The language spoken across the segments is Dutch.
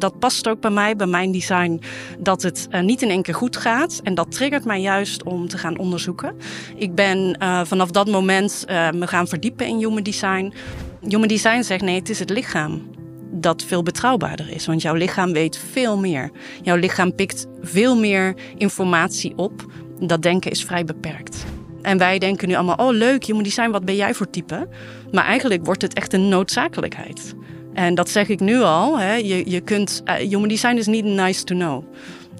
dat past ook bij mij, bij mijn design, dat het eh, niet in één keer goed gaat. En dat triggert mij juist om te gaan onderzoeken. Ik ben uh, vanaf dat moment uh, me gaan verdiepen in human design. Human design zegt nee, het is het lichaam dat veel betrouwbaarder is. Want jouw lichaam weet veel meer. Jouw lichaam pikt veel meer informatie op. Dat denken is vrij beperkt. En wij denken nu allemaal, oh leuk, human design, wat ben jij voor type? Maar eigenlijk wordt het echt een noodzakelijkheid. En dat zeg ik nu al. Hè. Je, je kunt, uh, human design is niet nice to know.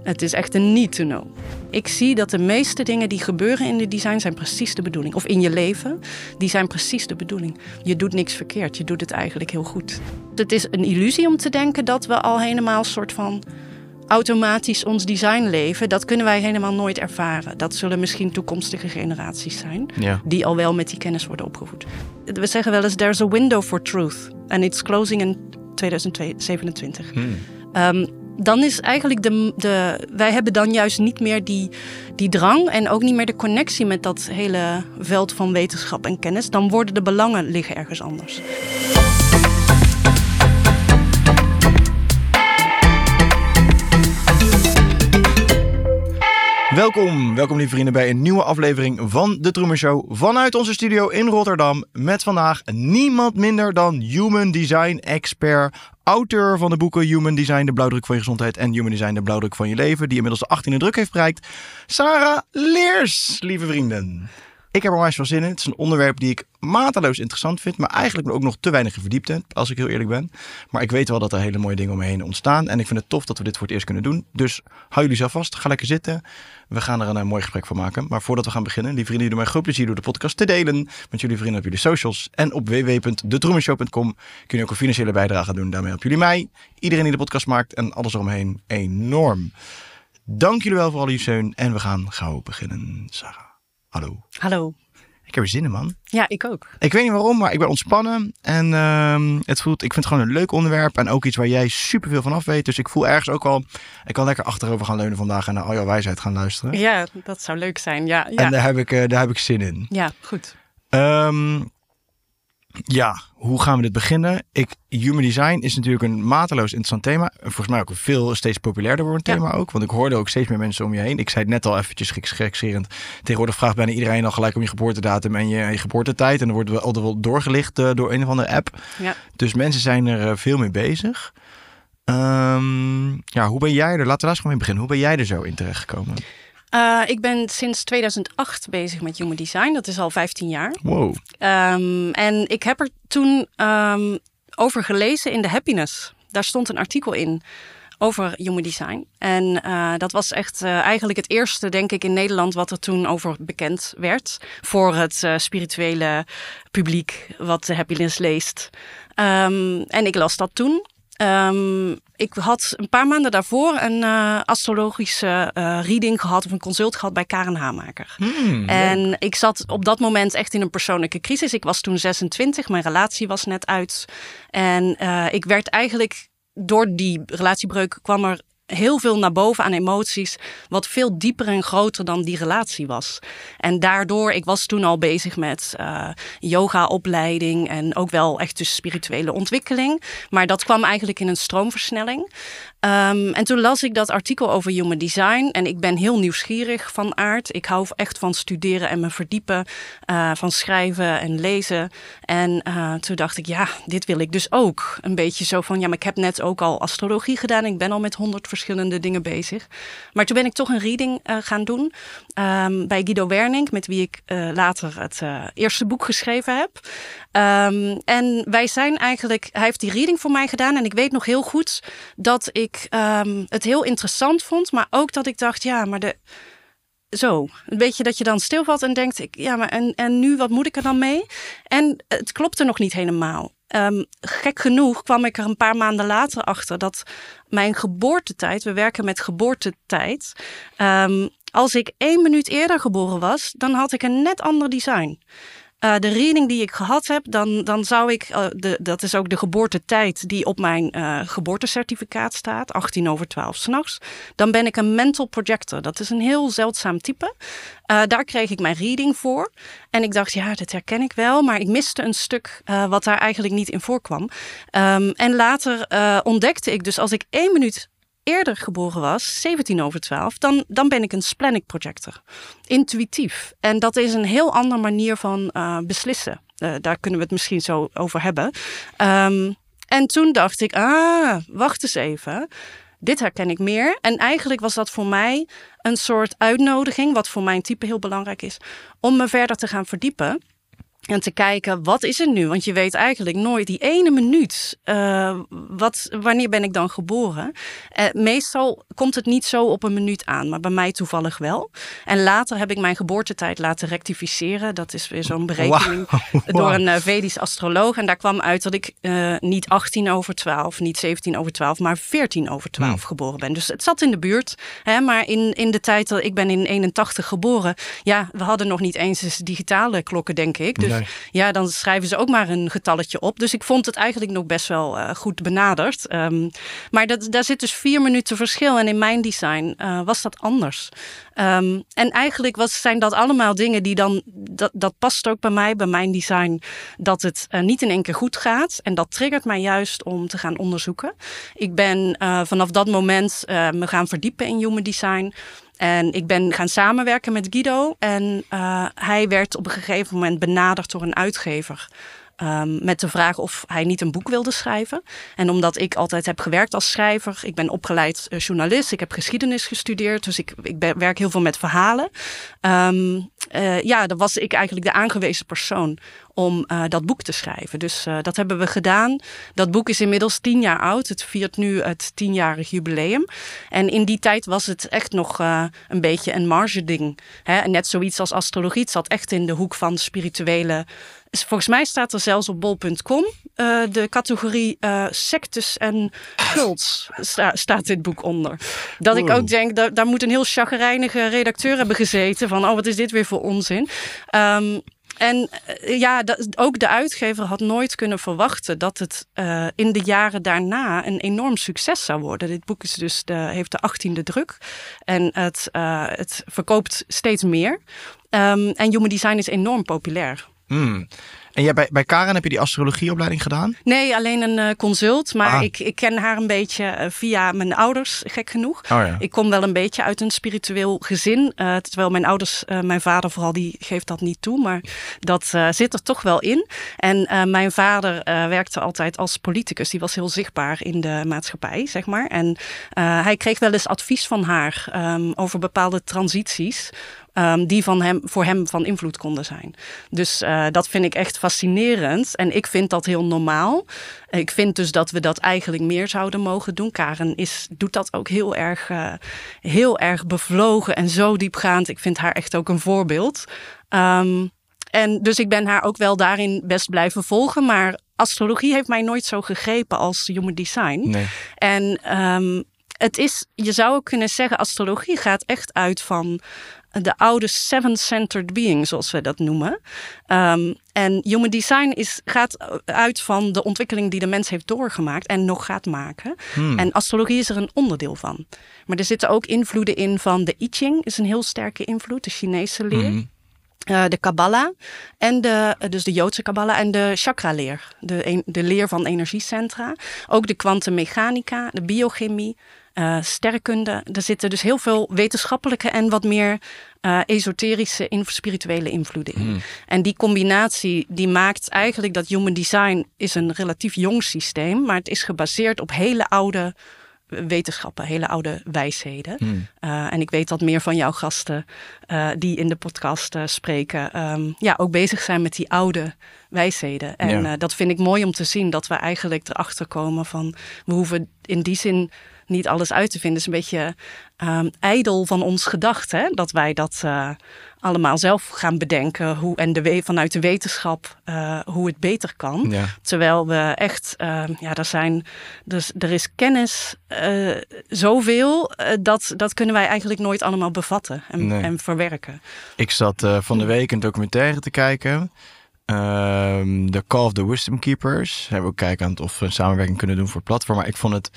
Het is echt een need to know. Ik zie dat de meeste dingen die gebeuren in de design zijn precies de bedoeling. Of in je leven, die zijn precies de bedoeling. Je doet niks verkeerd, je doet het eigenlijk heel goed. Het is een illusie om te denken dat we al helemaal soort van automatisch ons design leven. Dat kunnen wij helemaal nooit ervaren. Dat zullen misschien toekomstige generaties zijn, Ja. die al wel met die kennis worden opgevoed. We zeggen wel eens, there's a window for truth. And it's closing in 2027. Hmm. Ehm, dan is eigenlijk de, de. Wij hebben dan juist niet meer die, die drang en ook niet meer de connectie met dat hele veld van wetenschap en kennis. Dan worden de belangen liggen ergens anders. Welkom, welkom lieve vrienden bij een nieuwe aflevering van de Truman Show vanuit onze studio in Rotterdam. Met vandaag niemand minder dan human design expert, auteur van de boeken Human Design, de blauwdruk van je gezondheid en Human Design, de blauwdruk van je leven, die inmiddels de 18e druk heeft bereikt. Sarah Leers, lieve vrienden. Ik heb er onwijs veel zin in. Het is een onderwerp die ik mateloos interessant vind, maar eigenlijk ook nog te weinig verdiept heb, als ik heel eerlijk ben. Maar ik weet wel dat er hele mooie dingen om me heen ontstaan en ik vind het tof dat we dit voor het eerst kunnen doen. Dus hou jullie zelf vast, ga lekker zitten. We gaan er een, eh, mooi gesprek van maken. Maar voordat we gaan beginnen, lieve vrienden, jullie mij groot plezier door de podcast te delen met jullie vrienden op jullie socials en op www.detroemenshow.com kun je ook een financiële bijdrage doen. Daarmee helpen jullie mij, iedereen die de podcast maakt en alles eromheen enorm. Dank jullie wel voor al jullie steun en we gaan gauw beginnen. Sarah, hallo. Hallo. Ik heb er zin in, man. Ja, ik ook. Ik weet niet waarom, maar ik ben ontspannen. En ehm, het voelt, ik vind het gewoon een leuk onderwerp. En ook iets waar jij superveel van af weet. Dus ik voel ergens ook al, ik kan lekker achterover gaan leunen vandaag en naar al jouw wijsheid gaan luisteren. Ja, dat zou leuk zijn. Ja, ja. En daar heb, ik, eh, daar heb ik zin in. ja goed. Ehm, ja, hoe gaan we dit beginnen? Ik, human design is natuurlijk een mateloos interessant thema. En Volgens mij ook een veel steeds populairder wordend Ja. thema ook. Want ik hoorde ook steeds meer mensen om je heen. Ik zei het net al eventjes geks- gekscherend. Tegenwoordig vraagt bijna iedereen al gelijk om je geboortedatum en je, je geboortetijd. En dan wordt we altijd wel doorgelicht eh, door een of andere app. Ja. Dus mensen zijn er eh, veel mee bezig. Ehm, ja, hoe ben jij er? Laten we daar eens gewoon mee beginnen. Hoe ben jij er zo in terechtgekomen? Eh, ik ben sinds 2008 bezig met human design. Dat is al 15 jaar. Wow. Ehm, en ik heb er toen ehm, over gelezen in The Happiness. Daar stond een artikel in over human design. En eh, dat was echt eh, eigenlijk het eerste, denk ik, in Nederland wat er toen over bekend werd. Voor het spirituele publiek wat The Happiness leest. Ehm, en ik las dat toen. Ik had een paar maanden daarvoor een eh, astrologische eh, reading gehad of een consult gehad bij Karen Hamaker. Hmm, En ik zat op dat moment echt in een persoonlijke crisis. Ik was toen 26, mijn relatie was net uit. En eh, ik werd eigenlijk door die relatiebreuk kwam er heel veel naar boven aan emoties, wat veel dieper en groter dan die relatie was. En daardoor, ik was toen al bezig met eh yoga-opleiding en ook wel echt dus spirituele ontwikkeling. Maar dat kwam eigenlijk in een stroomversnelling. Ehm, en toen las ik dat artikel over human design en ik ben heel nieuwsgierig van aard. Ik hou echt van studeren en me verdiepen, eh, van schrijven en lezen. En eh, toen dacht ik, ja, dit wil ik dus ook. Een beetje zo van, ja, maar ik heb net ook al astrologie gedaan. Ik ben al met honderd verschillende dingen bezig. Maar toen ben ik toch een reading eh, gaan doen ehm, bij Guido Werning, met wie ik eh, later het eh, eerste boek geschreven heb. Ehm, en wij zijn eigenlijk, hij heeft die reading voor mij gedaan. En ik weet nog heel goed dat ik ehm, het heel interessant vond. Maar ook dat ik dacht, ja, maar de. Zo, een beetje dat je dan stilvalt en denkt, ik, ja, maar en, en nu, wat moet ik er dan mee? En het klopte nog niet helemaal. Ehm, gek genoeg kwam ik er een paar maanden later achter dat mijn geboortetijd, we werken met geboortetijd. ehm, als ik één minuut eerder geboren was, dan had ik een net ander design. Uh, de reading die ik gehad heb, dan, dan zou ik, uh, de, dat is ook de geboortetijd die op mijn uh, geboortecertificaat staat, 18 over 12 s'nachts. Dan ben ik een mental projector. Dat is een heel zeldzaam type. daar kreeg ik mijn reading voor. En ik dacht, ja, dat herken ik wel, maar ik miste een stuk wat daar eigenlijk niet in voorkwam. Um, en later ontdekte ik dus als ik één minuut eerder geboren was, 17 over 12, dan, dan ben ik een splenic projector. Intuïtief. En dat is een heel andere manier van uh, beslissen. Uh, daar kunnen we het misschien zo over hebben. Um, en toen dacht ik, ah, wacht eens even. Dit herken ik meer. En eigenlijk was dat voor mij een soort uitnodiging, wat voor mijn type heel belangrijk is, om me verder te gaan verdiepen. En te kijken, wat is er nu? Want je weet eigenlijk nooit die ene minuut. Uh, wat, wanneer ben ik dan geboren? Uh, meestal komt het niet zo op een minuut aan, maar bij mij toevallig wel. En later heb ik mijn geboortetijd laten rectificeren. Dat is weer zo'n berekening door een uh, Vedisch astroloog. En daar kwam uit dat ik niet 18 over 12, niet 17 over 12, maar 14 over 12 hmm. geboren ben. Dus het zat in de buurt. Hè, maar in, in de tijd dat ik ben in 81 geboren, ja, we hadden nog niet eens digitale klokken, denk ik. Dus ja, dan schrijven ze ook maar een getalletje op. Dus ik vond het eigenlijk nog best wel uh, goed benaderd. Um, maar dat, daar zit dus vier minuten verschil. En in mijn design uh, was dat anders. Um, en eigenlijk was, zijn dat allemaal dingen die dan. Dat, past ook bij mij, bij mijn design. Dat het uh, niet in één keer goed gaat. En dat triggert mij juist om te gaan onderzoeken. Ik ben vanaf dat moment me gaan verdiepen in human design. En ik ben gaan samenwerken met Guido. En uh, hij werd op een gegeven moment benaderd door een uitgever. Um, met de vraag of hij niet een boek wilde schrijven. En omdat ik altijd heb gewerkt als schrijver, ik ben opgeleid uh, journalist, ik heb geschiedenis gestudeerd, dus ik, ik ben, werk heel veel met verhalen. Um, uh, ja, dan was ik eigenlijk de aangewezen persoon om uh, dat boek te schrijven. Dus dat hebben we gedaan. Dat boek is inmiddels tien jaar oud. Het viert nu het tienjarig jubileum. En in die tijd was het echt nog een beetje een marge ding. Hè? Net zoiets als astrologie. Het zat echt in de hoek van spirituele Volgens mij staat er zelfs op bol.com uh, de categorie uh, sectes en cults sta, staat dit boek onder. Dat ik ook denk, dat, daar moet een heel chagrijnige redacteur hebben gezeten van, oh wat is dit weer voor onzin. Um, en uh, ja, dat, ook de uitgever had nooit kunnen verwachten dat het uh, in de jaren daarna een enorm succes zou worden. Dit boek is dus de, heeft de achttiende druk en het, uh, het verkoopt steeds meer. Um, en Human Design is enorm populair. Mm. En jij, bij, bij Karen heb je die astrologieopleiding gedaan? Nee, alleen een uh, consult. Maar ah. ik, ik ken haar een beetje uh, via mijn ouders, gek genoeg. Oh, ja. Ik kom wel een beetje uit een spiritueel gezin. Uh, terwijl mijn ouders, mijn vader vooral, die geeft dat niet toe. Maar dat zit er toch wel in. En mijn vader werkte altijd als politicus. Die was heel zichtbaar in de maatschappij, zeg maar. En hij kreeg wel eens advies van haar um, over bepaalde transities. Um, die van hem, voor hem van invloed konden zijn. Dus uh, dat vind ik echt fascinerend. En ik vind dat heel normaal. Ik vind dus dat we dat eigenlijk meer zouden mogen doen. Karen is, doet dat ook heel erg, uh, heel erg bevlogen en zo diepgaand. Ik vind haar echt ook een voorbeeld. Um, en dus ik ben haar ook wel daarin best blijven volgen. Maar astrologie heeft mij nooit zo gegrepen als human design. Nee. En um, het is, je zou ook kunnen zeggen, astrologie gaat echt uit van de oude seven-centered being, zoals we dat noemen. Um, en human design is, gaat uit van de ontwikkeling die de mens heeft doorgemaakt en nog gaat maken. Hmm. En astrologie is er een onderdeel van. Maar er zitten ook invloeden in van de I Ching, is een heel sterke invloed, de Chinese leer. Hmm. Uh, de Kabbalah en de, dus de Joodse Kabbalah en de chakra-leer, de, de leer van energiecentra. Ook de kwantummechanica, de biochemie, uh, sterrenkunde. Er zitten dus heel veel wetenschappelijke en wat meer uh, esoterische, in, spirituele invloeden in. Hmm. En die combinatie die maakt eigenlijk dat human design is een relatief jong systeem, maar het is gebaseerd op hele oude wetenschappen, hele oude wijsheden. Hmm. Uh, en ik weet dat meer van jouw gasten uh, die in de podcast uh, spreken, um, ja, ook bezig zijn met die oude wijsheden. En ja. dat vind ik mooi om te zien, dat we eigenlijk erachter komen van we hoeven in die zin niet alles uit te vinden. Het is een beetje um, ijdel van ons gedacht, hè? dat wij dat uh, allemaal zelf gaan bedenken. Hoe, en de, vanuit de wetenschap uh, hoe het beter kan. Ja. Terwijl we echt, uh, ja, er zijn, dus er is kennis uh, zoveel, dat, dat kunnen wij eigenlijk nooit allemaal bevatten en, nee. en verwerken. Ik zat van de week een documentaire te kijken. ehm, The Call of the Wisdom Keepers. Hebben we ook kijken aan of we een samenwerking kunnen doen voor het platform. Maar ik vond het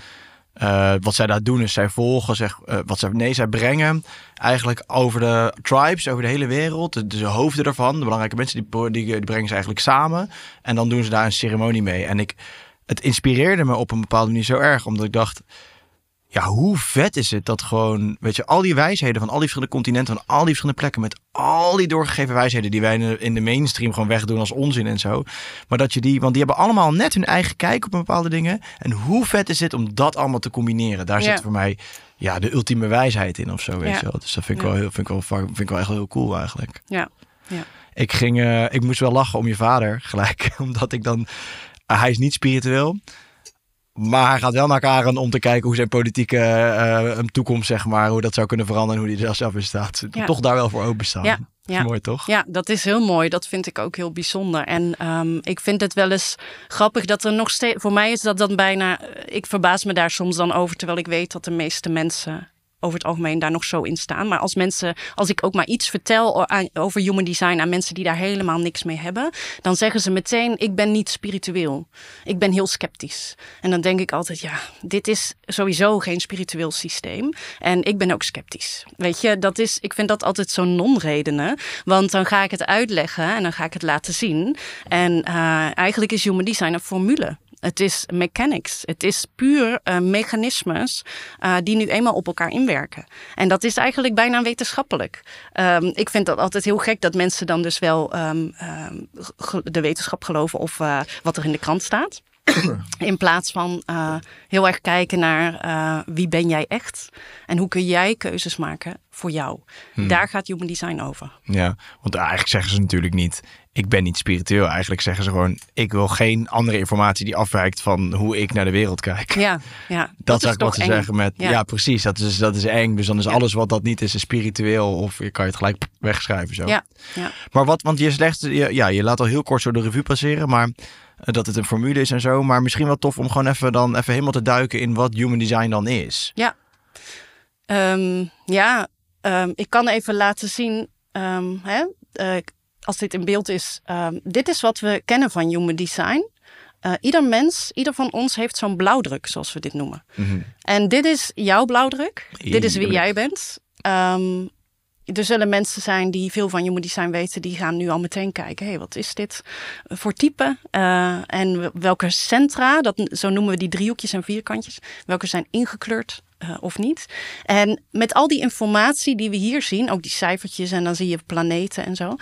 eh, wat zij daar doen is zij volgen, zeg, uh, wat zij, nee, zij brengen eigenlijk over de tribes, over de hele wereld, de, de hoofden ervan, de belangrijke mensen, die, die, die, brengen ze eigenlijk samen. En dan doen ze daar een ceremonie mee. En ik, het inspireerde me op een bepaalde manier zo erg, omdat ik dacht, ja, hoe vet is het dat gewoon, weet je, al die wijsheden van al die verschillende continenten, van al die verschillende plekken, met al die doorgegeven wijsheden die wij in de mainstream gewoon wegdoen als onzin en zo. Maar dat je die, want die hebben allemaal net hun eigen kijk op bepaalde dingen. En hoe vet is het om dat allemaal te combineren? Daar zit voor mij ja, de ultieme wijsheid in of zo, weet je wel. Dus dat vind ik, wel heel, vind, ik wel, vind ik wel echt heel cool eigenlijk. Ja, ja. Ik, ging, uh, ik moest wel lachen om je vader gelijk, omdat ik dan... Uh, hij is niet spiritueel, maar hij gaat wel naar Karen om te kijken hoe zijn politieke uh, toekomst, zeg maar, hoe dat zou kunnen veranderen en hoe hij er zelf in staat. Toch daar wel voor openstaan. Ja. Ja. Mooi toch? Ja, dat is heel mooi. Dat vind ik ook heel bijzonder. En um, ik vind het wel eens grappig dat er nog steeds. Voor mij is dat dan bijna. Ik verbaas me daar soms dan over, terwijl ik weet dat de meeste mensen over het algemeen daar nog zo in staan. Maar als mensen, als ik ook maar iets vertel over human design aan mensen die daar helemaal niks mee hebben, dan zeggen ze meteen: ik ben niet spiritueel. Ik ben heel sceptisch. En dan denk ik altijd: ja, dit is sowieso geen spiritueel systeem. En ik ben ook sceptisch. Weet je, dat is, ik vind dat altijd zo'n non-redenen. Want dan ga ik het uitleggen en dan ga ik het laten zien. En uh, eigenlijk is human design een formule. Het is mechanics. Het is puur uh, mechanismes uh, die nu eenmaal op elkaar inwerken. En dat is eigenlijk bijna wetenschappelijk. Um, ik vind dat altijd heel gek dat mensen dan dus wel um, um, de wetenschap geloven of uh, wat er in de krant staat. In plaats van uh, heel erg kijken naar uh, wie ben jij echt en hoe kun jij keuzes maken voor jou. Hmm. Daar gaat human design over. Ja, want eigenlijk zeggen ze natuurlijk niet: ik ben niet spiritueel. Eigenlijk zeggen ze gewoon: ik wil geen andere informatie die afwijkt van hoe ik naar de wereld kijk. Ja, ja. Dat, dat is wat ze zeggen met: ja. ja, precies, dat is, dat is eng. Dus dan is ja. alles wat dat niet is, is spiritueel. Of je kan je het gelijk wegschrijven. Zo. Ja, ja. Maar wat, want je slecht, ja, je laat al heel kort zo de revue passeren, maar dat het een formule is en zo. Maar misschien wel tof om gewoon even dan even helemaal te duiken in wat human design dan is. Ja, um, ja um, ik kan even laten zien, um, hè, uh, als dit in beeld is. dit is wat we kennen van human design. Uh, ieder mens, ieder van ons heeft zo'n blauwdruk, zoals we dit noemen. Mm -hmm. En dit is jouw blauwdruk. Dit is wie jij bent. Um, er zullen mensen zijn die veel van human design weten, die gaan nu al meteen kijken: hé, hey, wat is dit voor type? Uh, en welke centra, dat, zo noemen we die driehoekjes en vierkantjes, welke zijn ingekleurd uh, of niet? En met al die informatie die we hier zien, ook die cijfertjes en dan zie je planeten en zo.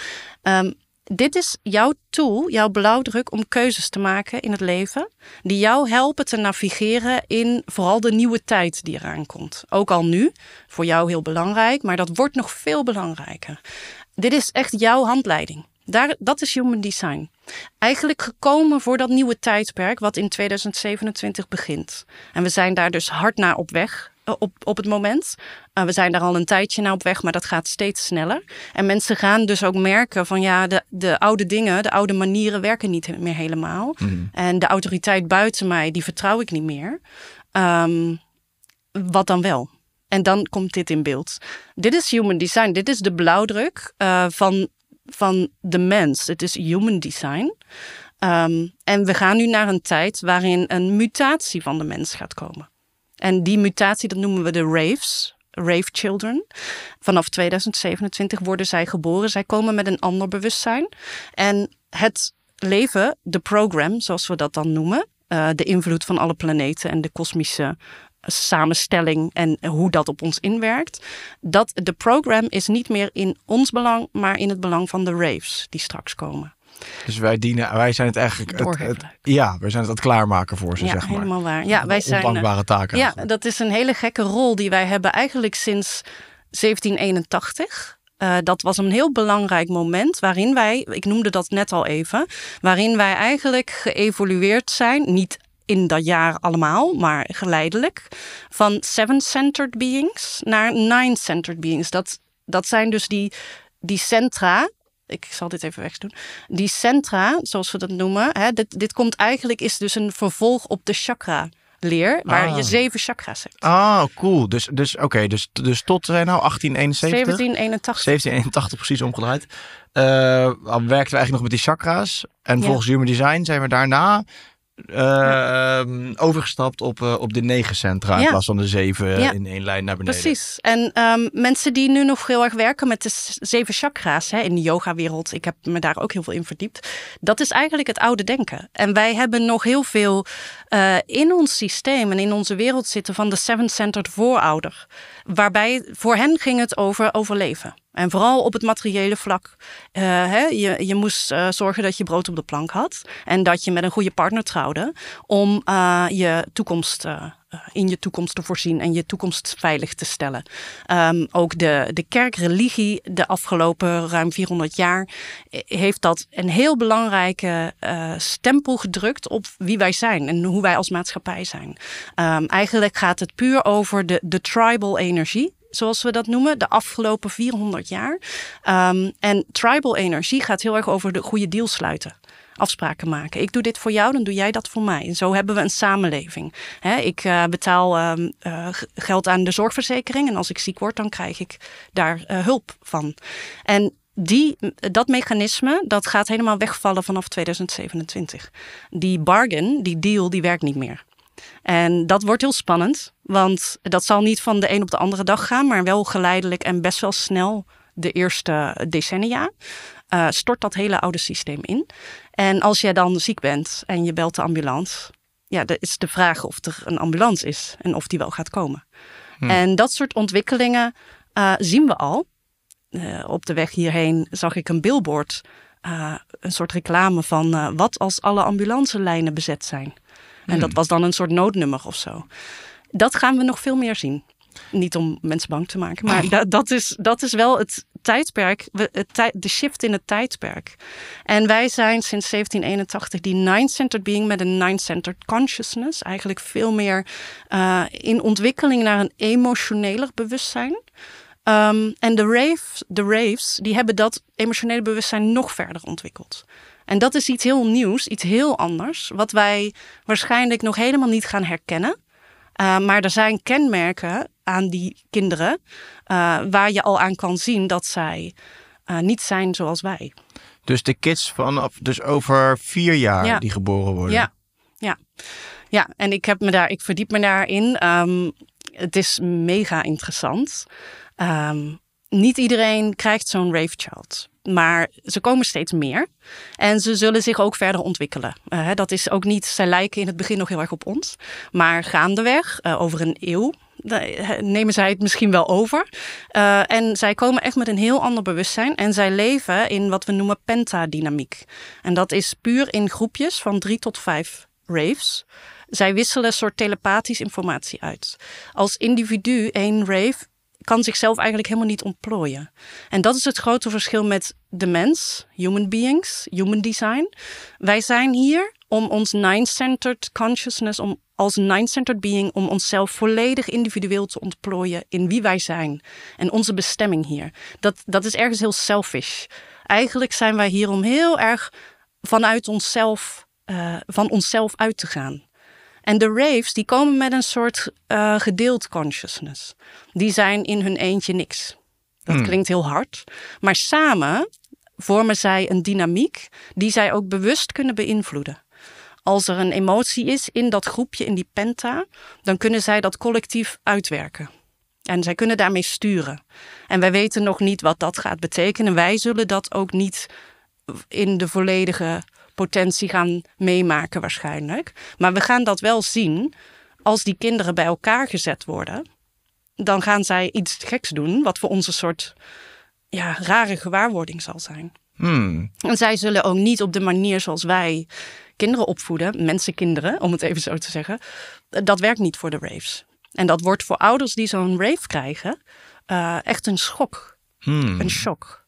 Um, dit is jouw tool, jouw blauwdruk om keuzes te maken in het leven. Die jou helpen te navigeren in vooral de nieuwe tijd die eraan komt. Ook al nu, voor jou heel belangrijk, maar dat wordt nog veel belangrijker. Dit is echt jouw handleiding. Daar, dat is Human Design. Eigenlijk gekomen voor dat nieuwe tijdperk wat in 2027 begint. En we zijn daar dus hard naar op weg. Eh, op, op het moment. Uh, we zijn daar al een tijdje naar op weg, maar dat gaat steeds sneller. En mensen gaan dus ook merken van ja, de, de oude dingen, de oude manieren werken niet meer helemaal. Mm. En de autoriteit buiten mij, die vertrouw ik niet meer. Um, wat dan wel? En dan komt dit in beeld. Dit is human design. Dit is de blauwdruk uh, van, van de mens. Het is human design. Um, en we gaan nu naar een tijd waarin een mutatie van de mens gaat komen. En die mutatie, dat noemen we de raves. Rave Children. Vanaf 2027 worden zij geboren. Zij komen met een ander bewustzijn. En het leven, de program, zoals we dat dan noemen, uh, de invloed van alle planeten en de kosmische samenstelling en hoe dat op ons inwerkt. Dat de program is niet meer in ons belang, maar in het belang van de raves die straks komen. Dus wij dienen, wij zijn het eigenlijk. Het, het, ja, wij zijn het het klaarmaken voor ze, ja, zeg maar. helemaal waar. Ja, wij zijn. Ondankbare taken. Ja, dat is een hele gekke rol die wij hebben eigenlijk sinds 1781. Uh, dat was een heel belangrijk moment waarin wij, ik noemde dat net al even, waarin wij eigenlijk geëvolueerd zijn, niet in dat jaar allemaal, maar geleidelijk, van seven-centered beings naar nine-centered beings. Dat, dat zijn dus die, die centra ik zal dit even wegdoen. Die centra, zoals we dat noemen, hè, dit, dit komt eigenlijk, is dus een vervolg op de chakra leer, waar Ah. je zeven chakras hebt. Ah, cool. Dus, dus oké, dus, dus tot zijn nou 1871? 1781. 1781 precies omgedraaid. Eh, dan werkten we eigenlijk nog met die chakra's. En Ja. volgens Human Design zijn we daarna eh, ehm, overgestapt op, eh, op de negen centra in Ja. plaats van de zeven eh, Ja. in één lijn naar beneden. Precies. En ehm, mensen die nu nog heel erg werken met de zeven chakra's hè, in de yoga-wereld, ik heb me daar ook heel veel in verdiept. Dat is eigenlijk het oude denken. En wij hebben nog heel veel eh, in ons systeem en in onze wereld zitten van de seven-centered voorouder. Waarbij voor hen ging het over overleven. En vooral op het materiële vlak. Eh, hè, je, je moest eh, zorgen dat je brood op de plank had. En dat je met een goede partner trouwde. Om je toekomst, eh, in je toekomst te voorzien en je toekomst veilig te stellen. Ehm, ook de, de kerkreligie de afgelopen ruim 400 jaar eh, heeft dat een heel belangrijke eh, stempel gedrukt op wie wij zijn en hoe wij als maatschappij zijn. Ehm, eigenlijk gaat het puur over de, de tribal energie zoals we dat noemen, de afgelopen 400 jaar. Ehm, en tribal energie gaat heel erg over de goede deal sluiten. Afspraken maken. Ik doe dit voor jou, dan doe jij dat voor mij. En zo hebben we een samenleving. Ik eh, betaal ehm, eh, geld aan de zorgverzekering. En als ik ziek word, dan krijg ik daar eh, hulp van. En die, dat mechanisme dat gaat helemaal wegvallen vanaf 2027. Die bargain, die deal, die werkt niet meer. En dat wordt heel spannend, want dat zal niet van de een op de andere dag gaan, maar wel geleidelijk en best wel snel de eerste decennia. stort dat hele oude systeem in. En als jij dan ziek bent en je belt de ambulance, ja, dan is de vraag of er een ambulance is en of die wel gaat komen. En dat soort ontwikkelingen eh, zien we al. Eh, op de weg hierheen zag ik een billboard, eh, een soort reclame van wat als alle ambulancelijnen bezet zijn. En dat was dan een soort noodnummer of zo. Dat gaan we nog veel meer zien. Niet om mensen bang te maken, maar da- dat, is, dat is wel het tijdperk, de shift in het tijdperk. En wij zijn sinds 1781 die nine-centered being met een nine-centered consciousness. Eigenlijk veel meer eh, in ontwikkeling naar een emotioneler bewustzijn. Ehm, en de, rave, de raves, die hebben dat emotionele bewustzijn nog verder ontwikkeld. En dat is iets heel nieuws, iets heel anders, wat wij waarschijnlijk nog helemaal niet gaan herkennen. Uh, maar er zijn kenmerken aan die kinderen uh, waar je al aan kan zien dat zij uh, niet zijn zoals wij. Dus de kids vanaf, dus over vier jaar Ja. die geboren worden. Ja, ja. ja, en ik, heb me daar, ik verdiep me daarin. Um, het is mega interessant. Um, niet iedereen krijgt zo'n rave child. Maar ze komen steeds meer. En ze zullen zich ook verder ontwikkelen. Uh, dat is ook niet, zij lijken in het begin nog heel erg op ons. Maar gaandeweg, uh, over een eeuw, nemen zij het misschien wel over. Uh, en zij komen echt met een heel ander bewustzijn. En zij leven in wat we noemen pentadynamiek. En dat is puur in groepjes van drie tot vijf raves. Zij wisselen soort telepathisch informatie uit. Als individu, één rave, kan zichzelf eigenlijk helemaal niet ontplooien. En dat is het grote verschil met de mens, human beings, human design. Wij zijn hier om ons nine-centered consciousness, om als nine-centered being, om onszelf volledig individueel te ontplooien in wie wij zijn en onze bestemming hier. Dat, dat is ergens heel selfish. Eigenlijk zijn wij hier om heel erg vanuit onszelf, uh, van onszelf uit te gaan. En de raves die komen met een soort uh, gedeeld consciousness. Die zijn in hun eentje niks. Dat hmm. klinkt heel hard. Maar samen vormen zij een dynamiek die zij ook bewust kunnen beïnvloeden. Als er een emotie is in dat groepje, in die penta, dan kunnen zij dat collectief uitwerken. En zij kunnen daarmee sturen. En wij weten nog niet wat dat gaat betekenen. Wij zullen dat ook niet in de volledige potentie gaan meemaken waarschijnlijk. Maar we gaan dat wel zien als die kinderen bij elkaar gezet worden. Dan gaan zij iets geks doen wat voor ons een soort ja, rare gewaarwording zal zijn. Hmm. En zij zullen ook niet op de manier zoals wij kinderen opvoeden, mensenkinderen, om het even zo te zeggen. Dat werkt niet voor de raves. En dat wordt voor ouders die zo'n rave krijgen uh, echt een schok. Hmm. Een shock.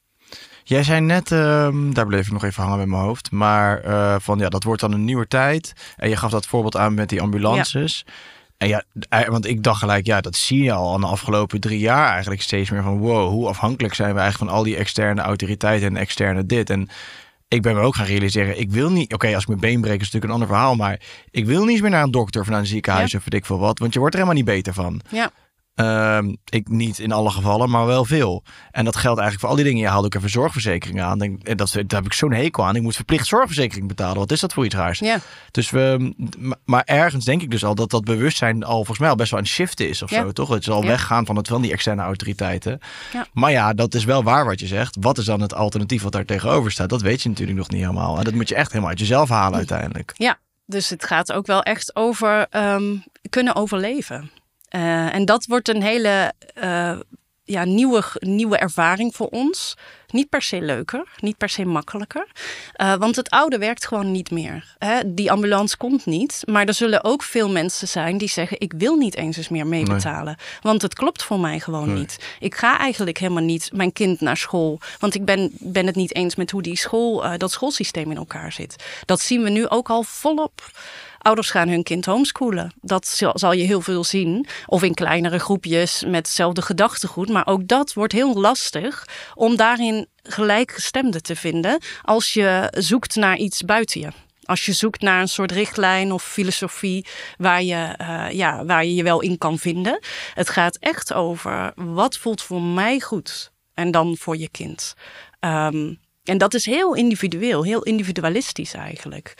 Jij zei net, uh, daar bleef ik nog even hangen met mijn hoofd, maar uh, van ja, dat wordt dan een nieuwe tijd. En je gaf dat voorbeeld aan met die ambulances. Ja. En ja, want ik dacht gelijk, ja, dat zie je al aan de afgelopen drie jaar eigenlijk steeds meer van wow, hoe afhankelijk zijn we eigenlijk van al die externe autoriteiten en externe dit. En ik ben me ook gaan realiseren, ik wil niet... Oké, als ik mijn been breek is natuurlijk een ander verhaal, maar ik wil niet eens meer naar een dokter of naar een ziekenhuis Ja. of weet ik veel wat, want je wordt er helemaal niet beter van. Ja. Ehm, ik niet in alle gevallen, maar wel veel. En dat geldt eigenlijk voor al die dingen. Je haalt ook even zorgverzekering aan. Denk, en dat, daar heb ik zo'n hekel aan. Ik moet verplicht zorgverzekering betalen. Wat is dat voor iets raars? Ja. Dus we, maar ergens denk ik dus al dat dat bewustzijn al volgens mij al best wel een shift is of Ja. zo, toch? Dat ze al Ja. weggaan van het van die externe autoriteiten. Ja. Maar ja, dat is wel waar wat je zegt. Wat is dan het alternatief wat daar tegenover staat? Dat weet je natuurlijk nog niet helemaal. En dat moet je echt helemaal uit jezelf halen uiteindelijk. Dus het gaat ook wel echt over ehm, kunnen overleven. Eh, en dat wordt een hele eh, ja, nieuwe, nieuwe ervaring voor ons. Niet per se leuker, niet per se makkelijker. Eh, want het oude werkt gewoon niet meer. Hè? Die ambulance komt niet. Maar er zullen ook veel mensen zijn die zeggen: Ik wil niet eens eens meer meebetalen. Want het klopt voor mij gewoon Nee. niet. Ik ga eigenlijk helemaal niet mijn kind naar school. Want ik ben, ben het niet eens met hoe die school, dat schoolsysteem in elkaar zit. Dat zien we nu ook al volop. Ouders gaan hun kind homeschoolen. Dat zal je heel veel zien. Of in kleinere groepjes met hetzelfde gedachtegoed. Maar ook dat wordt heel lastig om daarin gelijkgestemden te vinden. Als je zoekt naar iets buiten je. Als je zoekt naar een soort richtlijn of filosofie waar je, eh, ja, waar je je wel in kan vinden. Het gaat echt over wat voelt voor mij goed. En dan voor je kind. Ehm, en dat is heel individueel, heel individualistisch eigenlijk.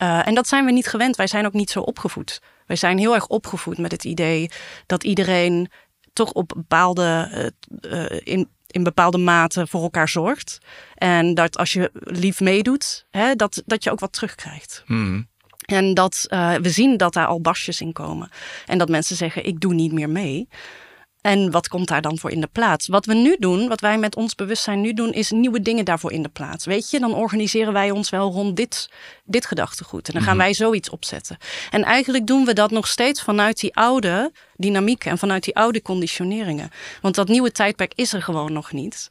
Eh, en dat zijn we niet gewend. Wij zijn ook niet zo opgevoed. Wij zijn heel erg opgevoed met het idee dat iedereen toch op bepaalde, eh, eh, in, in bepaalde mate voor elkaar zorgt. En dat als je lief meedoet, hè, dat, dat je ook wat terugkrijgt. Hmm. En dat we zien dat daar al basjes in komen. En dat mensen zeggen: ik doe niet meer mee. En wat komt daar dan voor in de plaats? Wat we nu doen, wat wij met ons bewustzijn nu doen, is nieuwe dingen daarvoor in de plaats. Weet je, dan organiseren wij ons wel rond dit, dit gedachtegoed. En dan gaan wij zoiets opzetten. En eigenlijk doen we dat nog steeds vanuit die oude dynamiek en vanuit die oude conditioneringen. Want dat nieuwe tijdperk is er gewoon nog niet.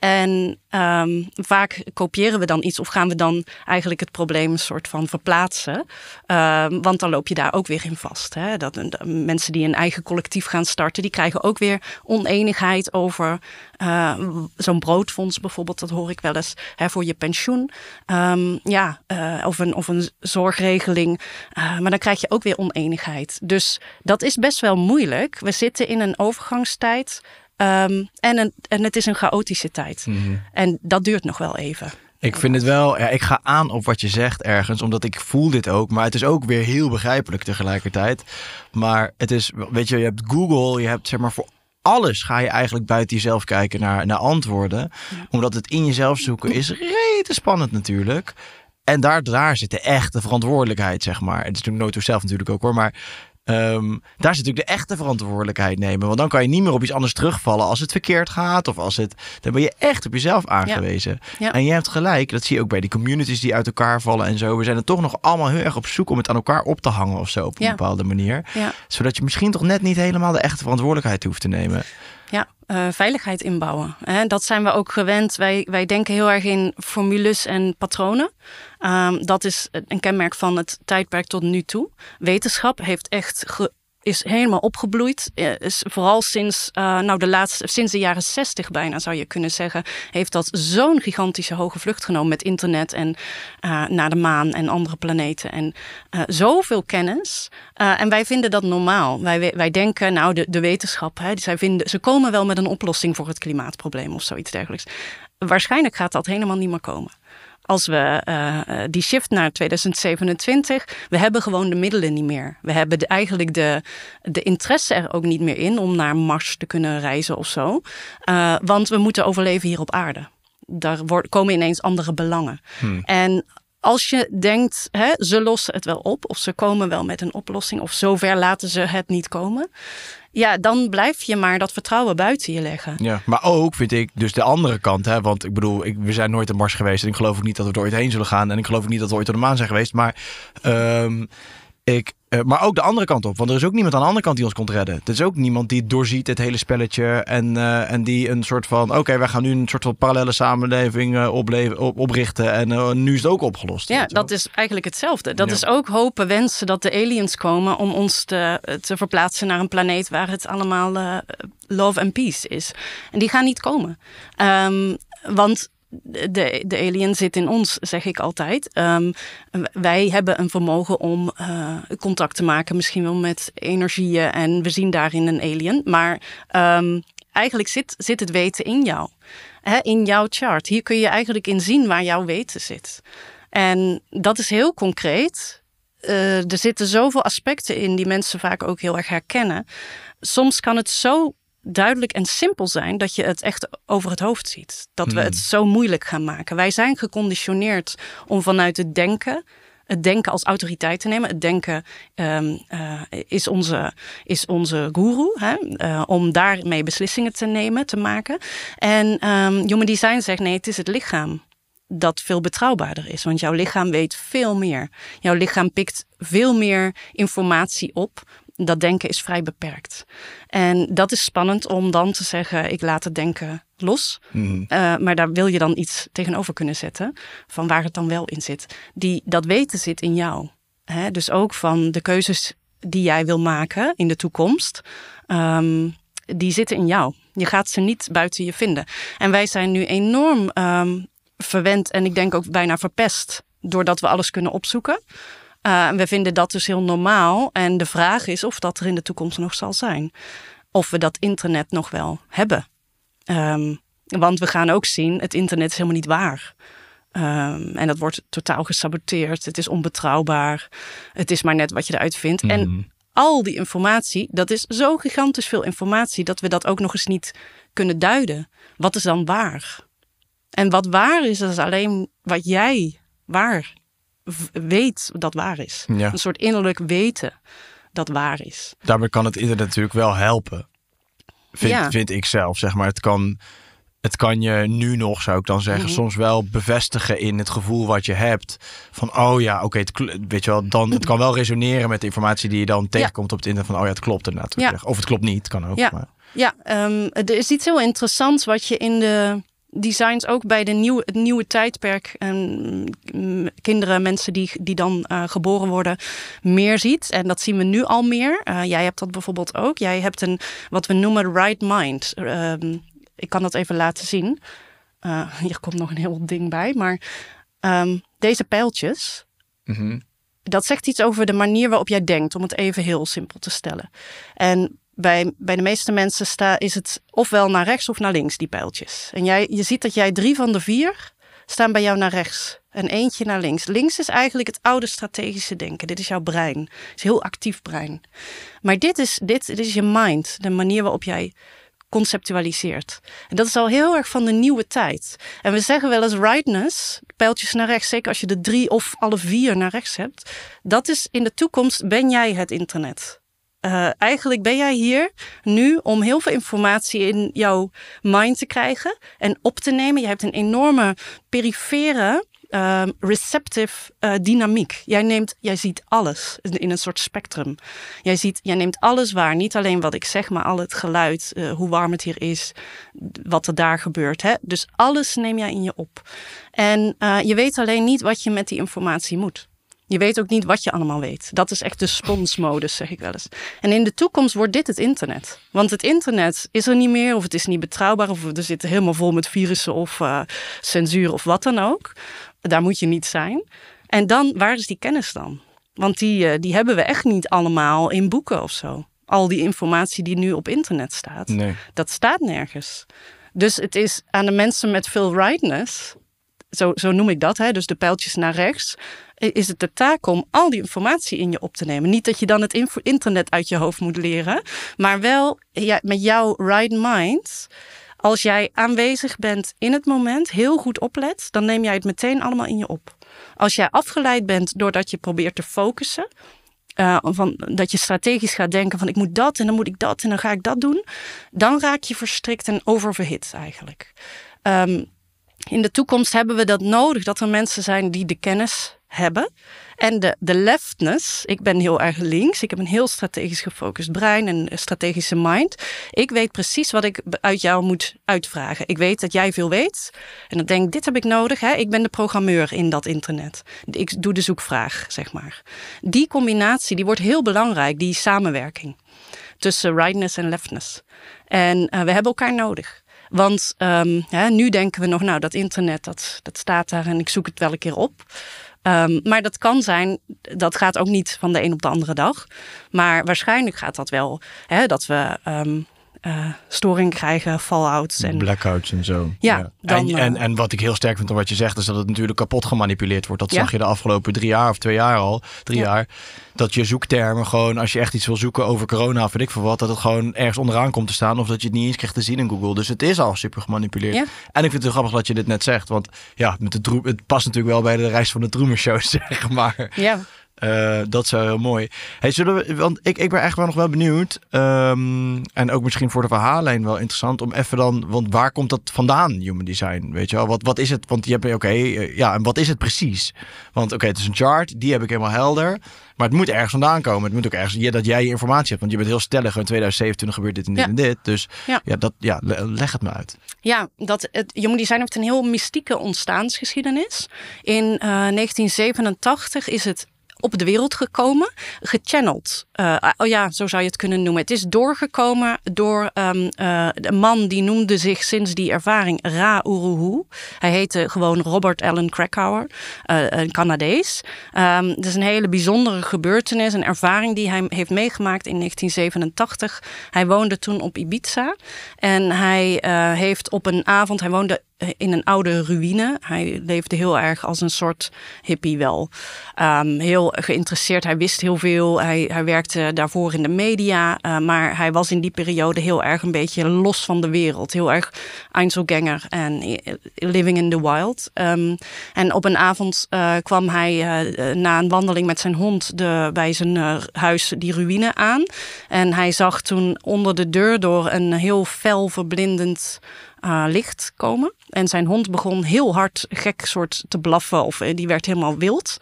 En ehm, vaak kopiëren we dan iets of gaan we dan eigenlijk het probleem een soort van verplaatsen. Ehm, want dan loop je daar ook weer in vast. Hè? Dat, dat mensen die een eigen collectief gaan starten, die krijgen ook weer oneenigheid over eh, zo'n broodfonds bijvoorbeeld. Dat hoor ik wel eens hè, voor je pensioen. Ehm, ja, eh, of, een, of een zorgregeling. Eh, maar dan krijg je ook weer oneenigheid. Dus dat is best wel moeilijk. We zitten in een overgangstijd. Ehm, en, een, en het is een chaotische tijd. Mhm. En dat duurt nog wel even. Ik vind het wel, ja, ik ga aan op wat je zegt ergens, omdat ik voel dit ook. Maar het is ook weer heel begrijpelijk tegelijkertijd. Maar het is, weet je, je hebt Google, je hebt zeg maar voor alles ga je eigenlijk buiten jezelf kijken naar, naar antwoorden. Omdat het in jezelf zoeken is rete spannend natuurlijk. En daar, daar zit de echte verantwoordelijkheid, zeg maar. Het is natuurlijk nooit door zelf natuurlijk ook hoor, maar... ehm, daar zit natuurlijk de echte verantwoordelijkheid nemen. Want dan kan je niet meer op iets anders terugvallen als het verkeerd gaat. Of als het. Dan ben je echt op jezelf aangewezen. Ja. En je hebt gelijk, dat zie je ook bij die communities die uit elkaar vallen en zo. We zijn er toch nog allemaal heel erg op zoek om het aan elkaar op te hangen of zo op een Ja. bepaalde manier. Ja. Zodat je misschien toch net niet helemaal de echte verantwoordelijkheid hoeft te nemen. Ja, eh, veiligheid inbouwen. Hè, dat zijn we ook gewend. Wij, wij denken heel erg in formules en patronen. Ehm, dat is een kenmerk van het tijdperk tot nu toe. Wetenschap heeft echt is helemaal opgebloeid. Is vooral sinds, eh, nou de laatste, sinds de jaren zestig bijna zou je kunnen zeggen, heeft dat zo'n gigantische hoge vlucht genomen met internet en eh, naar de maan en andere planeten. En eh, zoveel kennis. En wij vinden dat normaal. Wij, wij denken, nou de, de wetenschap, hè, zij vinden, ze komen wel met een oplossing voor het klimaatprobleem of zoiets dergelijks. Waarschijnlijk gaat dat helemaal niet meer komen als we eh, eh, die shift naar 2027, we hebben gewoon de middelen niet meer. We hebben de, eigenlijk de, de interesse er ook niet meer in om naar Mars te kunnen reizen of zo. Eh, want we moeten overleven hier op aarde. Daar komen ineens andere belangen. En als je denkt, hè, ze lossen het wel op, of ze komen wel met een oplossing, of zover laten ze het niet komen. Ja, dan blijf je maar dat vertrouwen buiten je leggen. Ja, maar ook vind ik dus de andere kant. Hè? Want ik bedoel, ik, we zijn nooit op Mars geweest. En ik geloof ook niet dat we er ooit heen zullen gaan. En ik geloof ook niet dat we ooit op de maan zijn geweest. Maar, ehm, ik, eh, maar ook de andere kant op. Want er is ook niemand aan de andere kant die ons komt redden. Er is ook niemand die doorziet het hele spelletje. En, eh, en die een soort van... Oké, wij gaan nu een soort van parallele samenleving eh, opleven, op, oprichten. En nu is het ook opgelost. Ja, dat is eigenlijk hetzelfde. Dat Ja. is ook hopen, wensen dat de aliens komen om ons te, te verplaatsen naar een planeet waar het allemaal love and peace is. En die gaan niet komen. Ehm, want de, de alien zit in ons, zeg ik altijd. Ehm, wij hebben een vermogen om uh, contact te maken, misschien wel met energieën. En we zien daarin een alien. Maar um, eigenlijk zit, zit het weten in jou. Hè, in jouw chart. Hier kun je eigenlijk in zien waar jouw weten zit. En dat is heel concreet. Uh, er zitten zoveel aspecten in die mensen vaak ook heel erg herkennen. Soms kan het zo duidelijk en simpel zijn dat je het echt over het hoofd ziet. Dat we het hmm. zo moeilijk gaan maken. Wij zijn geconditioneerd om vanuit het denken het denken als autoriteit te nemen. Het denken um, uh, is, onze, is onze guru, hè? Uh, om daarmee beslissingen te nemen, te maken. En um, Human Design zegt nee, het is het lichaam dat veel betrouwbaarder is. Want jouw lichaam weet veel meer. Jouw lichaam pikt veel meer informatie op dat denken is vrij beperkt. En dat is spannend om dan te zeggen: ik laat het denken los. Mm. Uh, maar daar wil je dan iets tegenover kunnen zetten van waar het dan wel in zit. Die, dat weten zit in jou. Hè? Dus ook van de keuzes die jij wil maken in de toekomst. Um, die zitten in jou. Je gaat ze niet buiten je vinden. En wij zijn nu enorm um, verwend en ik denk ook bijna verpest doordat we alles kunnen opzoeken. Uh, we vinden dat dus heel normaal. En de vraag is of dat er in de toekomst nog zal zijn. Of we dat internet nog wel hebben. Um, want we gaan ook zien, het internet is helemaal niet waar. Um, en dat wordt totaal gesaboteerd. Het is onbetrouwbaar. Het is maar net wat je eruit vindt. En mhm. al die informatie, dat is zo gigantisch veel informatie dat we dat ook nog eens niet kunnen duiden. Wat is dan waar? En wat waar is, dat is alleen wat jij waar weet dat waar is. Een soort innerlijk weten dat waar is. Daarmee kan het internet natuurlijk wel helpen. Vind, vind ik zelf, zeg maar. Het kan, het kan je nu nog, zou ik dan zeggen, mhm. soms wel bevestigen in het gevoel wat je hebt. Van, oh ja, oké, weet je wel, dan, het kan wel resoneren met de informatie die je dan tegenkomt op het internet. Van, oh ja, het klopt inderdaad. Ja. Of het klopt niet, kan ook. Ja, maar. ja um, er is iets heel interessants wat je in de designs ook bij de nieuwe, het nieuwe tijdperk en mm, kinderen, mensen die, die dan uh, geboren worden, meer ziet. En dat zien we nu al meer. Uh, jij hebt dat bijvoorbeeld ook. Jij hebt een wat we noemen right mind. Uh, ik kan dat even laten zien. Eh, hier komt nog een heel ding bij. Maar um, deze pijltjes. Mm -hmm. Dat zegt iets over de manier waarop jij denkt, om het even heel simpel te stellen. En bij, bij de meeste mensen sta, is het ofwel naar rechts of naar links, die pijltjes. En jij, je ziet dat jij drie van de vier staan bij jou naar rechts en eentje naar links. Links is eigenlijk het oude strategische denken. Dit is jouw brein. Het is heel actief brein. Maar dit is, dit, dit is je mind, de manier waarop jij conceptualiseert. En dat is al heel erg van de nieuwe tijd. En we zeggen wel eens rightness, pijltjes naar rechts, zeker als je de drie of alle vier naar rechts hebt. Dat is in de toekomst ben jij het internet. Uh, eigenlijk ben jij hier nu om heel veel informatie in jouw mind te krijgen en op te nemen. Je hebt een enorme perifere uh, receptive uh, dynamiek. Jij, neemt, jij ziet alles in een soort spectrum. Jij, ziet, jij neemt alles waar. Niet alleen wat ik zeg, maar al het geluid, hoe warm het hier is, wat er daar gebeurt. Hè? Dus alles neem jij in je op. En je weet alleen niet wat je met die informatie moet. Je weet ook niet wat je allemaal weet. Dat is echt de sponsmodus, zeg ik wel eens. En in de toekomst wordt dit het internet. Want het internet is er niet meer, of het is niet betrouwbaar, of er zit helemaal vol met virussen of uh, censuur of wat dan ook. Daar moet je niet zijn. En dan, waar is die kennis dan? Want die, uh, die hebben we echt niet allemaal in boeken of zo. Al die informatie die nu op internet staat, nee. dat staat nergens. Dus het is aan de mensen met veel rightness, zo, zo noem ik dat, hè, dus de pijltjes naar rechts is het de taak om al die informatie in je op te nemen. Niet dat je dan het internet uit je hoofd moet leren, maar wel met jouw right mind. Als jij aanwezig bent in het moment, heel goed oplet, dan neem jij het meteen allemaal in je op. Als jij afgeleid bent doordat je probeert te focussen, uh, van, dat je strategisch gaat denken van ik moet dat en dan moet ik dat en dan ga ik dat doen, dan raak je verstrikt en oververhit eigenlijk. Um, in de toekomst hebben we dat nodig, dat er mensen zijn die de kennis hebben. En de, de leftness, ik ben heel erg links, ik heb een heel strategisch gefocust brein en een strategische mind. Ik weet precies wat ik uit jou moet uitvragen. Ik weet dat jij veel weet en dan denk ik, dit heb ik nodig. Hè? Ik ben de programmeur in dat internet. Ik doe de zoekvraag, zeg maar. Die combinatie, die wordt heel belangrijk, die samenwerking tussen rightness en leftness. En uh, we hebben elkaar nodig. Want um, nu denken we nog, nou, dat internet, dat, dat staat daar en ik zoek het wel een keer op. Um, maar dat kan zijn, dat gaat ook niet van de een op de andere dag. Maar waarschijnlijk gaat dat wel. Hè, dat we um, uh, storing krijgen, fallouts. En... Blackouts en zo. Ja, Dan, en, en, en, wat ik heel sterk vind van wat je zegt, is dat het natuurlijk kapot gemanipuleerd wordt. Dat zag je de afgelopen drie jaar of twee jaar al. Drie jaar. Dat je zoektermen gewoon, als je echt iets wil zoeken over corona of weet ik veel wat, dat het gewoon ergens onderaan komt te staan. Of dat je het niet eens krijgt te zien in Google. Dus het is al super gemanipuleerd. En ik vind het heel grappig dat je dit net zegt. Want ja, met de het past natuurlijk wel bij de reis van de Truman Show, zeg maar. Ja. Uh, dat is heel mooi. Hey, zullen we, want ik, ik ben echt wel nog wel benieuwd. Um, en ook misschien voor de verhaallijn wel interessant om even dan. Want waar komt dat vandaan, human design? Weet je wel, wat, wat is het? Want je hebt, oké, okay, uh, ja, en wat is het precies? Want oké, okay, het is een chart, die heb ik helemaal helder. Maar het moet ergens vandaan komen. Het moet ook ergens, ja, dat jij je informatie hebt. Want je bent heel stellig. In 2027 gebeurt dit en dit ja. en dit. Dus ja. ja, dat, ja, leg het me uit. Ja, dat het Human Design heeft een heel mystieke ontstaansgeschiedenis. In uh, 1987 is het op de wereld gekomen, gechanneld. Uh, oh ja, zo zou je het kunnen noemen. Het is doorgekomen door um, een man die noemde zich sinds die ervaring Ra Uruhu. Hij heette gewoon Robert Allen Krakauer, uh, een Canadees. Um, het is een hele bijzondere gebeurtenis, een ervaring die hij heeft meegemaakt in 1987. Hij woonde toen op Ibiza en hij heeft op een avond, hij woonde in een oude ruïne. Hij leefde heel erg als een soort hippie wel. Um, heel geïnteresseerd, hij wist heel veel. Hij, hij werkte daarvoor in de media. Uh, maar hij was in die periode heel erg een beetje los van de wereld. Heel erg Einzelganger en living in the wild. Um, en op een avond kwam hij na een wandeling met zijn hond de, bij zijn huis die ruïne aan. En hij zag toen onder de deur door een heel fel verblindend uh, licht komen. En zijn hond begon heel hard gek soort te blaffen. Of uh, die werd helemaal wild.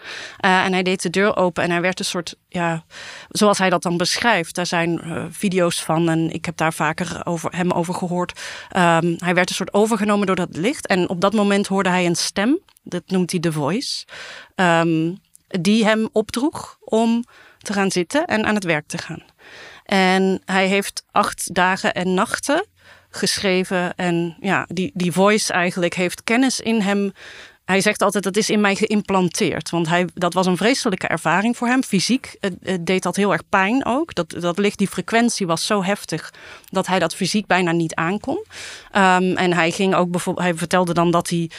Uh, en hij deed de deur open en hij werd een soort, ja, zoals hij dat dan beschrijft. Daar zijn video's van en ik heb daar vaker over, hem over gehoord. Um, hij werd een soort overgenomen door dat licht. En op dat moment hoorde hij een stem. Dat noemt hij The Voice. Um, die hem opdroeg om te gaan zitten en aan het werk te gaan. En hij heeft acht dagen en nachten geschreven. En ja, die, die voice eigenlijk heeft kennis in hem. Hij zegt altijd dat is in mij geïmplanteerd. Want hij, dat was een vreselijke ervaring voor hem. Fysiek het, deed dat heel erg pijn ook. Dat, dat licht, die frequentie was zo heftig dat hij dat fysiek bijna niet aankon. Um, en hij ging ook bijvoorbeeld, hij vertelde dan dat hij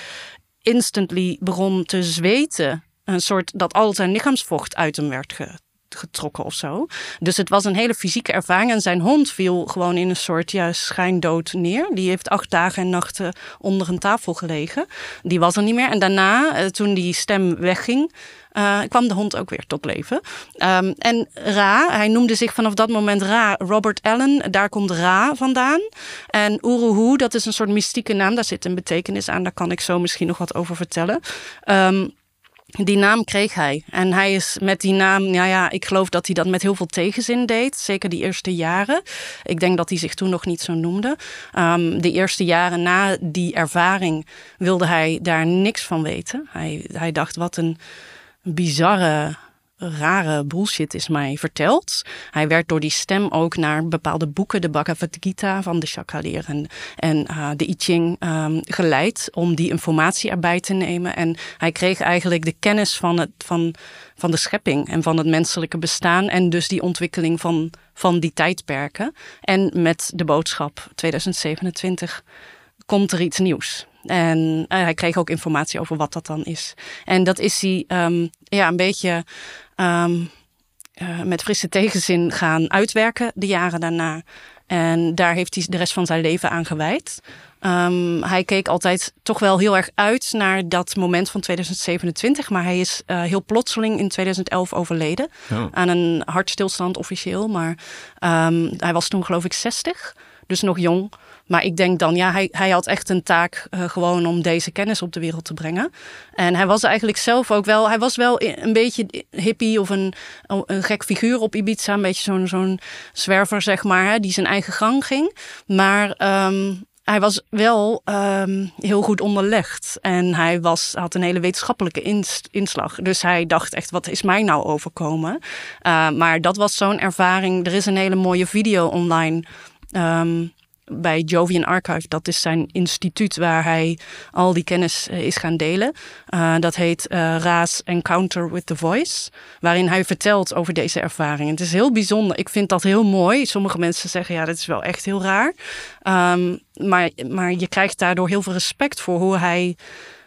instantly begon te zweten. Een soort dat al zijn lichaamsvocht uit hem werd getrokken of zo. Dus het was een hele fysieke ervaring. En zijn hond viel gewoon in een soort ja, schijndood neer. Die heeft acht dagen en nachten onder een tafel gelegen. Die was er niet meer. En daarna, eh, toen die stem wegging, uh, kwam de hond ook weer tot leven. Um, en Ra, hij noemde zich vanaf dat moment Ra, Robert Allen. Daar komt Ra vandaan. En Uruhu, dat is een soort mystieke naam. Daar zit een betekenis aan. Daar kan ik zo misschien nog wat over vertellen. Um, die naam kreeg hij. En hij is met die naam, nou ja, ik geloof dat hij dat met heel veel tegenzin deed. Zeker die eerste jaren. Ik denk dat hij zich toen nog niet zo noemde. Um, de eerste jaren na die ervaring wilde hij daar niks van weten. Hij, hij dacht, wat een bizarre rare bullshit is mij verteld. Hij werd door die stem ook naar bepaalde boeken, de Bhagavad Gita van de Shakaleer en, en uh, de I Ching um, geleid om die informatie erbij te nemen. En hij kreeg eigenlijk de kennis van, het, van, van de schepping en van het menselijke bestaan en dus die ontwikkeling van, van die tijdperken. En met de boodschap 2027 komt er iets nieuws. En uh, hij kreeg ook informatie over wat dat dan is. En dat is hij um, ja, een beetje um, uh, met frisse tegenzin gaan uitwerken de jaren daarna. En daar heeft hij de rest van zijn leven aan gewijd. Um, hij keek altijd toch wel heel erg uit naar dat moment van 2027. Maar hij is uh, heel plotseling in 2011 overleden. Oh. Aan een hartstilstand officieel. Maar um, hij was toen geloof ik 60. Dus nog jong. Maar ik denk dan, ja, hij, hij had echt een taak uh, gewoon om deze kennis op de wereld te brengen. En hij was eigenlijk zelf ook wel, hij was wel een beetje hippie of een, een gek figuur op Ibiza. Een beetje zo'n zo'n zwerver, zeg maar, hè, die zijn eigen gang ging. Maar um, hij was wel um, heel goed onderlegd. En hij was, had een hele wetenschappelijke inslag. Dus hij dacht echt, wat is mij nou overkomen? Uh, maar dat was zo'n ervaring. Er is een hele mooie video online. Um, bij Jovian Archive. Dat is zijn instituut waar hij al die kennis eh, is gaan delen. Uh, dat heet uh, Ra's Encounter with the Voice. Waarin hij vertelt over deze ervaring. Het is heel bijzonder. Ik vind dat heel mooi. Sommige mensen zeggen ja, dat is wel echt heel raar. Um, maar, maar je krijgt daardoor heel veel respect voor hoe hij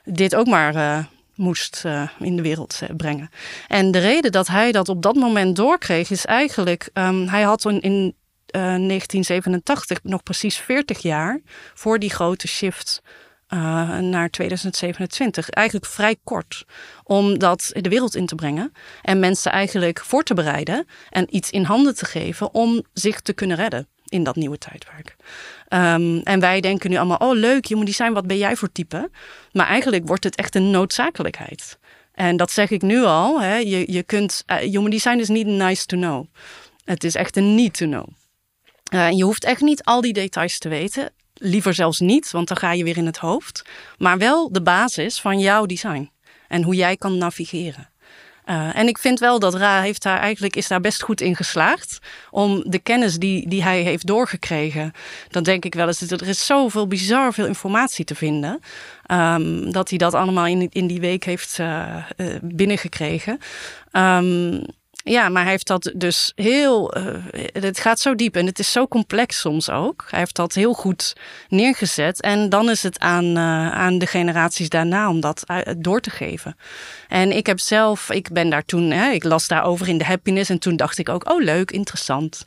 dit ook maar moest in de wereld brengen. En de reden dat hij dat op dat moment doorkreeg is eigenlijk, um, hij had in, in 1987 nog precies 40 jaar voor die grote shift uh, naar 2027. Eigenlijk vrij kort om dat de wereld in te brengen en mensen eigenlijk voor te bereiden en iets in handen te geven om zich te kunnen redden in dat nieuwe tijdperk. Um, en wij denken nu allemaal, oh leuk, je moet die zijn, wat ben jij voor type? Maar eigenlijk wordt het echt een noodzakelijkheid. En dat zeg ik nu al. Hè. Je, je kunt, uh, human design is niet nice to know. Het is echt een need to know. Uh, je hoeft echt niet al die details te weten. Liever zelfs niet, want dan ga je weer in het hoofd. Maar wel de basis van jouw design. En hoe jij kan navigeren. Uh, en ik vind wel dat Ra heeft daar eigenlijk is daar best goed in geslaagd. Om de kennis die, die hij heeft doorgekregen. Dan denk ik wel eens, er is zoveel bizar veel informatie te vinden. Um, dat hij dat allemaal in, in die week heeft uh, binnengekregen. Um, ja, maar hij heeft dat dus heel. Uh, het gaat zo diep en het is zo complex soms ook. Hij heeft dat heel goed neergezet. En dan is het aan, uh, aan de generaties daarna om dat door te geven. En ik heb zelf, ik ben daar toen, hè, ik las daarover in de happiness. En toen dacht ik ook, oh leuk, interessant.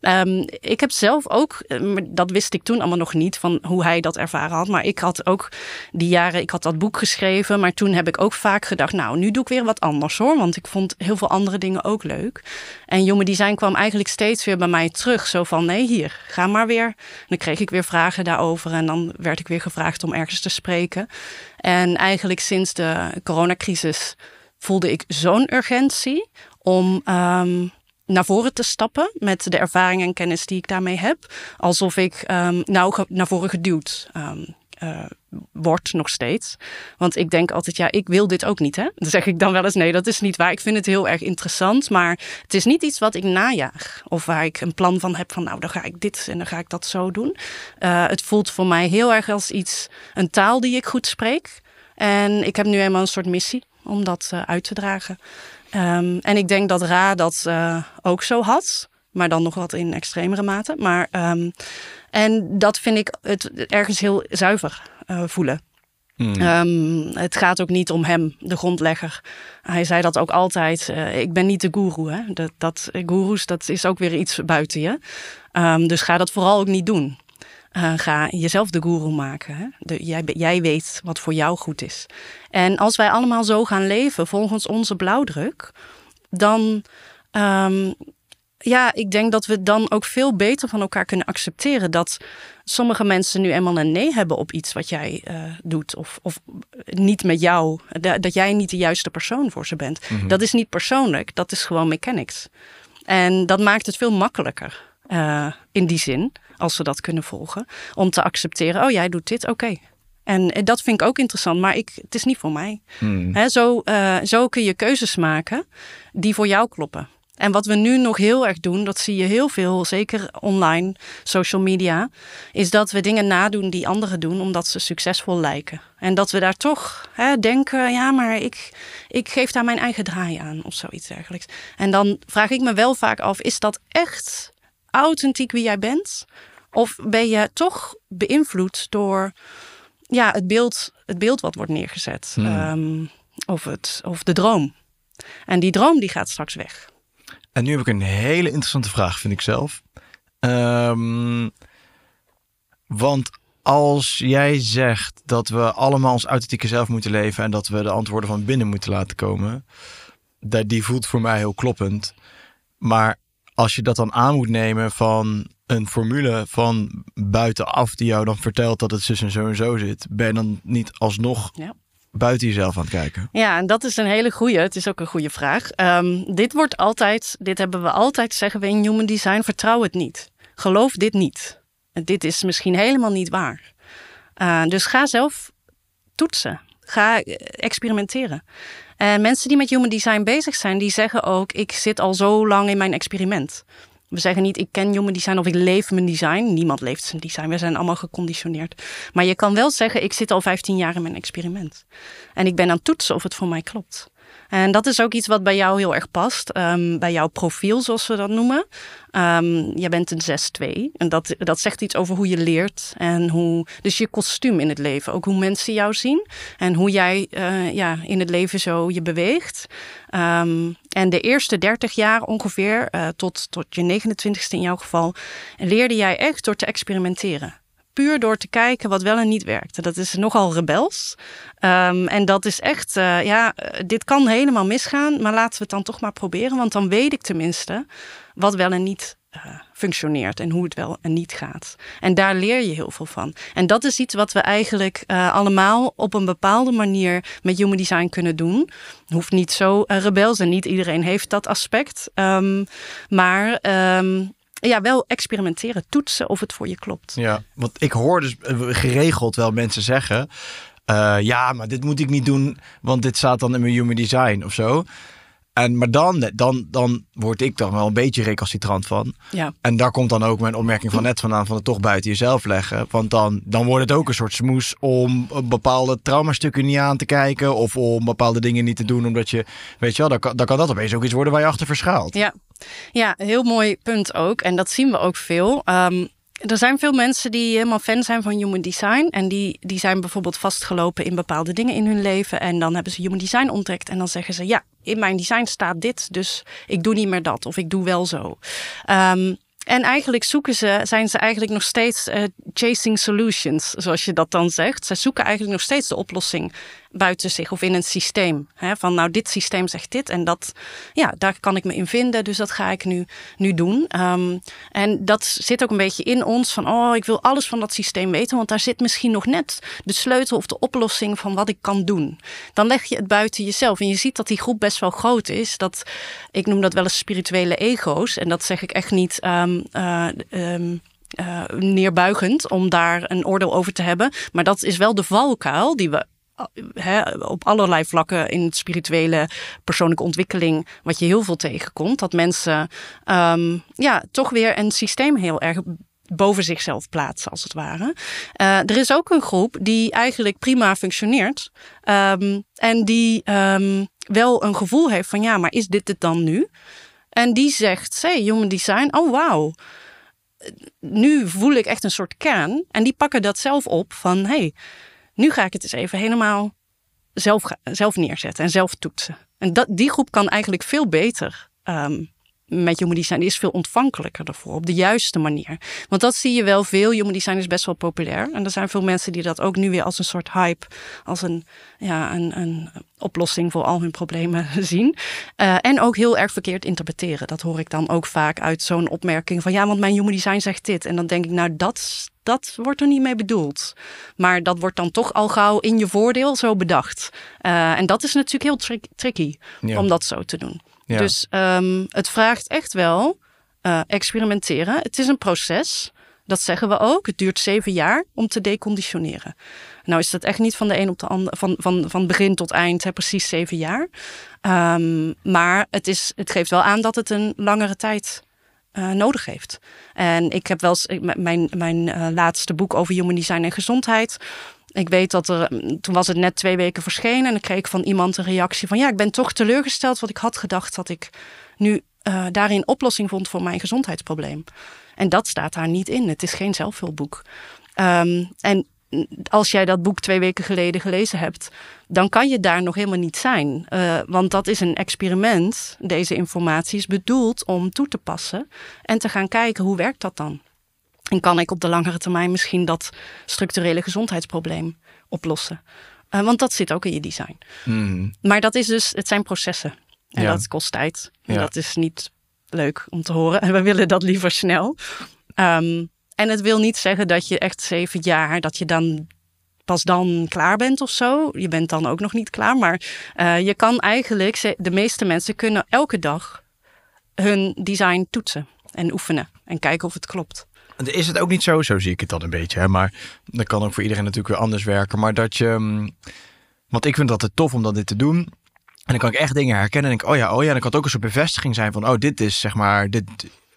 Um, ik heb zelf ook, dat wist ik toen allemaal nog niet van hoe hij dat ervaren had. Maar ik had ook die jaren, ik had dat boek geschreven. Maar toen heb ik ook vaak gedacht, nou, nu doe ik weer wat anders hoor. Want ik vond heel veel andere dingen ook leuk. En Jonge Design kwam eigenlijk steeds weer bij mij terug. Zo van, nee, hier, ga maar weer. En dan kreeg ik weer vragen daarover. En dan werd ik weer gevraagd om ergens te spreken. En eigenlijk sinds de coronacrisis voelde ik zo'n urgentie om... Um, naar voren te stappen met de ervaring en kennis die ik daarmee heb. Alsof ik nou naar voren geduwd um, word nog steeds. Want ik denk altijd, ja, ik wil dit ook niet. Hè? Dan zeg ik dan wel eens, nee, dat is niet waar. Ik vind het heel erg interessant, maar het is niet iets wat ik najaag. Of waar ik een plan van heb van, nou, dan ga ik dit en dan ga ik dat zo doen. Uh, het voelt voor mij heel erg als iets, een taal die ik goed spreek. En ik heb nu eenmaal een soort missie om dat uh, uit te dragen. Um, en ik denk dat Ra dat uh, ook zo had. Maar dan nog wat in extremere mate. Maar, um, en dat vind ik het ergens heel zuiver uh, voelen. Hmm. Um, het gaat ook niet om hem, de grondlegger. Hij zei dat ook altijd. Uh, ik ben niet de guru. Hè? Dat, dat, goeroes, dat is ook weer iets buiten je. Um, dus ga dat vooral ook niet doen. Uh, ga jezelf de guru maken. Hè? De, jij, jij weet wat voor jou goed is. En als wij allemaal zo gaan leven volgens onze blauwdruk, dan. Um, ja, ik denk dat we dan ook veel beter van elkaar kunnen accepteren dat sommige mensen nu eenmaal een nee hebben op iets wat jij uh, doet. Of, of niet met jou, dat jij niet de juiste persoon voor ze bent. Mm -hmm. Dat is niet persoonlijk, dat is gewoon mechanics. En dat maakt het veel makkelijker uh, in die zin als ze dat kunnen volgen. Om te accepteren, oh jij doet dit, oké. Okay. En dat vind ik ook interessant, maar ik, het is niet voor mij. Hmm. He, zo, uh, zo kun je keuzes maken die voor jou kloppen. En wat we nu nog heel erg doen, dat zie je heel veel, zeker online, social media, is dat we dingen nadoen die anderen doen omdat ze succesvol lijken. En dat we daar toch hè, denken, ja, maar ik, ik geef daar mijn eigen draai aan of zoiets dergelijks. En dan vraag ik me wel vaak af, is dat echt authentiek wie jij bent? Of ben je toch beïnvloed door ja, het, beeld, het beeld wat wordt neergezet? Hmm. Um, of, het, of de droom. En die droom die gaat straks weg. En nu heb ik een hele interessante vraag, vind ik zelf. Um, want als jij zegt dat we allemaal ons authentieke zelf moeten leven en dat we de antwoorden van binnen moeten laten komen, die voelt voor mij heel kloppend. Maar als je dat dan aan moet nemen van een formule van buitenaf die jou dan vertelt dat het zus en zo en zo zit, ben je dan niet alsnog ja. Buiten jezelf aan het kijken? Ja, en dat is een hele goede. Het is ook een goede vraag. Um, dit wordt altijd, dit hebben we altijd, zeggen we in Human Design, vertrouw het niet. Geloof dit niet. Dit is misschien helemaal niet waar. Uh, dus ga zelf toetsen. Ga experimenteren. En mensen die met human design bezig zijn, die zeggen ook: Ik zit al zo lang in mijn experiment. We zeggen niet ik ken human design of ik leef mijn design. Niemand leeft zijn design. We zijn allemaal geconditioneerd. Maar je kan wel zeggen ik zit al 15 jaar in mijn experiment. En ik ben aan het toetsen of het voor mij klopt. En dat is ook iets wat bij jou heel erg past. Ehm, bij jouw profiel, zoals we dat noemen. Um, jij bent een 6-2. En dat, dat zegt iets over hoe je leert. En hoe, dus je kostuum in het leven. Ook hoe mensen jou zien. En hoe jij uh, ja, in het leven zo je beweegt. Um, en de eerste 30 jaar ongeveer, uh, tot, tot je 29ste in jouw geval, leerde jij echt door te experimenteren puur door te kijken wat wel en niet werkte. Dat is nogal rebels. Um, en dat is echt, uh, ja, dit kan helemaal misgaan, maar laten we het dan toch maar proberen. Want dan weet ik tenminste wat wel en niet uh, functioneert en hoe het wel en niet gaat. En daar leer je heel veel van. En dat is iets wat we eigenlijk uh, allemaal op een bepaalde manier met human design kunnen doen. Hoeft niet zo rebels en niet iedereen heeft dat aspect. Um, maar um, ja, wel experimenteren, toetsen of het voor je klopt. Ja, want ik hoor dus geregeld wel mensen zeggen: uh, ja, maar dit moet ik niet doen, want dit staat dan in mijn human design of zo. En, maar dan, dan, dan word ik dan wel een beetje recalcitrant van. Ja. En daar komt dan ook mijn opmerking van net vandaan van het toch buiten jezelf leggen. Want dan, dan wordt het ook een soort smoes om bepaalde traumastukken niet aan te kijken. Of om bepaalde dingen niet te doen. Omdat je, weet je wel, dan kan, dan kan dat opeens ook iets worden waar je achter verschaalt. Ja, ja heel mooi punt ook. En dat zien we ook veel. Um, er zijn veel mensen die helemaal fan zijn van human design. En die, die zijn bijvoorbeeld vastgelopen in bepaalde dingen in hun leven. En dan hebben ze human design ontdekt. En dan zeggen ze: Ja, in mijn design staat dit. Dus ik doe niet meer dat. Of ik doe wel zo. Um, en eigenlijk zoeken ze, zijn ze eigenlijk nog steeds uh, chasing solutions, zoals je dat dan zegt. Ze zoeken eigenlijk nog steeds de oplossing buiten zich of in een systeem. Hè? Van nou, dit systeem zegt dit en dat, ja, daar kan ik me in vinden, dus dat ga ik nu, nu doen. Um, en dat zit ook een beetje in ons van, oh, ik wil alles van dat systeem weten, want daar zit misschien nog net de sleutel of de oplossing van wat ik kan doen. Dan leg je het buiten jezelf en je ziet dat die groep best wel groot is. Dat, ik noem dat wel eens spirituele ego's en dat zeg ik echt niet. Um, uh, um, uh, neerbuigend om daar een oordeel over te hebben. Maar dat is wel de valkuil die we op allerlei vlakken in het spirituele persoonlijke ontwikkeling, wat je heel veel tegenkomt, dat mensen um, ja, toch weer een systeem heel erg boven zichzelf plaatsen, als het ware. Uh, er is ook een groep die eigenlijk prima functioneert um, en die um, wel een gevoel heeft van ja, maar is dit het dan nu? En die zegt, hey, human design, oh wauw. Nu voel ik echt een soort kern. En die pakken dat zelf op van hey, nu ga ik het eens even helemaal zelf, zelf neerzetten en zelf toetsen. En dat, die groep kan eigenlijk veel beter um, met human. Die is veel ontvankelijker daarvoor, op de juiste manier. Want dat zie je wel veel. Human design is best wel populair. En er zijn veel mensen die dat ook nu weer als een soort hype, als een, ja, een, een oplossing voor al hun problemen zien. Uh, en ook heel erg verkeerd interpreteren. Dat hoor ik dan ook vaak uit zo'n opmerking van ja, want mijn human design zegt dit. En dan denk ik, nou, dat dat wordt er niet mee bedoeld. Maar dat wordt dan toch al gauw in je voordeel zo bedacht. Uh, en dat is natuurlijk heel tri tricky ja. om dat zo te doen. Ja. Dus um, het vraagt echt wel uh, experimenteren. Het is een proces. Dat zeggen we ook. Het duurt zeven jaar om te deconditioneren. Nou is dat echt niet van de een op de ander, van, van, van begin tot eind, hè, precies zeven jaar. Um, maar het, is, het geeft wel aan dat het een langere tijd uh, nodig heeft. En ik heb wel eens mijn, mijn uh, laatste boek over human design en gezondheid. Ik weet dat er, toen was het net twee weken verschenen en ik kreeg van iemand een reactie van ja, ik ben toch teleurgesteld, want ik had gedacht dat ik nu uh, daarin oplossing vond voor mijn gezondheidsprobleem. En dat staat daar niet in. Het is geen zelfhulpboek. Um, en als jij dat boek twee weken geleden gelezen hebt, dan kan je daar nog helemaal niet zijn. Uh, want dat is een experiment. Deze informatie is bedoeld om toe te passen en te gaan kijken hoe werkt dat dan. En kan ik op de langere termijn misschien dat structurele gezondheidsprobleem oplossen? Uh, want dat zit ook in je design. Mm. Maar dat is dus, het zijn processen. En ja. dat kost tijd. En ja. dat is niet leuk om te horen. En we willen dat liever snel. Um, en het wil niet zeggen dat je echt zeven jaar, dat je dan pas dan klaar bent of zo. Je bent dan ook nog niet klaar. Maar uh, je kan eigenlijk, de meeste mensen kunnen elke dag hun design toetsen en oefenen en kijken of het klopt. Is het ook niet zo, zo zie ik het dan een beetje, hè? maar dat kan ook voor iedereen natuurlijk weer anders werken. Maar dat je, mm, want ik vind dat het tof om dat dit te doen. En dan kan ik echt dingen herkennen en denk, oh ja, oh ja. En dan kan het ook een soort bevestiging zijn van, oh, dit is zeg maar, dit,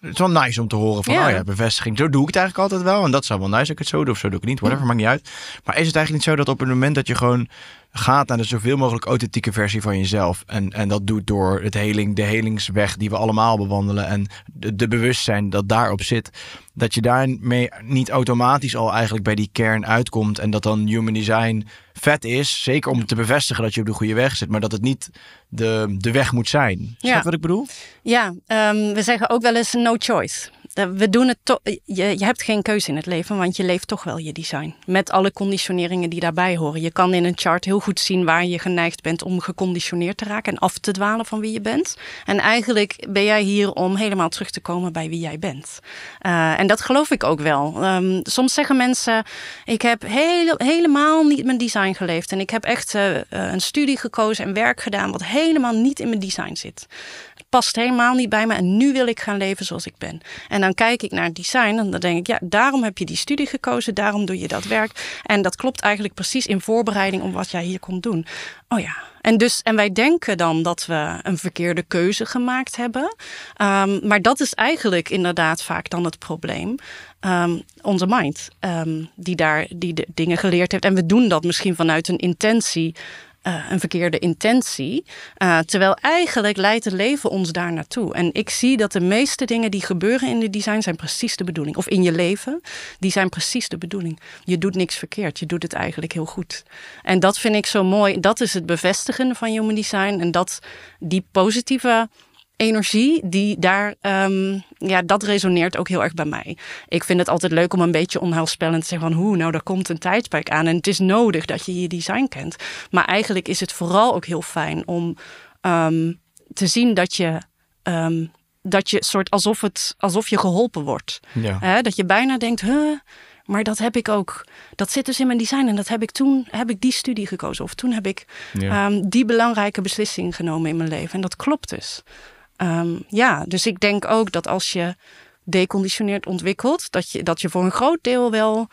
het is wel nice om te horen van, Ja. oh ja, bevestiging. Zo doe ik het eigenlijk altijd wel. En dat zou wel nice dat ik het zo doe of zo doe ik het niet. Whatever, maakt niet uit. Maar is het eigenlijk niet zo dat op het moment dat je gewoon gaat naar de zoveel mogelijk authentieke versie van jezelf. En, en dat doet door het heling, de helingsweg die we allemaal bewandelen. En de, de bewustzijn dat daarop zit. Dat je daarmee niet automatisch al eigenlijk bij die kern uitkomt. En dat dan human design vet is. Zeker om te bevestigen dat je op de goede weg zit. Maar dat het niet de, de weg moet zijn. Snap Ja. wat ik bedoel? Ja, ehm, we zeggen ook wel eens no choice. Eh, We doen het toch. Je, je hebt geen keuze in het leven, want je leeft toch wel je design. Met alle conditioneringen die daarbij horen. Je kan in een chart heel goed zien waar je geneigd bent om geconditioneerd te raken en af te dwalen van wie je bent. En eigenlijk ben jij hier om helemaal terug te komen bij wie jij bent. Eh, en dat geloof ik ook wel. Ehm, soms zeggen mensen: Ik heb hele, helemaal niet mijn design geleefd. En ik heb echt eh, een studie gekozen en werk gedaan wat helemaal niet in mijn design zit past helemaal niet bij me en nu wil ik gaan leven zoals ik ben. En dan kijk ik naar het design en dan denk ik, ja, daarom heb je die studie gekozen, daarom doe je dat werk. En dat klopt eigenlijk precies in voorbereiding om wat jij hier komt doen. Oh ja. En, dus, en wij denken dan dat we een verkeerde keuze gemaakt hebben. Ehm, maar dat is eigenlijk inderdaad vaak dan het probleem. Ehm, onze mind, ehm, die daar die de dingen geleerd heeft. En we doen dat misschien vanuit een intentie eh, een verkeerde intentie. Eh, terwijl eigenlijk leidt het leven ons daar naartoe. En ik zie dat de meeste dingen die gebeuren in de design zijn precies de bedoeling. Of in je leven, die zijn precies de bedoeling. Je doet niks verkeerd, je doet het eigenlijk heel goed. En dat vind ik zo mooi. Dat is het bevestigen van human design. En dat die positieve energie, die daar, ehm, ja, dat resoneert ook heel erg bij mij. Ik vind het altijd leuk om een beetje onheilspellend te zeggen van, hoe, nou, er komt een tijdperk aan en het is nodig dat je je design kent. Maar eigenlijk is het vooral ook heel fijn om ehm, te zien dat je, ehm, dat je soort alsof het, alsof je geholpen wordt. Ja. Dat je bijna denkt, huh, maar dat heb ik ook. Dat zit dus in mijn design en dat heb ik toen, heb ik die studie gekozen of toen heb ik Ja. die belangrijke beslissing genomen in mijn leven. En dat klopt dus. Ehm, ja, dus ik denk ook dat als je deconditioneerd ontwikkelt, dat je, dat je voor een groot deel wel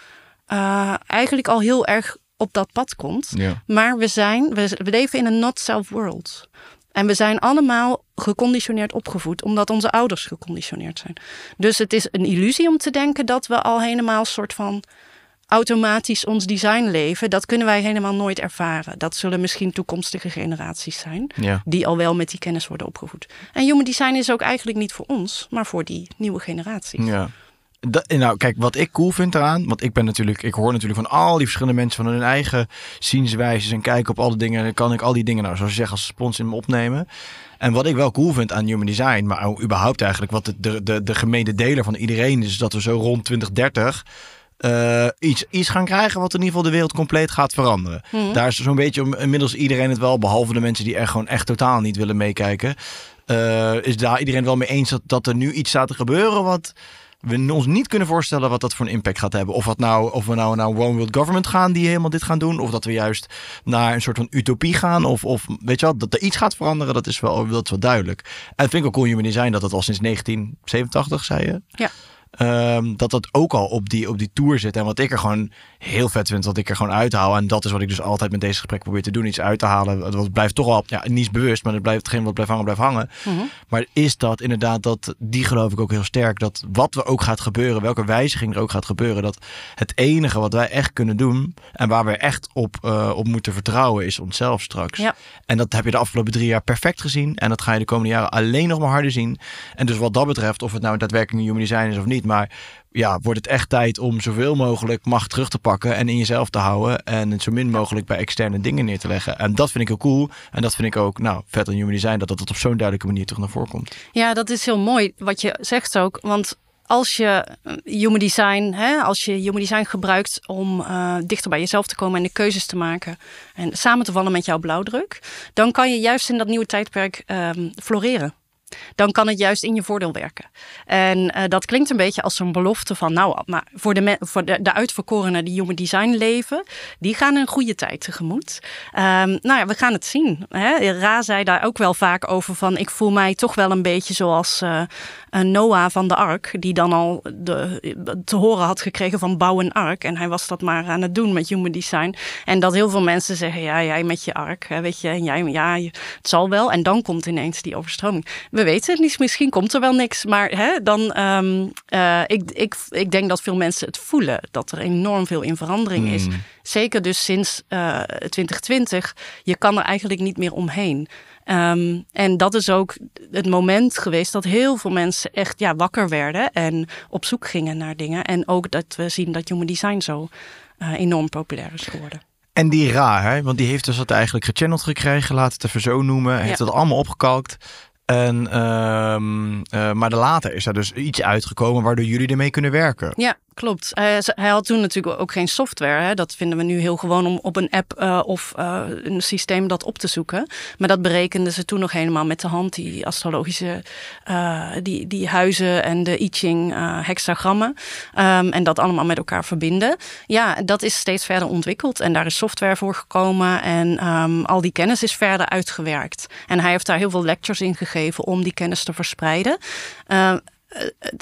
eh, eigenlijk al heel erg op dat pad komt. Ja. Maar we zijn, we, we leven in een not-self world. En we zijn allemaal geconditioneerd opgevoed, omdat onze ouders geconditioneerd zijn. Dus het is een illusie om te denken dat we al helemaal soort van automatisch ons design leven. Dat kunnen wij helemaal nooit ervaren. Dat zullen misschien toekomstige generaties zijn, Ja. die al wel met die kennis worden opgevoed. En human design is ook eigenlijk niet voor ons, maar voor die nieuwe generaties. Ja. Dat, nou, kijk, wat ik cool vind eraan, want ik ben natuurlijk, ik hoor natuurlijk van al die verschillende mensen van hun eigen zienswijzes en kijken op alle dingen. Kan ik al die dingen, nou, zoals je zegt, als spons in me opnemen. En wat ik wel cool vind aan human design, maar ook überhaupt eigenlijk wat de, de, de, de gemene deler van iedereen is, is dat we zo rond 2030 eh, iets, iets gaan krijgen wat in ieder geval de wereld compleet gaat veranderen. Mhm. Daar is zo'n beetje inmiddels iedereen het wel, behalve de mensen die er gewoon echt totaal niet willen meekijken. eh, is daar iedereen wel mee eens dat, dat er nu iets staat te gebeuren wat we ons niet kunnen voorstellen wat dat voor een impact gaat hebben. Of, wat nou, of we nou naar een one world government gaan die helemaal dit gaan doen. Of dat we juist naar een soort van utopie gaan. Of, of weet je wel, dat er iets gaat veranderen. Dat is wel, dat is wel duidelijk. En het vind ik ook cool human design dat het al sinds 1987, zei je? Ja. Ehm, dat dat ook al op die, op die tour zit. En wat ik er gewoon heel vet vind, wat ik er gewoon uithaal. En dat is wat ik dus altijd met deze gesprek probeer te doen. Iets uit te halen. Het wat blijft toch wel, ja, niet bewust, maar het blijft hetgeen wat blijft hangen, blijft hangen. Mhm. Maar is dat inderdaad, dat, die geloof ik ook heel sterk. Dat wat er ook gaat gebeuren, welke wijziging er ook gaat gebeuren. Dat het enige wat wij echt kunnen doen. En waar we echt op, eh, op moeten vertrouwen, is onszelf straks. Ja. En dat heb je de afgelopen drie jaar perfect gezien. En dat ga je de komende jaren alleen nog maar harder zien. En dus wat dat betreft, of het nou daadwerkelijk een human design is of niet. Maar ja, wordt het echt tijd om zoveel mogelijk macht terug te pakken en in jezelf te houden. En zo min mogelijk bij externe dingen neer te leggen. En dat vind ik heel cool. En dat vind ik ook, nou, vet aan human design, dat dat op zo'n duidelijke manier terug naar voren komt. Ja, dat is heel mooi wat je zegt ook. Want als je eh, human design, hè, als je human design gebruikt om eh, dichter bij jezelf te komen en de keuzes te maken en samen te vallen met jouw blauwdruk, dan kan je juist in dat nieuwe tijdperk ehm, floreren. Dan kan het juist in je voordeel werken. En eh, dat klinkt een beetje als zo'n belofte van, nou, maar voor de, voor de, de uitverkorenen die human design leven, die gaan een goede tijd tegemoet. Ehm, nou ja, we gaan het zien. Hè? Ra zei daar ook wel vaak over van, ik voel mij toch wel een beetje zoals eh, een Noah van de Ark, die dan al de, te horen had gekregen van bouw een ark. En hij was dat maar aan het doen met human design. En dat heel veel mensen zeggen, ja, jij met je ark, hè, weet je, en jij, ja, het zal wel. En dan komt ineens die overstroming. We weten het niet. Misschien komt er wel niks. Maar hè, dan, um, ik, ik, ik denk dat veel mensen het voelen. Dat er enorm veel in verandering is. Hmm. Zeker dus sinds uh, 2020. Je kan er eigenlijk niet meer omheen. Um, en dat is ook het moment geweest dat heel veel mensen echt ja, wakker werden. En op zoek gingen naar dingen. En ook dat we zien dat human design zo uh, enorm populair is geworden. En die Ra, hè? want die heeft dus dat eigenlijk gechanneld gekregen, laat het even zo noemen. Heeft ja. dat allemaal opgekalkt. En, uh, maar later is er dus iets uitgekomen waardoor jullie ermee kunnen werken. Ja, klopt. Hij, hij, had toen natuurlijk ook geen software. Hè. Dat vinden we nu heel gewoon om op een app uh, of uh, een systeem dat op te zoeken. Maar dat berekenden ze toen nog helemaal met de hand, die astrologische uh, die, die huizen en de I Ching hexagrammen. Um, en dat allemaal met elkaar verbinden. Ja, dat is steeds verder ontwikkeld. En daar is software voor gekomen. En um, al die kennis is verder uitgewerkt. En hij heeft daar heel veel lectures in gegeven om die kennis te verspreiden.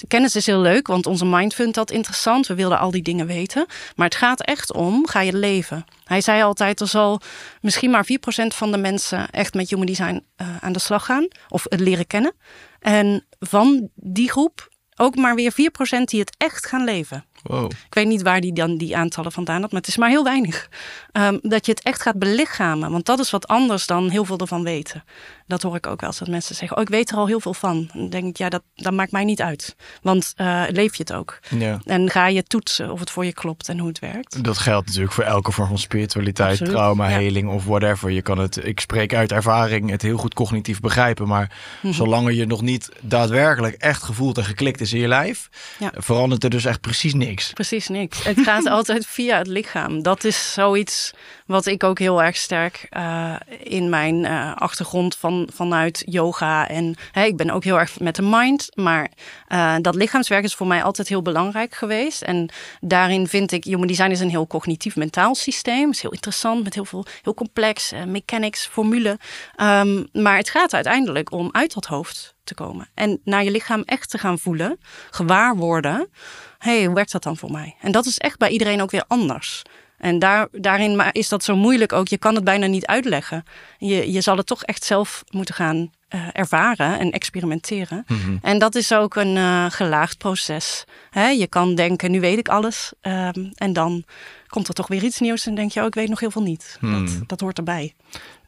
Kennis is heel leuk, want onze mind vindt dat interessant. We willen al die dingen weten. Maar het gaat echt om, ga je leven? Hij zei altijd, er zal misschien maar 4% van de mensen echt met human design uh, aan de slag gaan. Of het leren kennen. En van die groep ook maar weer 4% die het echt gaan leven. Wow. Ik weet niet waar die dan die aantallen vandaan had, maar het is maar heel weinig. Um, dat je het echt gaat belichamen, want dat is wat anders dan heel veel ervan weten. Dat hoor ik ook wel eens dat mensen zeggen: Oh, ik weet er al heel veel van. Dan denk ik, ja, dat, dat maakt mij niet uit. Want uh, leef je het ook? Ja. En ga je toetsen of het voor je klopt en hoe het werkt? Dat geldt natuurlijk voor elke vorm van spiritualiteit, Absoluut. trauma, ja. heling of whatever. Je kan het, ik spreek uit ervaring, het heel goed cognitief begrijpen. Maar mm -hmm. zolang je nog niet daadwerkelijk echt gevoeld en geklikt is in je lijf, ja. verandert er dus echt precies niks. Precies niks. Het gaat altijd via het lichaam. Dat is zoiets wat ik ook heel erg sterk uh, in mijn uh, achtergrond van, vanuit yoga. En ik ben ook heel erg met de mind. Maar uh, dat lichaamswerk is voor mij altijd heel belangrijk geweest. En daarin vind ik, human design is een heel cognitief-mentaal systeem. is heel interessant, met heel veel, heel complex, mechanics, formule. Um, maar het gaat uiteindelijk om uit dat hoofd te komen. En naar je lichaam echt te gaan voelen, gewaar worden. Hey, hoe werkt dat dan voor mij? En dat is echt bij iedereen ook weer anders. En daar, daarin is dat zo moeilijk ook. Je kan het bijna niet uitleggen. Je, je zal het toch echt zelf moeten gaan uh, ervaren en experimenteren. Mhm. En dat is ook een uh, gelaagd proces. Hè? Je kan denken, nu weet ik alles. Um, en dan komt er toch weer iets nieuws en denk je, oh, ik weet nog heel veel niet. Hmm. Dat, dat hoort erbij.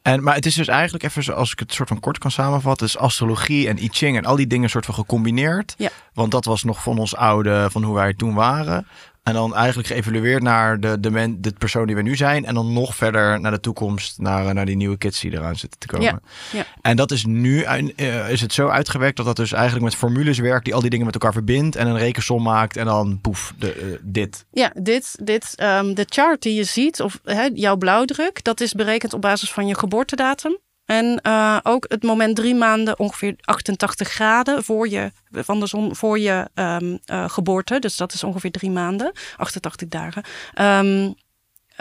En, maar het is dus eigenlijk even, zo, als ik het soort van kort kan samenvatten, is astrologie en I Ching en al die dingen soort van gecombineerd. Ja. Want dat was nog van ons oude, van hoe wij toen waren. En dan eigenlijk geëvalueerd naar de, de, men, de persoon die we nu zijn. En dan nog verder naar de toekomst, naar, naar die nieuwe kids die eraan zitten te komen. Ja, ja. En dat is nu, uh, is het zo uitgewerkt dat dat dus eigenlijk met formules werkt die al die dingen met elkaar verbindt. En een rekensom maakt en dan poef, de, uh, dit. Ja, dit, dit um, de chart die je ziet, of hè, jouw blauwdruk, dat is berekend op basis van je geboortedatum. En uh, ook het moment drie maanden, ongeveer 88 graden voor je, van de zon voor je um, uh, geboorte. Dus dat is ongeveer drie maanden, 88 dagen. Um,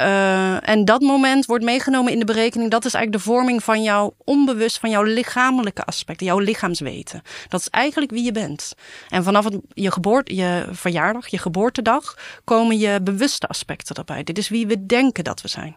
uh, en dat moment wordt meegenomen in de berekening. Dat is eigenlijk de vorming van jouw onbewust, van jouw lichamelijke aspecten, jouw lichaamsweten. Dat is eigenlijk wie je bent. En vanaf je, geboorte, je verjaardag, je geboortedag, komen je bewuste aspecten erbij. Dit is wie we denken dat we zijn.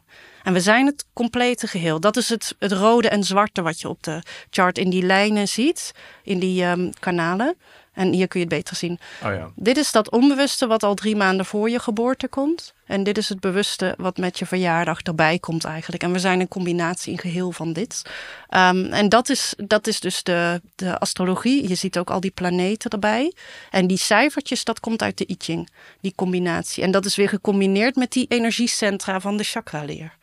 En we zijn het complete geheel. Dat is het, het rode en zwarte wat je op de chart in die lijnen ziet, in die um, kanalen. En hier kun je het beter zien. Oh ja. Dit is dat onbewuste wat al drie maanden voor je geboorte komt. En dit is het bewuste wat met je verjaardag erbij komt eigenlijk. En we zijn een combinatie in geheel van dit. Um, en dat is, dat is dus de, de astrologie. Je ziet ook al die planeten erbij. En die cijfertjes, dat komt uit de I Ching, die combinatie. En dat is weer gecombineerd met die energiecentra van de chakra-leer.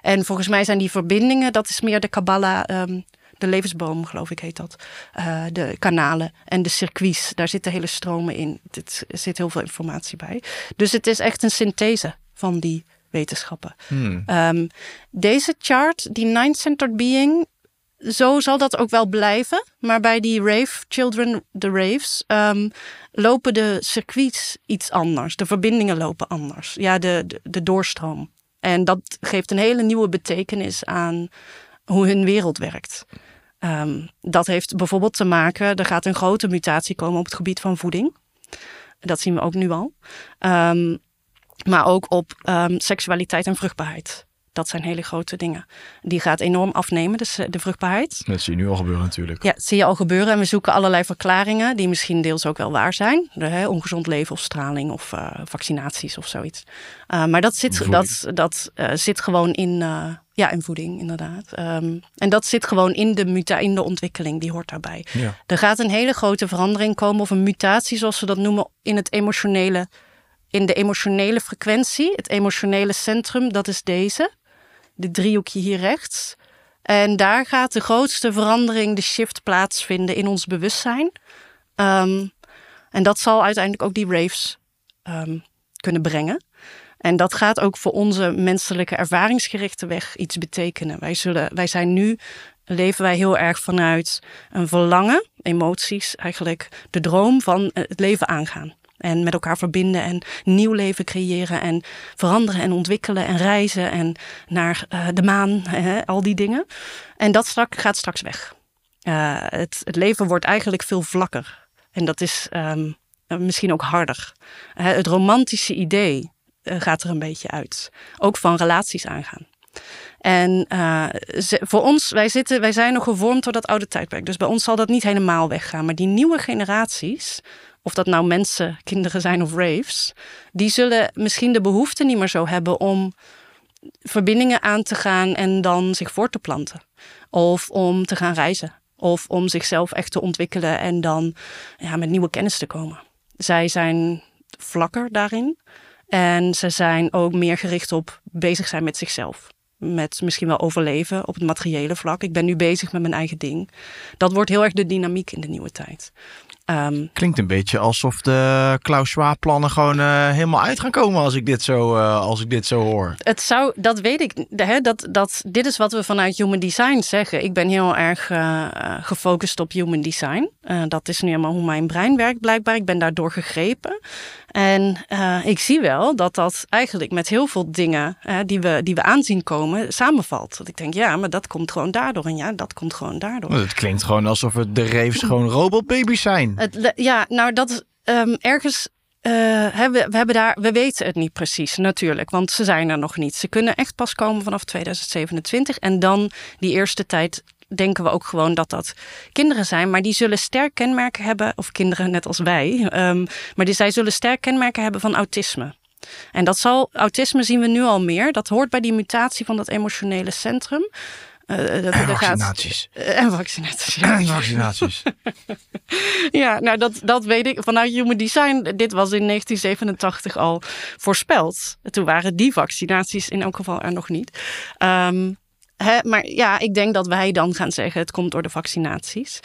En volgens mij zijn die verbindingen, dat is meer de Kabbalah... Um, de levensboom, geloof ik, heet dat. Uh, de kanalen en de circuits. Daar zitten hele stromen in. Er zit heel veel informatie bij. Dus het is echt een synthese van die wetenschappen. Hmm. Um, deze chart, die Nine-Centered Being, zo zal dat ook wel blijven. Maar bij die rave, Children, de raves, um, lopen de circuits iets anders. De verbindingen lopen anders. Ja, de, de, de doorstroom. En dat geeft een hele nieuwe betekenis aan hoe hun wereld werkt. Um, dat heeft bijvoorbeeld te maken, er gaat een grote mutatie komen op het gebied van voeding. Dat zien we ook nu al. Um, maar ook op um, seksualiteit en vruchtbaarheid. Dat zijn hele grote dingen. Die gaat enorm afnemen, dus de vruchtbaarheid. Dat zie je nu al gebeuren natuurlijk. Ja, dat zie je al gebeuren. En we zoeken allerlei verklaringen die misschien deels ook wel waar zijn. De, hè, ongezond leven of straling of uh, vaccinaties of zoiets. Uh, maar dat zit, dat, dat, uh, zit gewoon in, ja, in voeding, inderdaad. Um, en dat zit gewoon in de, muta in de ontwikkeling, die hoort daarbij. Ja. Er gaat een hele grote verandering komen, of een mutatie, zoals we dat noemen, in het emotionele. In de emotionele frequentie, het emotionele centrum, dat is deze. De driehoekje hier rechts. En daar gaat de grootste verandering, de shift, plaatsvinden in ons bewustzijn. Um, en dat zal uiteindelijk ook die raves um, kunnen brengen. En dat gaat ook voor onze menselijke ervaringsgerichte weg iets betekenen. Wij, zullen, wij zijn nu, leven wij heel erg vanuit een verlangen, emoties, eigenlijk de droom van het leven aangaan. En met elkaar verbinden en nieuw leven creëren en veranderen en ontwikkelen en reizen en naar uh, de maan, hè, al die dingen. En dat strak, gaat straks weg. Uh, het, het, leven wordt eigenlijk veel vlakker. En dat is um, misschien ook harder. Uh, het romantische idee gaat er een beetje uit. Ook van relaties aangaan. En uh, voor ons, wij, zitten, wij zijn nog gevormd door dat oude tijdperk. Dus bij ons zal dat niet helemaal weggaan. Maar die nieuwe generaties, of dat nou mensen, kinderen zijn of raves, die zullen misschien de behoefte niet meer zo hebben om verbindingen aan te gaan en dan zich voor te planten. Of om te gaan reizen. Of om zichzelf echt te ontwikkelen en dan ja, met nieuwe kennis te komen. Zij zijn vlakker daarin. En ze zijn ook meer gericht op bezig zijn met zichzelf. Met misschien wel overleven op het materiële vlak. Ik ben nu bezig met mijn eigen ding. Dat wordt heel erg de dynamiek in de nieuwe tijd. Um, Klinkt een beetje alsof de Klaus Schwab plannen gewoon uh, helemaal uit gaan komen als ik dit zo, uh, als ik dit zo hoor. Het zou, dat weet ik. Hè, dat, dat, dit is wat we vanuit Human Design zeggen. Ik ben heel erg uh, gefocust op Human Design. dat is nu helemaal hoe mijn brein werkt blijkbaar. Ik ben daardoor gegrepen. En ik zie wel dat dat eigenlijk met heel veel dingen die, we, die we aanzien komen samenvalt. Dat ik denk, ja, maar dat komt gewoon daardoor. En ja, dat komt gewoon daardoor. Het klinkt gewoon alsof het de reefs gewoon robotbaby's zijn. Het, ja, nou dat um, ergens. Uh, we, we, hebben daar, we weten het niet precies, natuurlijk, want ze zijn er nog niet. Ze kunnen echt pas komen vanaf 2027. En dan die eerste tijd denken we ook gewoon dat dat kinderen zijn, maar die zullen sterk kenmerken hebben, of kinderen net als wij, um, maar die, zij zullen sterk kenmerken hebben van autisme. En dat zal, autisme zien we nu al meer. Dat hoort bij die mutatie van dat emotionele centrum. Uh, dat, en vaccinaties. Gaat, uh, en vaccinaties. Ja. En vaccinaties. ja, nou dat, dat weet ik vanuit Human Design. Dit was in 1987 al voorspeld. Toen waren die vaccinaties in elk geval er nog niet. Um, hè, maar ja, ik denk dat wij dan gaan zeggen: het komt door de vaccinaties.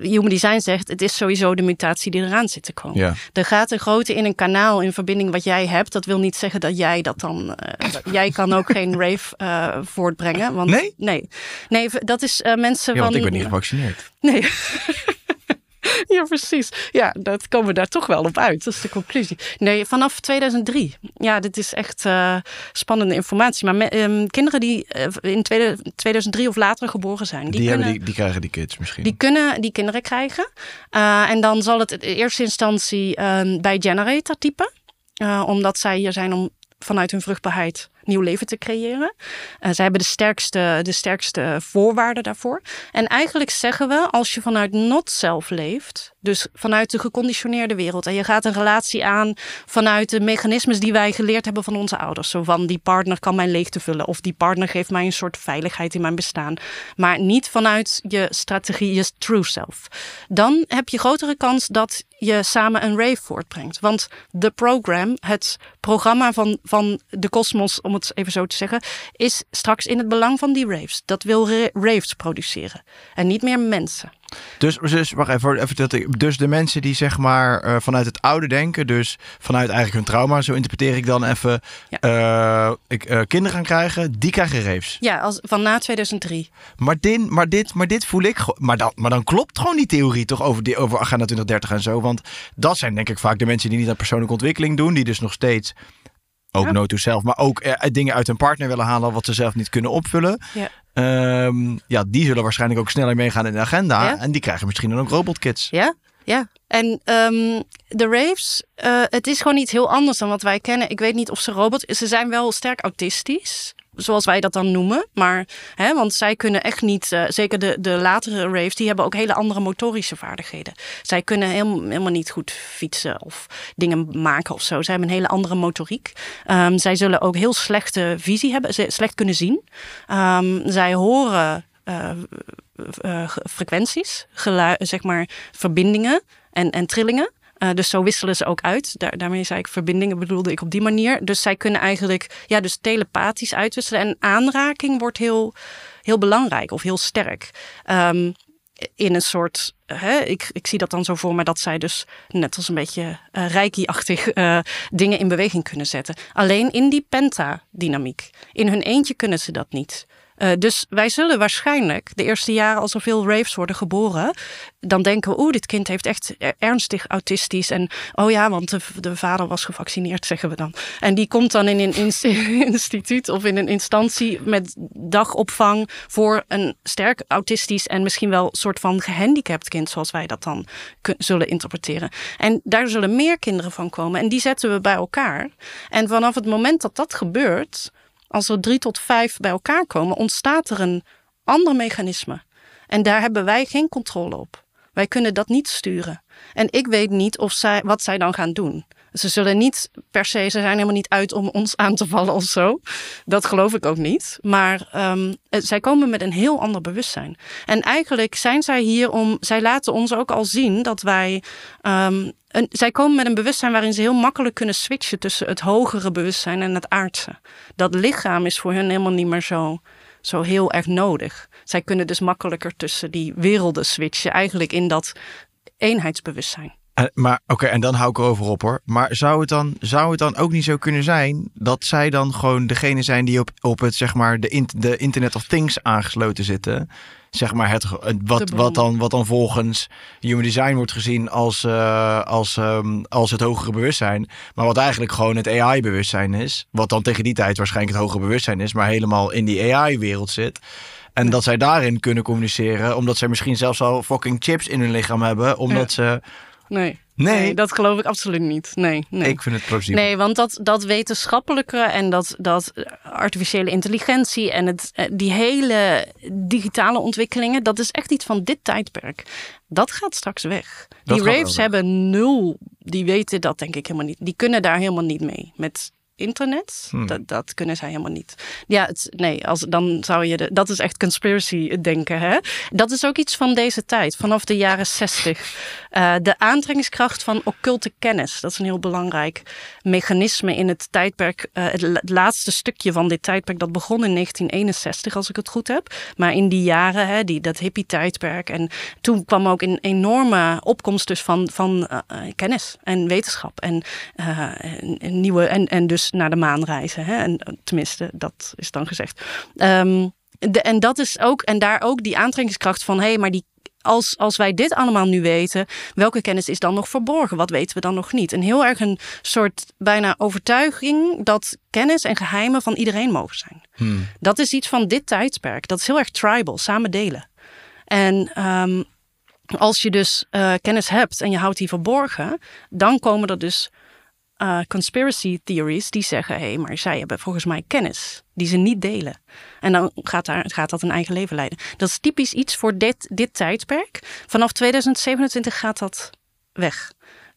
Human Design zegt, het is sowieso de mutatie die eraan zit te komen. Ja. Er gaat een grote in een kanaal in verbinding wat jij hebt. Dat wil niet zeggen dat jij dat dan... Uh, jij kan ook geen rave uh, voortbrengen. Want, nee? Nee. Nee, dat is uh, mensen ja, van... want ik ben niet gevaccineerd. Nee. Ja, precies. Ja, dat komen we daar toch wel op uit. Dat is de conclusie. Nee, vanaf 2003. Ja, dit is echt uh, spannende informatie. Maar me, um, kinderen die uh, in 2003 of later geboren zijn... Die, die, kunnen, die, die, krijgen die kids misschien. Die kunnen die kinderen krijgen. Uh, en dan zal het in eerste instantie bij generator typen. omdat zij hier zijn om vanuit hun vruchtbaarheid nieuw leven te creëren. Uh, zij hebben de sterkste, de sterkste voorwaarden daarvoor. En eigenlijk zeggen we, als je vanuit not-self leeft, dus vanuit de geconditioneerde wereld, en je gaat een relatie aan vanuit de mechanismes die wij geleerd hebben van onze ouders. Zo van die partner kan mijn leegte vullen, of die partner geeft mij een soort veiligheid in mijn bestaan. Maar niet vanuit je strategie, je true self. Dan heb je grotere kans dat je samen een rave voortbrengt. Want de program, het programma van, van de kosmos, om het even zo te zeggen, is straks in het belang van die raves. Dat wil raves produceren en niet meer mensen. Dus, dus wacht even, even dat ik, dus de mensen die zeg maar uh, vanuit het oude denken, dus vanuit eigenlijk hun trauma, zo interpreteer ik dan even, ja. uh, ik, uh, kinderen gaan krijgen, die krijgen raves. Ja, als, van na 2003. Maar, din, maar, dit, maar dit voel ik, maar dan, maar dan klopt gewoon die theorie toch over, die, over Agenda 2030 en zo. Want dat zijn denk ik vaak de mensen die niet aan persoonlijke ontwikkeling doen, die dus nog steeds ook ja. no to self, maar ook uh, dingen uit hun partner willen halen wat ze zelf niet kunnen opvullen. Ja. Um, ja, die zullen waarschijnlijk ook sneller meegaan in de agenda. Ja. En die krijgen misschien dan ook robotkits. Ja, ja. En um, de raves, uh, het is gewoon iets heel anders dan wat wij kennen. Ik weet niet of ze robot... Ze zijn wel sterk autistisch. Zoals wij dat dan noemen. Maar, hè, want zij kunnen echt niet, uh, zeker de, de latere raves, die hebben ook hele andere motorische vaardigheden. Zij kunnen helemaal, niet goed fietsen of dingen maken of zo. Zij hebben een hele andere motoriek. Um, zij zullen ook heel slechte visie hebben, slecht kunnen zien. Um, zij horen uh, uh, frequenties, zeg maar verbindingen en, en trillingen. Uh, dus zo wisselen ze ook uit. Daar, daarmee zei ik verbindingen bedoelde ik op die manier. Dus zij kunnen eigenlijk ja, dus telepathisch uitwisselen. En aanraking wordt heel, heel belangrijk of heel sterk. Um, in een soort, hè, ik, ik zie dat dan zo voor me dat zij dus net als een beetje uh, reiki-achtig uh, dingen in beweging kunnen zetten. Alleen in die penta-dynamiek. In hun eentje kunnen ze dat niet. Uh, dus wij zullen waarschijnlijk de eerste jaren als er veel raves worden geboren, dan denken we, oeh, dit kind heeft echt ernstig autistisch. En oh ja, want de, de, vader was gevaccineerd, zeggen we dan. En die komt dan in een instituut of in een instantie met dagopvang voor een sterk autistisch en misschien wel soort van gehandicapt kind, zoals wij dat dan zullen interpreteren. En daar zullen meer kinderen van komen. En die zetten we bij elkaar. En vanaf het moment dat dat gebeurt, als er drie tot vijf bij elkaar komen, ontstaat er een ander mechanisme. En daar hebben wij geen controle op. Wij kunnen dat niet sturen. En ik weet niet of zij, wat zij dan gaan doen. Ze zullen niet per se, ze zijn helemaal niet uit om ons aan te vallen of zo. Dat geloof ik ook niet. Maar um, zij komen met een heel ander bewustzijn. En eigenlijk zijn zij hier om, zij laten ons ook al zien dat wij. Um, een, zij komen met een bewustzijn waarin ze heel makkelijk kunnen switchen tussen het hogere bewustzijn en het aardse. Dat lichaam is voor hen helemaal niet meer zo, zo heel erg nodig. Zij kunnen dus makkelijker tussen die werelden switchen, eigenlijk in dat eenheidsbewustzijn. En, maar oké, en dan hou ik erover op hoor. Maar zou het, dan, zou het dan ook niet zo kunnen zijn dat zij dan gewoon degene zijn die op, op het, zeg maar, de, de Internet of Things aangesloten zitten? Zeg maar het, wat, wat, dan, wat dan volgens human design wordt gezien als, uh, als, um, als het hogere bewustzijn. Maar wat eigenlijk gewoon het AI-bewustzijn is. Wat dan tegen die tijd waarschijnlijk het hogere bewustzijn is, maar helemaal in die AI-wereld zit. En dat zij daarin kunnen communiceren, omdat zij misschien zelfs al fucking chips in hun lichaam hebben, omdat ze Nee. Nee. dat geloof ik absoluut niet. Nee, nee. Ik vind het plausibel. Nee, want dat, dat wetenschappelijke en dat, dat artificiële intelligentie en het, eh, die hele digitale ontwikkelingen, dat is echt iets van dit tijdperk. Dat gaat straks weg. die raves hebben nul, die weten dat denk ik helemaal niet. Die kunnen daar helemaal niet mee. Met internet. Hmm. Dat, dat kunnen zij helemaal niet. Ja, het, nee, als, dan zou je... De, dat is echt conspiracy denken, hè? Dat is ook iets van deze tijd, vanaf de jaren zestig. Uh, de aantrekkingskracht van occulte kennis. Dat is een heel belangrijk mechanisme in het tijdperk. Uh, het, laatste stukje van dit tijdperk, dat begon in 1961, als ik het goed heb. Maar in die jaren, hè, die, dat hippie-tijdperk. En toen kwam ook een enorme opkomst dus van, van uh, kennis en wetenschap. En, en nieuwe... En, en dus naar de maan reizen. Hè? En, tenminste, dat is dan gezegd. Um, de, en dat is ook, en daar ook die aantrekkingskracht van, hé, hey, maar die als, als wij dit allemaal nu weten, welke kennis is dan nog verborgen? Wat weten we dan nog niet? Een heel erg een soort bijna overtuiging dat kennis en geheimen van iedereen mogen zijn. Hmm. Dat is iets van dit tijdsperk. Dat is heel erg tribal, samen delen. En um, als je dus uh, kennis hebt en je houdt die verborgen, dan komen er dus uh, conspiracy theories die zeggen: hé, hey, maar zij hebben volgens mij kennis die ze niet delen. En dan gaat, daar, gaat dat een eigen leven leiden. Dat is typisch iets voor dit, dit tijdperk. Vanaf 2027 gaat dat weg.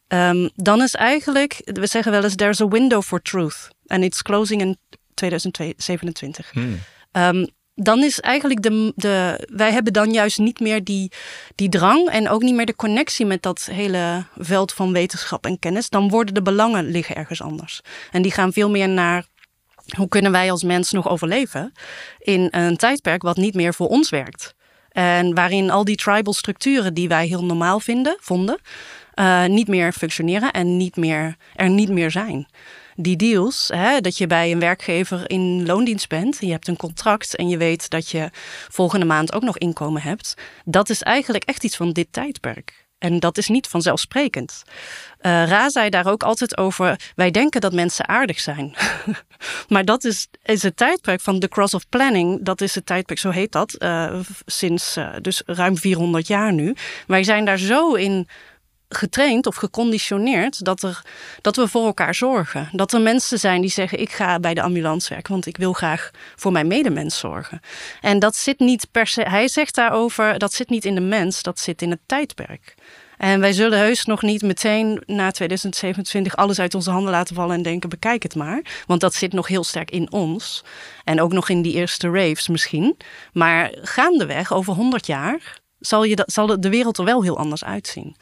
Um, dan is eigenlijk, we zeggen wel eens: there's a window for truth. And it's closing in 2027. Hmm. Um, dan is eigenlijk de, de. Wij hebben dan juist niet meer die, die drang en ook niet meer de connectie met dat hele veld van wetenschap en kennis. Dan worden de belangen liggen ergens anders. En die gaan veel meer naar. Hoe kunnen wij als mens nog overleven in een tijdperk wat niet meer voor ons werkt? En waarin al die tribal structuren die wij heel normaal vinden, vonden, uh, niet meer functioneren en niet meer, er niet meer zijn die deals, hè, dat je bij een werkgever in loondienst bent, je hebt een contract en je weet dat je volgende maand ook nog inkomen hebt, dat is eigenlijk echt iets van dit tijdperk. En dat is niet vanzelfsprekend. Uh, Ra zei daar ook altijd over: wij denken dat mensen aardig zijn. maar dat is, is het tijdperk van de cross of planning. Dat is het tijdperk, zo heet dat, uh, sinds uh, dus ruim 400 jaar nu. Wij zijn daar zo in getraind of geconditioneerd dat, er, dat we voor elkaar zorgen. Dat er mensen zijn die zeggen: Ik ga bij de ambulance werken, want ik wil graag voor mijn medemens zorgen. En dat zit niet per se, hij zegt daarover, dat zit niet in de mens, dat zit in het tijdperk. En wij zullen heus nog niet meteen na 2027 alles uit onze handen laten vallen en denken: bekijk het maar. Want dat zit nog heel sterk in ons. En ook nog in die eerste raves misschien. Maar gaandeweg, over 100 jaar, zal, je dat, zal de wereld er wel heel anders uitzien.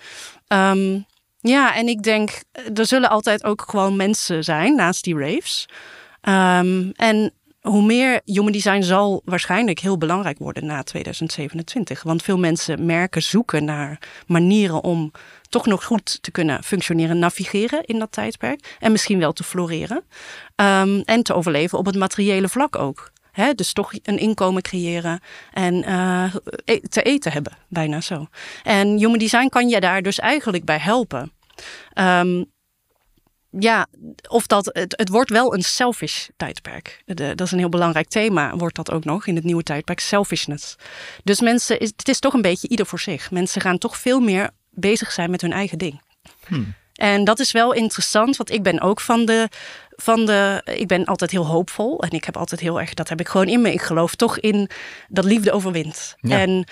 Ehm, ja, en ik denk, er zullen altijd ook gewoon mensen zijn naast die raves. Ehm, en hoe meer human design zal waarschijnlijk heel belangrijk worden na 2027. Want veel mensen merken zoeken naar manieren om toch nog goed te kunnen functioneren, navigeren in dat tijdperk. En misschien wel te floreren. Um, en te overleven op het materiële vlak ook. Dus toch een inkomen creëren en uh, te eten hebben, bijna zo. En human design kan je daar dus eigenlijk bij helpen. Um, ja, of dat het, het wordt wel een selfish tijdperk. De, dat is een heel belangrijk thema, wordt dat ook nog in het nieuwe tijdperk, selfishness. Dus mensen, is, het is toch een beetje ieder voor zich. Mensen gaan toch veel meer bezig zijn met hun eigen ding. Hmm. En dat is wel interessant, want ik ben ook van de, van de. Ik ben altijd heel hoopvol. En ik heb altijd heel erg. Dat heb ik gewoon in me. Ik geloof toch in dat liefde overwint. En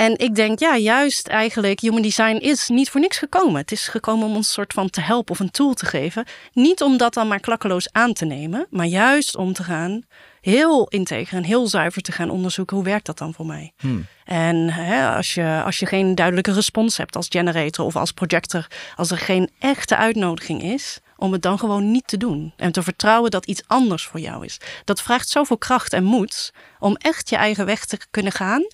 en ik denk, ja, juist eigenlijk, human design is niet voor niks gekomen. Het is gekomen om ons soort van te helpen of een tool te geven. Niet om dat dan maar klakkeloos aan te nemen, maar juist om te gaan heel integer en heel zuiver te gaan onderzoeken hoe werkt dat dan voor mij. Hmm. En hè, als, je, als je geen duidelijke respons hebt als generator of als projector, als er geen echte uitnodiging is, om het dan gewoon niet te doen. En te vertrouwen dat iets anders voor jou is. Dat vraagt zoveel kracht en moed om echt je eigen weg te kunnen gaan.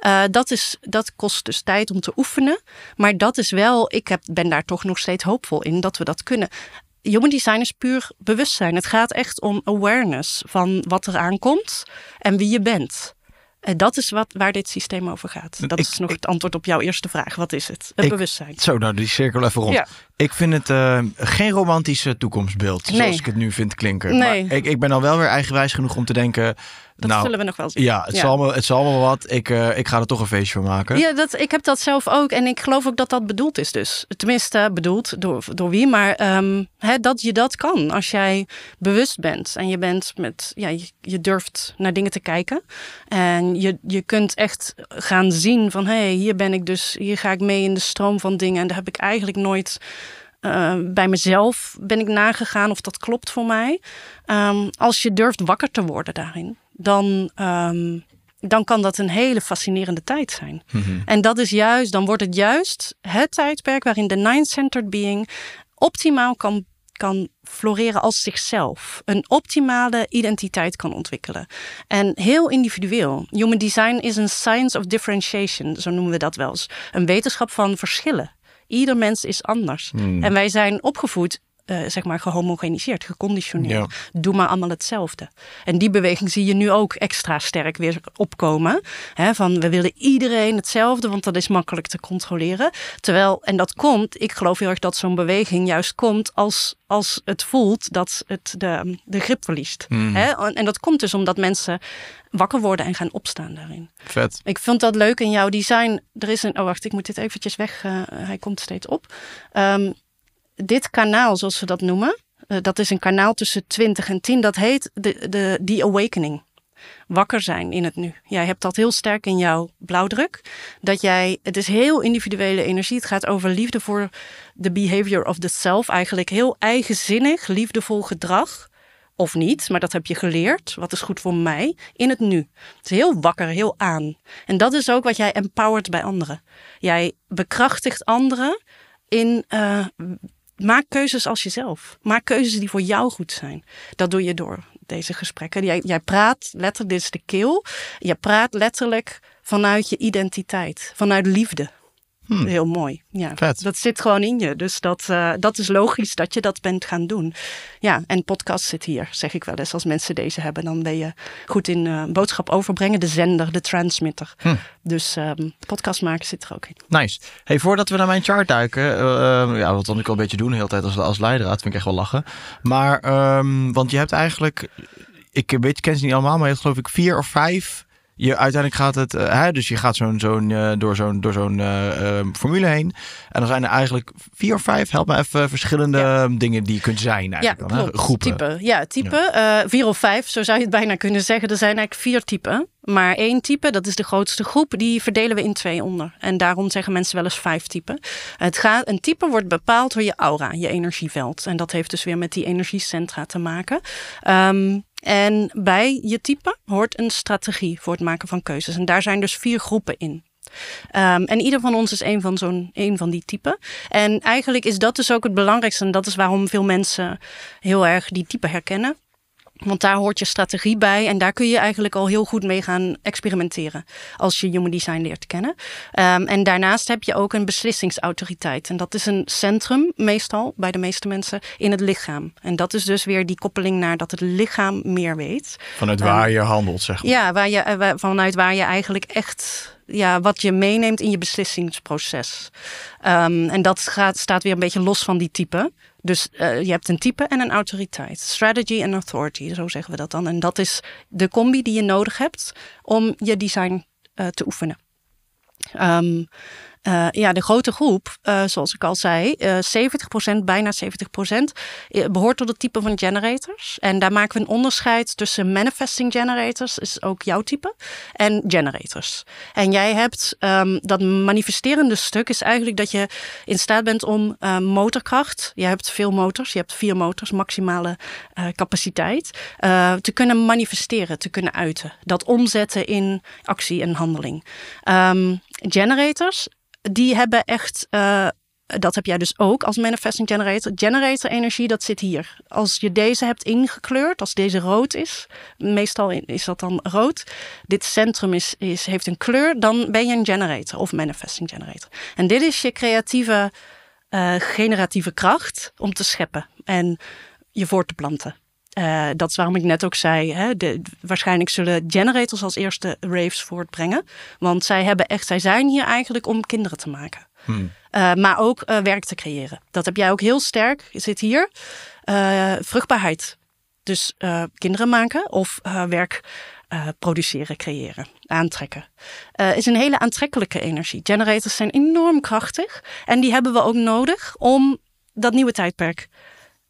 Uh, dat, is, dat kost dus tijd om te oefenen. Maar dat is wel, ik heb, ben daar toch nog steeds hoopvol in dat we dat kunnen. Human design is puur bewustzijn. Het gaat echt om awareness van wat er aankomt en wie je bent. En dat is wat, waar dit systeem over gaat. Dat is nog het antwoord op jouw eerste vraag. Wat is het? Het bewustzijn. Zo, nou die cirkel even rond. Ik vind het uh, geen romantische toekomstbeeld, zoals ik het nu vind klinken. Nee. Maar ik, ik ben al wel weer eigenwijs genoeg om te denken... Dat nou, zullen we nog wel zien. Ja, het, Zal, me, het zal me wat. Ik, uh, ik ga er toch een feestje van maken. Ja, dat, ik heb dat zelf ook. En ik geloof ook dat dat bedoeld is dus. Tenminste, bedoeld door, door wie. Maar um, hè, dat je dat kan. Als jij bewust bent. En je bent met... Ja, je, je durft naar dingen te kijken. En je, je kunt echt gaan zien van... Hé, hey, hier ben ik dus... Hier ga ik mee in de stroom van dingen. En daar heb ik eigenlijk nooit uh, bij mezelf ben ik nagegaan of dat klopt voor mij. Um, als je durft wakker te worden daarin, dan, um, dan kan dat een hele fascinerende tijd zijn. Mm -hmm. En dat is juist, dan wordt het juist het tijdperk waarin de nine-centered being optimaal kan kan floreren als zichzelf. Een optimale identiteit kan ontwikkelen. En heel individueel. Human design is een science of differentiation, zo noemen we dat wel eens. Een wetenschap van verschillen. Ieder mens is anders. Hmm. En wij zijn opgevoed uh, zeg maar gehomogeniseerd, geconditioneerd. Doe maar allemaal hetzelfde. En die beweging zie je nu ook extra sterk weer opkomen. Hè, van we willen iedereen hetzelfde, want dat is makkelijk te controleren. Terwijl, en dat komt, ik geloof heel erg dat zo'n beweging juist komt als, als het voelt dat het de, de grip verliest. Hmm. Hè? En dat komt dus omdat mensen wakker worden en gaan opstaan daarin. Vet. Ik vond dat leuk in jouw design. Er is een, oh wacht, ik moet dit eventjes weg. Uh, hij komt steeds op. Um, dit kanaal, zoals ze dat noemen, uh, dat is een kanaal tussen 20 en 10. Dat heet de, de, The Awakening. Wakker zijn in het nu. Jij hebt dat heel sterk in jouw blauwdruk. Dat jij, het is heel individuele energie. Het gaat over liefde voor de behavior of the self. Eigenlijk heel eigenzinnig, liefdevol gedrag of niet, maar dat heb je geleerd. Wat is goed voor mij in het nu? Het is heel wakker, heel aan. En dat is ook wat jij empowert bij anderen. Jij bekrachtigt anderen in uh, maak keuzes als jezelf. Maak keuzes die voor jou goed zijn. Dat doe je door deze gesprekken. Jij, jij praat letterlijk, dit is de keel. Je praat letterlijk vanuit je identiteit, vanuit liefde. Hmm. Heel mooi. Ja, Vet. Dat zit gewoon in je. Dus dat, uh, dat is logisch dat je dat bent gaan doen. Ja, en podcast zit hier, zeg ik wel eens. Als mensen deze hebben, dan ben je goed in uh, boodschap overbrengen. De zender, de transmitter. Hmm. Dus um, podcast maken zit er ook in. Nice. Hey, voordat we naar mijn chart duiken. Uh, ja, wat dan ik al een beetje doen de hele tijd als, als leidraad. Vind ik echt wel lachen. Maar, um, want je hebt eigenlijk... Ik weet, ken ze niet allemaal, maar je hebt geloof ik vier of vijf je, uiteindelijk gaat het, uh, hè, dus je gaat zo'n, zo'n, uh, door zo'n, door zo'n uh, formule heen. En dan zijn er eigenlijk vier of vijf, help me even, verschillende ja. dingen die je kunt zijn. Eigenlijk ja, dan, klopt. Groepen. Type. Ja, type. Ja. vier of vijf, zo zou je het bijna kunnen zeggen. Er zijn eigenlijk vier typen. Maar één type, dat is de grootste groep, die verdelen we in twee onder. En daarom zeggen mensen wel eens vijf typen. Het gaat, een type wordt bepaald door je aura, je energieveld. En dat heeft dus weer met die energiecentra te maken. Um, en bij je type hoort een strategie voor het maken van keuzes. En daar zijn dus vier groepen in. Um, en ieder van ons is een van, zo'n, een van die typen. En eigenlijk is dat dus ook het belangrijkste. En dat is waarom veel mensen heel erg die type herkennen. Want daar hoort je strategie bij en daar kun je eigenlijk al heel goed mee gaan experimenteren als je human design leert kennen. Um, en daarnaast heb je ook een beslissingsautoriteit. En dat is een centrum, meestal bij de meeste mensen, in het lichaam. En dat is dus weer die koppeling naar dat het lichaam meer weet. Vanuit waar um, je handelt, zeg maar. Ja, waar je, vanuit waar je eigenlijk echt ja, wat je meeneemt in je beslissingsproces. Um, en dat gaat, staat weer een beetje los van die type. Dus uh, je hebt een type en een autoriteit. Strategy en authority, zo zeggen we dat dan. En dat is de combi die je nodig hebt om je design uh, te oefenen. Um, uh, ja, de grote groep, uh, zoals ik al zei, uh, 70%, bijna 70%, behoort tot het type van generators. En daar maken we een onderscheid tussen manifesting generators, is ook jouw type, en generators. En jij hebt um, dat manifesterende stuk, is eigenlijk dat je in staat bent om motorkracht, je hebt veel motors, je hebt vier motors, maximale capaciteit, te kunnen manifesteren, te kunnen uiten. Dat omzetten in actie en handeling. Um, generators die hebben echt, uh, dat heb jij dus ook als manifesting generator. Generator energie, dat zit hier. Als je deze hebt ingekleurd, als deze rood is, meestal is dat dan rood. Dit centrum is, is, heeft een kleur, dan ben je een generator of manifesting generator. En dit is je creatieve, uh, generatieve kracht om te scheppen en je voor te planten. Uh, dat is waarom ik net ook zei, hè, de, waarschijnlijk zullen generators als eerste raves voortbrengen. Want zij hebben echt, zij zijn hier eigenlijk om kinderen te maken. Hmm. Uh, maar ook uh, werk te creëren. Dat heb jij ook heel sterk. Je zit hier. vruchtbaarheid. Dus kinderen maken of werk produceren, creëren, aantrekken. is een hele aantrekkelijke energie. Generators zijn enorm krachtig. En die hebben we ook nodig om dat nieuwe tijdperk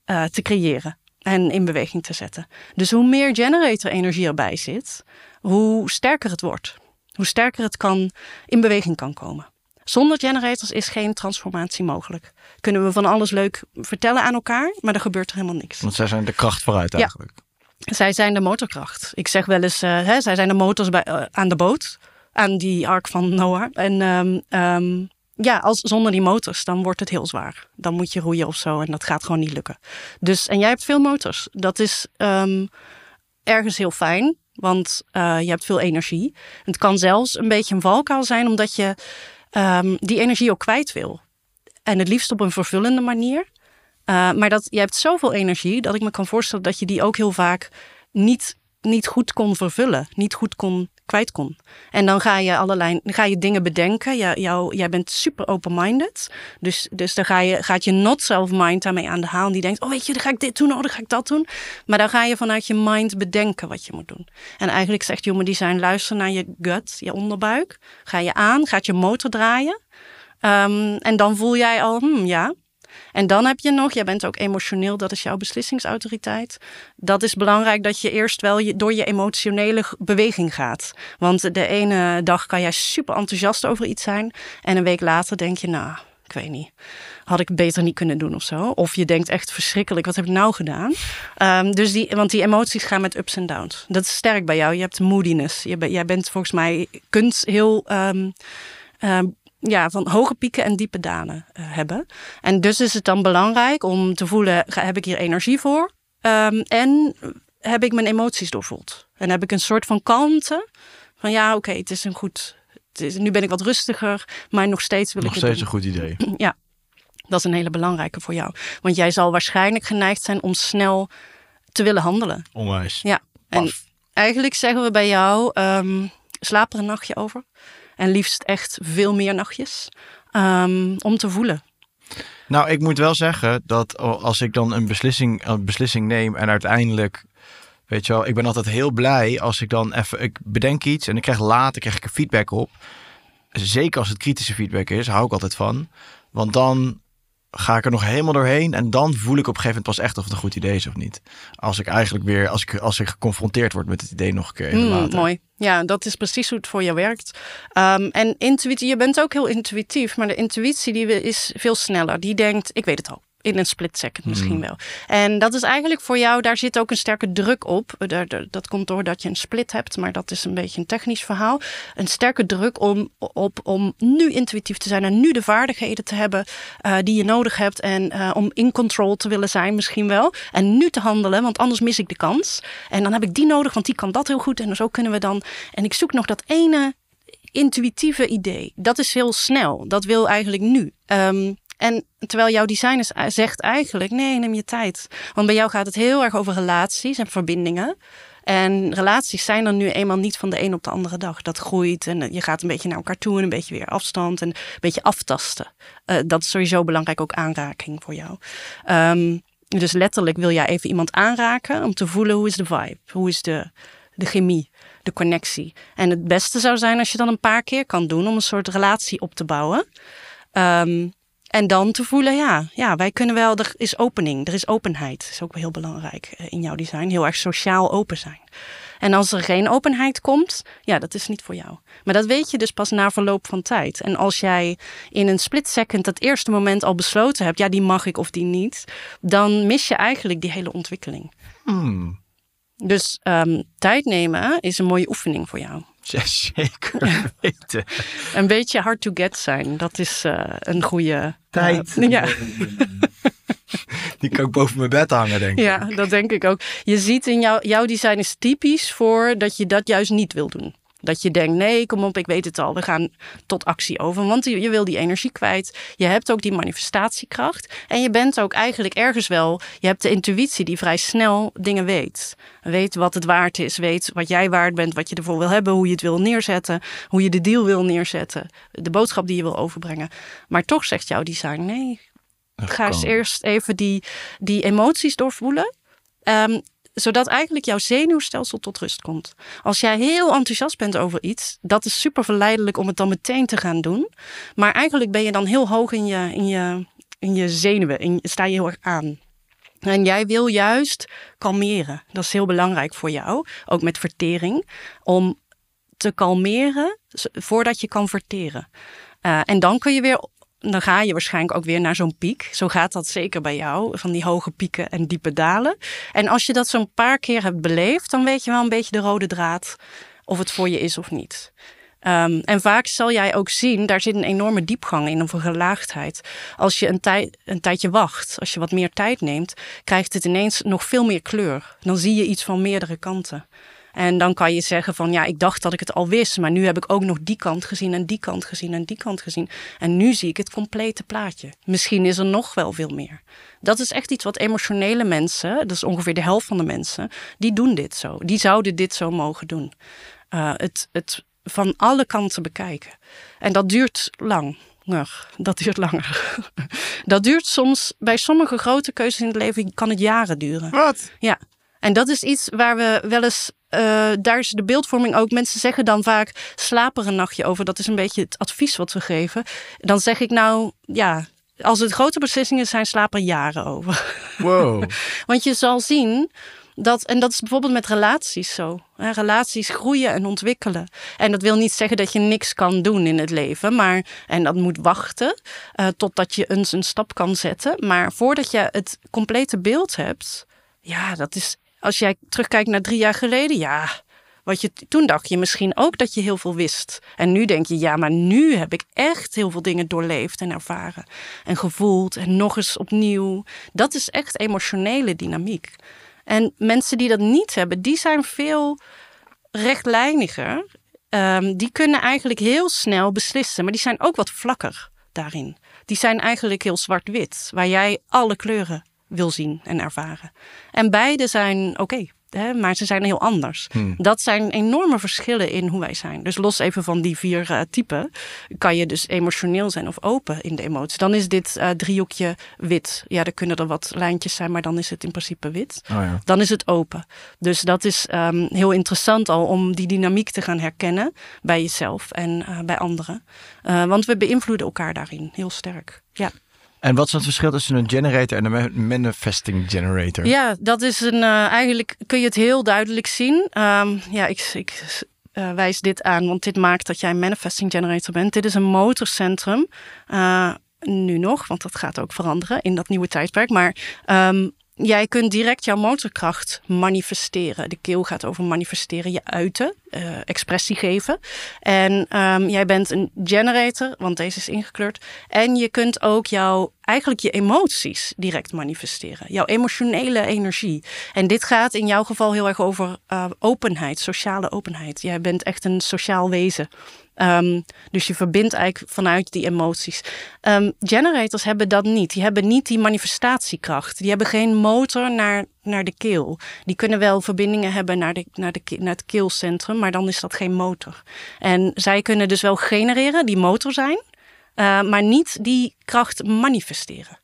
te creëren en in beweging te zetten. Dus hoe meer generator energie erbij zit, hoe sterker het wordt. Hoe sterker het kan in beweging kan komen. Zonder generators is geen transformatie mogelijk. Kunnen we van alles leuk vertellen aan elkaar, maar er gebeurt er helemaal niks. Want zij zijn de kracht vooruit eigenlijk. Ja. Zij zijn de motorkracht. Ik zeg wel eens, uh, hè, zij zijn de motors bij, uh, aan de boot. Aan die ark van Noah. En um, um, ja, als, zonder die motors, dan wordt het heel zwaar. Dan moet je roeien of zo en dat gaat gewoon niet lukken. Dus, en jij hebt veel motors. Dat is um, ergens heel fijn, want uh, je hebt veel energie. Het kan zelfs een beetje een valkuil zijn, omdat je um, die energie ook kwijt wil. En het liefst op een vervullende manier. Uh, maar dat, je hebt zoveel energie dat ik me kan voorstellen dat je die ook heel vaak niet, niet goed kon vervullen. Niet goed kon kwijt kon. En dan ga je allerlei ga je dingen bedenken. Ja, jou, jij bent super open-minded. Dus, dus dan ga je, gaat je not-self-mind daarmee aan de haal. En die denkt, oh weet je, dan ga ik dit doen, oh dan ga ik dat doen. Maar dan ga je vanuit je mind bedenken wat je moet doen. En eigenlijk zegt Human Design, luister naar je gut, je onderbuik. Ga je aan, gaat je motor draaien. Um, en dan voel jij al, hmm, ja, en dan heb je nog, jij bent ook emotioneel, dat is jouw beslissingsautoriteit. Dat is belangrijk dat je eerst wel door je emotionele beweging gaat. Want de ene dag kan jij super enthousiast over iets zijn. En een week later denk je, nou, ik weet niet. Had ik beter niet kunnen doen of zo. Of je denkt echt verschrikkelijk, wat heb ik nou gedaan? Um, dus die, want die emoties gaan met ups en downs. Dat is sterk bij jou. Je hebt moodiness. Je, jij bent volgens mij, kunt heel... Um, ja, van hoge pieken en diepe dalen uh, hebben. En dus is het dan belangrijk om te voelen, heb ik hier energie voor? Um, en heb ik mijn emoties doorvoeld? En heb ik een soort van kalmte? Van ja, oké, okay, het is een goed... Het is, nu ben ik wat rustiger, maar nog steeds wil nog ik het steeds een goed idee. Ja, dat is een hele belangrijke voor jou. Want jij zal waarschijnlijk geneigd zijn om snel te willen handelen. Onwijs. Ja, en Paf. eigenlijk zeggen we bij jou, um, slaap er een nachtje over. En liefst echt veel meer nachtjes. Um, om te voelen. Nou, ik moet wel zeggen dat als ik dan een beslissing, een beslissing neem en uiteindelijk Weet je wel, ik ben altijd heel blij als ik dan even, ik bedenk iets en ik krijg later krijg ik feedback op. Zeker als het kritische feedback is, hou ik altijd van. Want dan ga ik er nog helemaal doorheen en dan voel ik op een gegeven moment pas echt of het een goed idee is of niet. Als ik eigenlijk weer, als ik, als ik geconfronteerd word met het idee nog een keer even Mm, later. mooi. Ja, dat is precies hoe het voor je werkt. Ehm, en intuïtie, je bent ook heel intuïtief, maar de intuïtie die we- is veel sneller. Die denkt, ik weet het al. In een split second misschien Hmm. wel. En dat is eigenlijk voor jou, daar zit ook een sterke druk op. Dat komt doordat je een split hebt, maar dat is een beetje een technisch verhaal. Een sterke druk om, op, om nu intuïtief te zijn en nu de vaardigheden te hebben eh, die je nodig hebt. En eh, om in control te willen zijn misschien wel. En nu te handelen, want anders mis ik de kans. En dan heb ik die nodig, want die kan dat heel goed. En zo kunnen we dan. En ik zoek nog dat ene intuïtieve idee. Dat is heel snel. Dat wil eigenlijk nu. Ehm, en terwijl jouw designer zegt eigenlijk: nee, neem je tijd. Want bij jou gaat het heel erg over relaties en verbindingen. En relaties zijn er nu eenmaal niet van de een op de andere dag. Dat groeit en je gaat een beetje naar elkaar toe en een beetje weer afstand en een beetje aftasten. Eh, dat is sowieso belangrijk, ook aanraking voor jou. Ehm, dus letterlijk wil jij even iemand aanraken om te voelen hoe is de vibe, hoe is de, de chemie, de connectie. En het beste zou zijn als je dan een paar keer kan doen om een soort relatie op te bouwen. Ehm, en dan te voelen, ja, ja, wij kunnen wel, er is opening, er is openheid. Dat is ook heel belangrijk eh, in jouw design. Heel erg sociaal open zijn. En als er geen openheid komt, ja, dat is niet voor jou. Maar dat weet je dus pas na verloop van tijd. En als jij in een split second het eerste moment al besloten hebt, ja, die mag ik of die niet, dan mis je eigenlijk die hele ontwikkeling. Hmm. Dus ehm, tijd nemen is een mooie oefening voor jou. Zeker weten. Een beetje hard to get zijn, dat is eh, een goede Tijd. eh, ja. Die kan ik boven mijn bed hangen, denk ik. Ja, dat denk ik ook. Je ziet in jou, jouw design is typisch voor dat je dat juist niet wil doen. Dat je denkt, nee, kom op, ik weet het al. We gaan tot actie over. Want je, je wil die energie kwijt. Je hebt ook die manifestatiekracht. En je bent ook eigenlijk ergens wel... Je hebt de intuïtie die vrij snel dingen weet. Weet wat het waard is. Weet wat jij waard bent. Wat je ervoor wil hebben. Hoe je het wil neerzetten. Hoe je de deal wil neerzetten. De boodschap die je wil overbrengen. Maar toch zegt jouw design, nee, Ga eens eerst even die, die emoties doorvoelen. Ehm, zodat eigenlijk jouw zenuwstelsel tot rust komt. Als jij heel enthousiast bent over iets, dat is super verleidelijk om het dan meteen te gaan doen. Maar eigenlijk ben je dan heel hoog in je, in je, in je zenuwen. In, sta je heel erg aan. En jij wil juist kalmeren. Dat is heel belangrijk voor jou, ook met vertering, om te kalmeren voordat je kan verteren. Eh, en dan kun je weer, dan ga je waarschijnlijk ook weer naar zo'n piek. Zo gaat dat zeker bij jou, van die hoge pieken en diepe dalen. En als je dat zo'n paar keer hebt beleefd, dan weet je wel een beetje de rode draad of het voor je is of niet. Ehm, en vaak zal jij ook zien, daar zit een enorme diepgang in, of een gelaagdheid. Als je een, een tijdje wacht, als je wat meer tijd neemt, krijgt het ineens nog veel meer kleur. Dan zie je iets van meerdere kanten. En dan kan je zeggen van ja, ik dacht dat ik het al wist, maar nu heb ik ook nog die kant gezien en die kant gezien en die kant gezien. En nu zie ik het complete plaatje. Misschien is er nog wel veel meer. Dat is echt iets wat emotionele mensen, dat is ongeveer de helft van de mensen, die doen dit zo. Die zouden dit zo mogen doen. Uh, het, het van alle kanten bekijken. En dat duurt lang. Dat duurt langer. dat duurt soms, bij sommige grote keuzes in het leven kan het jaren duren. Wat? Ja, en dat is iets waar we wel eens, uh, daar is de beeldvorming ook. Mensen zeggen dan vaak, slaap er een nachtje over. Dat is een beetje het advies wat we geven. Dan zeg ik nou, ja, als het grote beslissingen zijn, slaap er jaren over. Wow. Want je zal zien dat, en dat is bijvoorbeeld met relaties zo. Hè, relaties groeien en ontwikkelen. En dat wil niet zeggen dat je niks kan doen in het leven, maar, en dat moet wachten uh, totdat je eens een stap kan zetten. Maar voordat je het complete beeld hebt, ja, dat is, als jij terugkijkt naar drie jaar geleden, ja, wat je, toen dacht je misschien ook dat je heel veel wist. En nu denk je, ja, maar nu heb ik echt heel veel dingen doorleefd en ervaren. En gevoeld en nog eens opnieuw. Dat is echt emotionele dynamiek. En mensen die dat niet hebben, die zijn veel rechtlijniger. Um, die kunnen eigenlijk heel snel beslissen, maar die zijn ook wat vlakker daarin. Die zijn eigenlijk heel zwart-wit, waar jij alle kleuren wil zien en ervaren. En beide zijn oké. Okay. maar ze zijn heel anders. Hmm. Dat zijn enorme verschillen in hoe wij zijn. Dus los even van die vier eh, typen, kan je dus emotioneel zijn of open in de emoties. Dan is dit eh, driehoekje wit. Ja, er kunnen er wat lijntjes zijn, maar dan is het in principe wit. Oh ja. Dan is het open. Dus dat is ehm, heel interessant al om die dynamiek te gaan herkennen bij jezelf en eh, bij anderen. Want we beïnvloeden elkaar daarin heel sterk. Ja. En wat is het verschil tussen een generator en een ma- manifesting generator? Ja, dat is een. eh, eigenlijk kun je het heel duidelijk zien. Ehm, ja, ik, ik eh, wijs dit aan, want dit maakt dat jij een manifesting generator bent. Dit is een motorcentrum. eh, nu nog, want dat gaat ook veranderen in dat nieuwe tijdperk. Maar ehm, jij kunt direct jouw motorkracht manifesteren. De keel gaat over manifesteren, je uiten, eh, expressie geven. En ehm, jij bent een generator, want deze is ingekleurd. En je kunt ook jouw, eigenlijk je emoties direct manifesteren. Jouw emotionele energie. En dit gaat in jouw geval heel erg over eh, openheid, sociale openheid. Jij bent echt een sociaal wezen. Ehm, dus je verbindt eigenlijk vanuit die emoties. Ehm, generators hebben dat niet. Die hebben niet die manifestatiekracht. Die hebben geen motor naar, naar de keel. Die kunnen wel verbindingen hebben naar, de, naar, de, naar het keelcentrum, maar dan is dat geen motor. En zij kunnen dus wel genereren, die motor zijn, eh, maar niet die kracht manifesteren.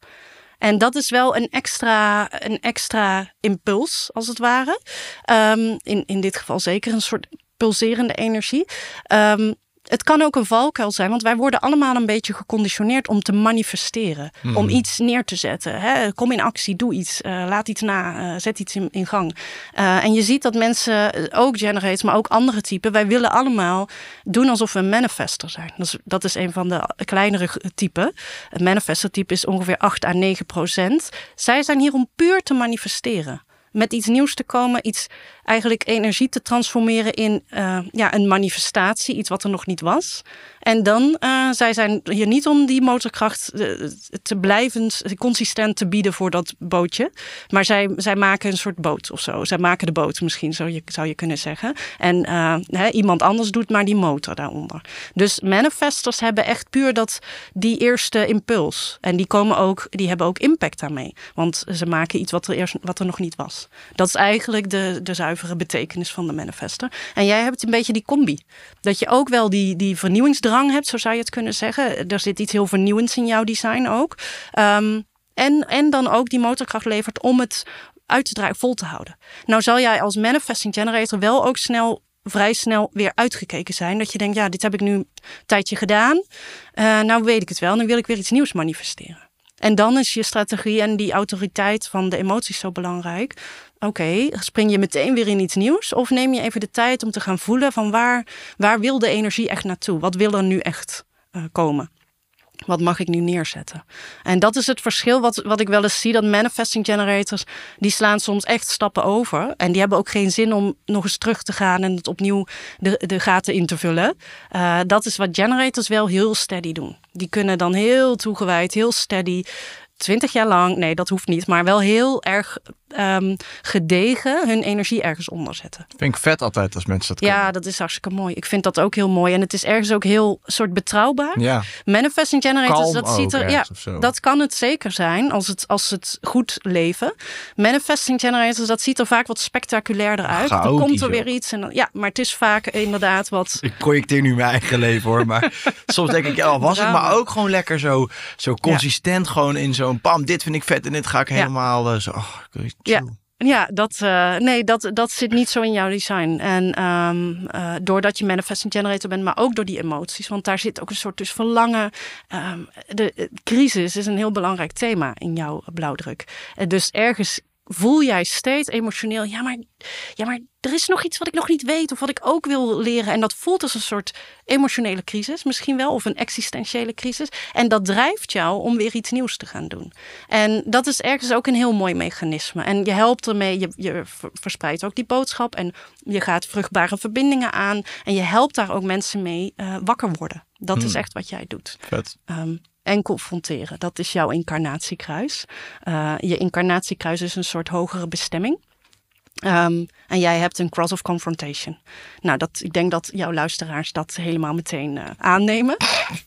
En dat is wel een extra, een extra impuls, als het ware. Ehm, in, in dit geval zeker een soort pulserende energie. Het kan ook een valkuil zijn, want wij worden allemaal een beetje geconditioneerd om te manifesteren. Om iets neer te zetten. Hè? Kom in actie, doe iets, eh, laat iets na, eh, zet iets in, in gang. Eh, en je ziet dat mensen, ook generators, maar ook andere typen, wij willen allemaal doen alsof we een manifester zijn. Dat is, dat is een van de kleinere typen. Een manifester type is ongeveer 8 à 9 procent. Zij zijn hier om puur te manifesteren met iets nieuws te komen, iets eigenlijk energie te transformeren in eh, ja, een manifestatie, iets wat er nog niet was. En dan, eh, zij zijn hier niet om die motorkracht eh, te blijvend, consistent te bieden voor dat bootje. Maar zij, zij maken een soort boot of zo. Zij maken de boot misschien, zou je, zou je kunnen zeggen. En hè, iemand anders doet maar die motor daaronder. Dus manifestors hebben echt puur dat, die eerste impuls. En die, komen ook, die hebben ook impact daarmee. Want ze maken iets wat er, eerst, wat er nog niet was. Dat is eigenlijk de, de zuivere betekenis van de manifester. En jij hebt een beetje die combi. Dat je ook wel die, die vernieuwingsdrang hebt, zo zou je het kunnen zeggen. Er zit iets heel vernieuwends in jouw design ook. Ehm, en, en dan ook die motorkracht levert om het uit te draaien, vol te houden. Nou zal jij als manifesting generator wel ook snel vrij snel weer uitgekeken zijn. Dat je denkt, ja, dit heb ik nu een tijdje gedaan. Eh, nou weet ik het wel, nu wil ik weer iets nieuws manifesteren. En dan is je strategie en die autoriteit van de emoties zo belangrijk. Oké, spring je meteen weer in iets nieuws? Of neem je even de tijd om te gaan voelen van waar, waar wil de energie echt naartoe? Wat wil er nu echt eh, komen? Wat mag ik nu neerzetten? En dat is het verschil wat, wat ik wel eens zie. Dat manifesting generators, die slaan soms echt stappen over. En die hebben ook geen zin om nog eens terug te gaan en het opnieuw de, de gaten in te vullen. Uh, dat is wat generators wel heel steady doen. Die kunnen dan heel toegewijd, heel steady, twintig jaar lang, nee dat hoeft niet, maar wel heel erg um, gedegen hun energie ergens onder zetten. Vind ik vet altijd als mensen dat Ja, kunnen. dat is hartstikke mooi. Ik vind dat ook heel mooi. En het is ergens ook heel soort betrouwbaar. Ja, Manifesting generators, Kalm dat ziet er. Ja, dat kan het zeker zijn als het, als het goed leven. Manifesting generators, dat ziet er vaak wat spectaculairder uit. Dan komt er weer ook. iets. En dan, ja, maar het is vaak inderdaad wat. ik projecteer nu mijn eigen leven hoor. Maar soms denk ik, ja, was het maar ook gewoon lekker zo, zo consistent. Gewoon in zo'n pam, dit vind ik vet en dit ga ik helemaal eh, zo. Oh, Ja. Ja, dat, uh, nee, dat, dat zit niet zo in jouw design. En um, uh, doordat je manifesting generator bent, maar ook door die emoties. Want daar zit ook een soort dus verlangen. Um, de, de crisis is een heel belangrijk thema in jouw blauwdruk. En dus ergens voel jij steeds emotioneel, ja maar, ja, maar er is nog iets wat ik nog niet weet of wat ik ook wil leren. En dat voelt als een soort emotionele crisis misschien wel, of een existentiële crisis. En dat drijft jou om weer iets nieuws te gaan doen. En dat is ergens ook een heel mooi mechanisme. En je helpt ermee, je, je verspreidt ook die boodschap en je gaat vruchtbare verbindingen aan. En je helpt daar ook mensen mee uh, wakker worden. Dat hmm. is echt wat jij doet. Vet. Um, en confronteren. Dat is jouw incarnatiekruis. Uh, je incarnatiekruis is een soort hogere bestemming. Ehm, en jij hebt een cross of confrontation. Nou, dat, ik denk dat jouw luisteraars dat helemaal meteen uh, aannemen.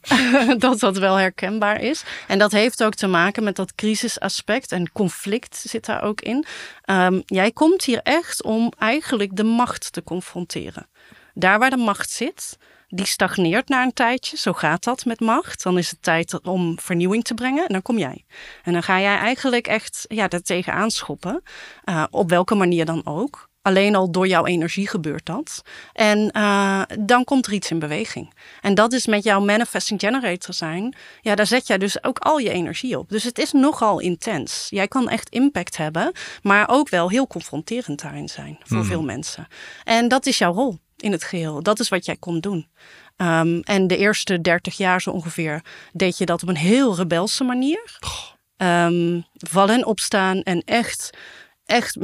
dat dat wel herkenbaar is. En dat heeft ook te maken met dat crisisaspect en conflict zit daar ook in. Um, jij komt hier echt om eigenlijk de macht te confronteren. Daar waar de macht zit, die stagneert na een tijdje. Zo gaat dat met macht. Dan is het tijd om vernieuwing te brengen en dan kom jij. En dan ga jij eigenlijk echt ja, daar tegenaan schoppen. Uh, op welke manier dan ook. Alleen al door jouw energie gebeurt dat. En uh, dan komt er iets in beweging. En dat is met jouw manifesting generator zijn. Ja, daar zet jij dus ook al je energie op. Dus het is nogal intens. Jij kan echt impact hebben, maar ook wel heel confronterend daarin zijn voor mm. veel mensen. En dat is jouw rol in het geheel. Dat is wat jij komt doen. Um, en de eerste 30 jaar zo ongeveer deed je dat op een heel rebelse manier. Um, vallen en opstaan en echt, echt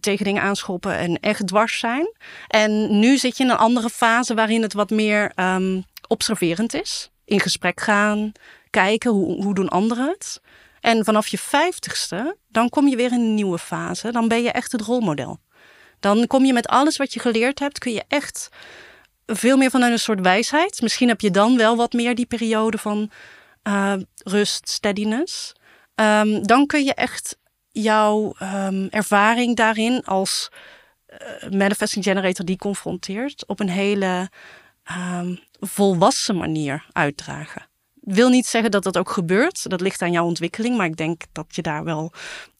tegen dingen aanschoppen en echt dwars zijn. En nu zit je in een andere fase waarin het wat meer um, observerend is. In gesprek gaan, kijken hoe, hoe doen anderen het. En vanaf je vijftigste, dan kom je weer in een nieuwe fase. Dan ben je echt het rolmodel. Dan kom je met alles wat je geleerd hebt, kun je echt veel meer vanuit een soort wijsheid. Misschien heb je dan wel wat meer die periode van uh, rust, steadiness. Um, dan kun je echt jouw um, ervaring daarin als uh, manifesting generator die confronteert op een hele um, volwassen manier uitdragen. Wil niet zeggen dat dat ook gebeurt. Dat ligt aan jouw ontwikkeling. Maar ik denk dat je daar wel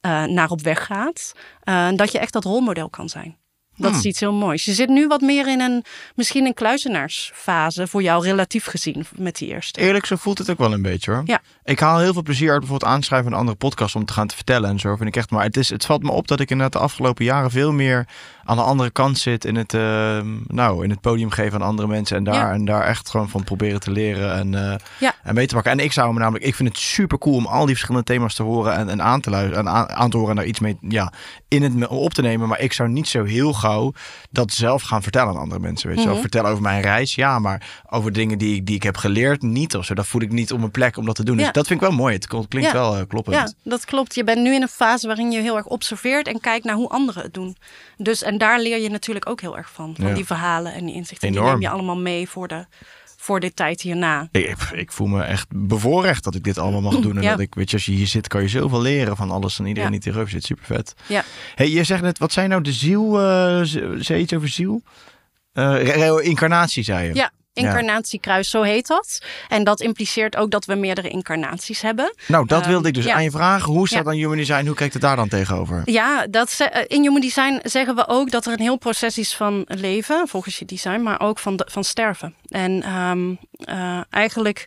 uh, naar op weg gaat. Uh, dat je echt dat rolmodel kan zijn. Dat is hmm. iets heel moois. Je zit nu wat meer in een, misschien een kluizenaarsfase voor jou relatief gezien met die eerste. Eerlijk, zo voelt het ook wel een beetje hoor. Ja. Ik haal heel veel plezier uit bijvoorbeeld aanschrijven van een andere podcast om te gaan te vertellen en zo vind ik echt. Maar het, is, het valt me op dat ik inderdaad de afgelopen jaren veel meer aan de andere kant zit in het, uh, nou, in het podium geven aan andere mensen en daar, en daar echt gewoon van proberen te leren en, uh, ja. en mee te pakken. En ik zou me namelijk, ik vind het super cool om al die verschillende thema's te horen en, en aan te luisteren en aan, aan, te horen en daar iets mee ja, in het op te nemen. Maar ik zou niet zo heel gauw dat zelf gaan vertellen aan andere mensen. Weet je mm -hmm. Vertellen over mijn reis, ja, maar over dingen die, die ik heb geleerd, niet of zo. Dat voel ik niet op mijn plek om dat te doen. Ja. Dus dat vind ik wel mooi. Het klinkt wel uh, kloppend. Ja, dat klopt. Je bent nu in een fase waarin je heel erg observeert en kijkt naar hoe anderen het doen. Dus en daar leer je natuurlijk ook heel erg van. Van die verhalen en die inzichten. Enorm. Die neem je allemaal mee voor de, voor de tijd hierna. Ik, ik, voel me echt bevoorrecht dat ik dit allemaal mag doen. En ja. dat ik, weet je, als je hier zit, kan je zoveel leren van alles en iedereen ja. die zit. Super vet. Ja. Hey, je zegt net, wat zijn nou de ziel? Uh, zei iets over ziel? Uh, incarnatie, zei je. Ja, Incarnatiekruis, zo heet dat. En dat impliceert ook dat we meerdere incarnaties hebben. Nou, dat wilde ik dus aan je vragen. Hoe staat ja. dan Human Design? Hoe kijkt het daar dan tegenover? Ja, dat, in Human Design zeggen we ook dat er een heel proces is van leven, volgens je design, maar ook van, de, van sterven. En um, uh, eigenlijk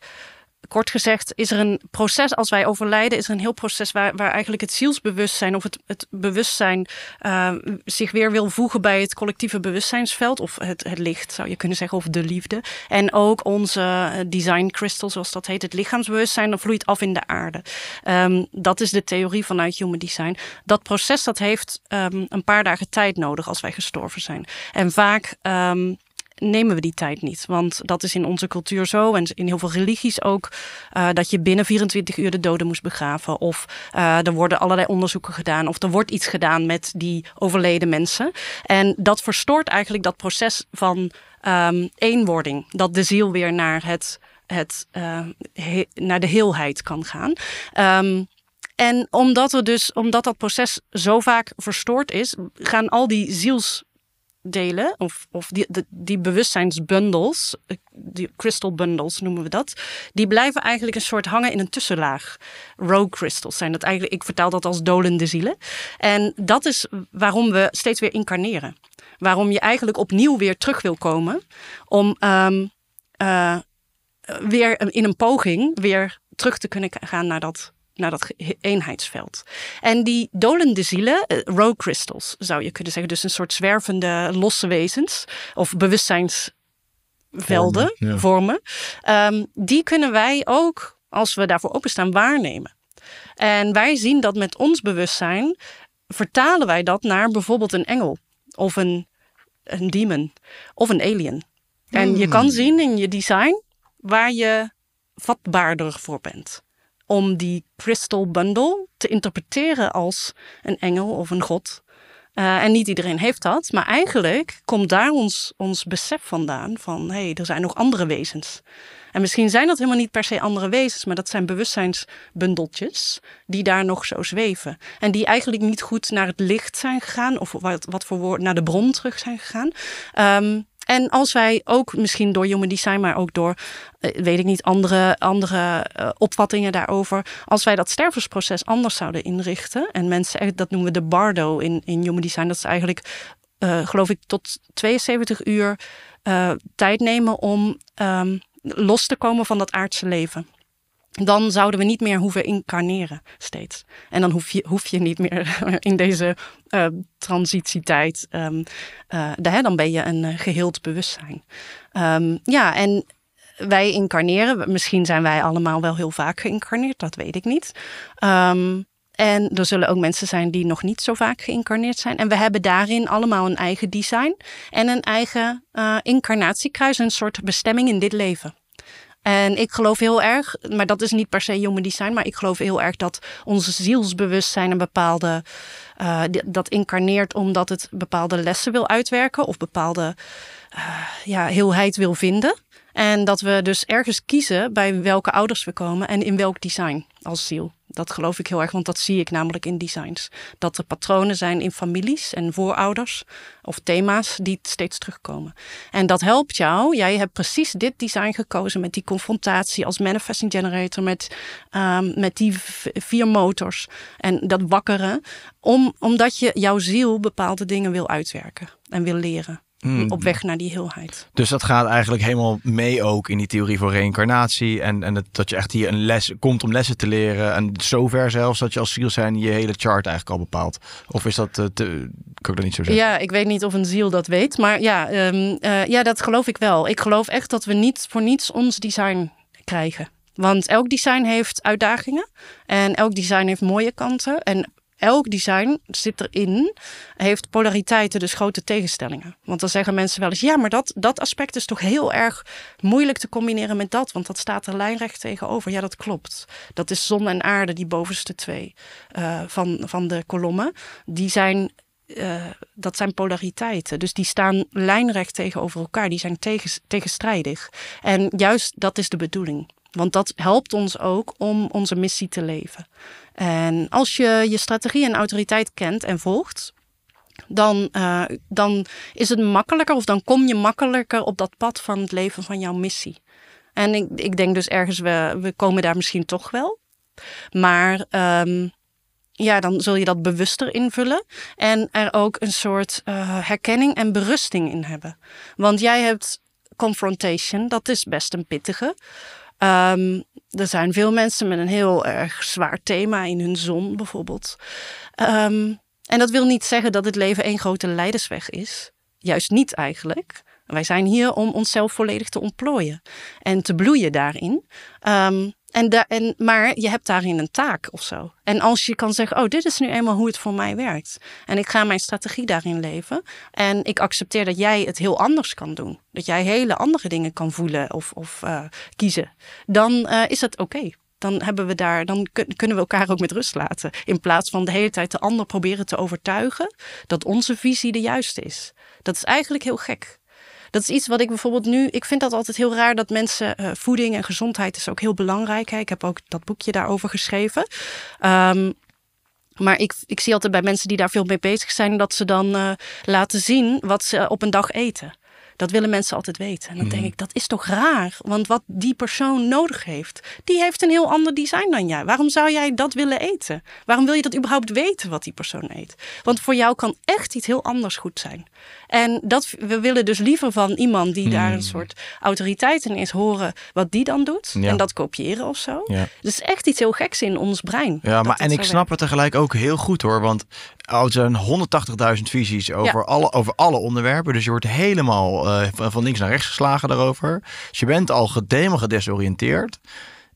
kort gezegd is er een proces, als wij overlijden, is er een heel proces waar, waar eigenlijk het zielsbewustzijn of het, het bewustzijn uh, zich weer wil voegen bij het collectieve bewustzijnsveld of het, het licht, zou je kunnen zeggen, of de liefde. En ook onze design crystal, zoals dat heet, het lichaamsbewustzijn, dat vloeit af in de aarde. Um, dat is de theorie vanuit Human Design. Dat proces dat heeft um, een paar dagen tijd nodig als wij gestorven zijn. En vaak nemen we die tijd niet. Want dat is in onze cultuur zo en in heel veel religies ook. Uh, dat je binnen 24 uur de doden moest begraven. Of uh, er worden allerlei onderzoeken gedaan. Of er wordt iets gedaan met die overleden mensen. En dat verstoort eigenlijk dat proces van um, eenwording. Dat de ziel weer naar, het, het, he, naar de heelheid kan gaan. Um, en omdat, er dus, omdat dat proces zo vaak verstoord is, gaan al die ziels delen, of, of die, die, die bewustzijnsbundels, eh, die crystal bundles noemen we dat, die blijven eigenlijk een soort hangen in een tussenlaag. Rogue crystals zijn dat eigenlijk, ik vertaal dat als dolende zielen. En dat is waarom we steeds weer incarneren. Waarom je eigenlijk opnieuw weer terug wil komen om um, uh, weer in een poging weer terug te kunnen gaan naar dat naar dat eenheidsveld. En die dolende zielen, uh, rogue crystals zou je kunnen zeggen, dus een soort zwervende losse wezens of bewustzijnsvelden, vormen, ja. vormen um, die kunnen wij ook, als we daarvoor openstaan, waarnemen. En wij zien dat met ons bewustzijn vertalen wij dat naar bijvoorbeeld een engel of een, een demon of een alien. En je kan hmm. zien in je design waar je vatbaarder voor bent om die crystal bundle te interpreteren als een engel of een god. Uh, en niet iedereen heeft dat. Maar eigenlijk komt daar ons, ons besef vandaan van hé, hey, er zijn nog andere wezens. En misschien zijn dat helemaal niet per se andere wezens, maar dat zijn bewustzijnsbundeltjes die daar nog zo zweven. En die eigenlijk niet goed naar het licht zijn gegaan, of wat, wat voor woord, naar de bron terug zijn gegaan. Um, en als wij ook misschien door Human Design, maar ook door, eh, weet ik niet, andere, andere uh, opvattingen daarover. Als wij dat stervensproces anders zouden inrichten. En mensen, dat noemen we de bardo in, in Human Design. Dat is eigenlijk, uh, geloof ik, tot 72 uur tijd nemen om um, los te komen van dat aardse leven dan zouden we niet meer hoeven incarneren steeds. En dan hoef je, hoef je niet meer in deze uh, transitietijd. Um, uh, dan ben je een uh, geheeld bewustzijn. Um, ja, en wij incarneren. Misschien zijn wij allemaal wel heel vaak geïncarneerd, dat weet ik niet. Um, en er zullen ook mensen zijn die nog niet zo vaak geïncarneerd zijn. En we hebben daarin allemaal een eigen design en een eigen incarnatiekruis, een soort bestemming in dit leven. En ik geloof heel erg, maar dat is niet per se human design, maar ik geloof heel erg dat onze zielsbewustzijn een bepaalde, uh, dat incarneert omdat het bepaalde lessen wil uitwerken of bepaalde uh, ja, heelheid wil vinden. En dat we dus ergens kiezen bij welke ouders we komen en in welk design als ziel. Dat geloof ik heel erg, want dat zie ik namelijk in designs. Dat er patronen zijn in families en voorouders of thema's die steeds terugkomen. En dat helpt jou. Jij hebt precies dit design gekozen met die confrontatie als manifesting generator, met, um, met die vier motors en dat wakkeren, om, omdat je jouw ziel bepaalde dingen wil uitwerken en wil leren. Hmm. Op weg naar die heelheid. Dus dat gaat eigenlijk helemaal mee ook in die theorie voor reïncarnatie. En, en het, dat je echt hier een les komt om lessen te leren. En zover zelfs dat je als ziel zijn je hele chart eigenlijk al bepaalt. Of is dat, uh, te, kan ik dat niet zo zeggen? Ja, ik weet niet of een ziel dat weet. Maar ja, um, uh, ja, dat geloof ik wel. Ik geloof echt dat we niet voor niets ons design krijgen. Want elk design heeft uitdagingen. En elk design heeft mooie kanten. En elk design zit erin, heeft polariteiten, dus grote tegenstellingen. Want dan zeggen mensen wel eens, ja, maar dat, dat aspect is toch heel erg moeilijk te combineren met dat, want dat staat er lijnrecht tegenover. Ja, dat klopt. Dat is zon en aarde, die bovenste twee uh, van, van de kolommen. Die zijn uh, dat zijn polariteiten. Dus die staan lijnrecht tegenover elkaar. Die zijn tegen, tegenstrijdig. En juist dat is de bedoeling. Want dat helpt ons ook om onze missie te leven. En als je je strategie en autoriteit kent en volgt, dan, uh, dan is het makkelijker of dan kom je makkelijker op dat pad van het leven van jouw missie. En ik, ik denk dus ergens, we, we komen daar misschien toch wel. Maar um, ja, dan zul je dat bewuster invullen. En er ook een soort uh, herkenning en berusting in hebben. Want jij hebt confrontation, dat is best een pittige. Um, er zijn veel mensen met een heel erg zwaar thema in hun zon bijvoorbeeld. Um, en dat wil niet zeggen dat het leven één grote leidersweg is. Juist niet eigenlijk. Wij zijn hier om onszelf volledig te ontplooien en te bloeien daarin. Um, en da en, maar je hebt daarin een taak of zo. En als je kan zeggen, oh, dit is nu eenmaal hoe het voor mij werkt. En ik ga mijn strategie daarin leven. En ik accepteer dat jij het heel anders kan doen. Dat jij hele andere dingen kan voelen of, of uh, kiezen. Dan uh, is het oké. Dan, hebben we daar, dan kunnen we elkaar ook met rust laten. In plaats van de hele tijd de ander proberen te overtuigen dat onze visie de juiste is. Dat is eigenlijk heel gek. Dat is iets wat ik bijvoorbeeld nu. Ik vind dat altijd heel raar dat mensen. Uh, voeding en gezondheid is ook heel belangrijk. Hè. Ik heb ook dat boekje daarover geschreven. Um, maar ik, ik zie altijd bij mensen die daar veel mee bezig zijn, dat ze dan uh, laten zien wat ze op een dag eten. Dat willen mensen altijd weten. En dan denk mhm. ik, dat is toch raar? Want wat die persoon nodig heeft, die heeft een heel ander design dan jij. Waarom zou jij dat willen eten? Waarom wil je dat überhaupt weten wat die persoon eet? Want voor jou kan echt iets heel anders goed zijn. En dat, we willen dus liever van iemand die daar een hmm. soort autoriteit in is horen wat die dan doet. En dat kopiëren of zo. Ja. Dus echt iets heel geks in ons brein. Ja, maar en ik snap het tegelijk ook heel goed hoor. Want er zijn 180.000 visies over, alle, over alle onderwerpen. Dus je wordt helemaal uh, van links naar rechts geslagen daarover. Dus je bent al helemaal gedesoriënteerd.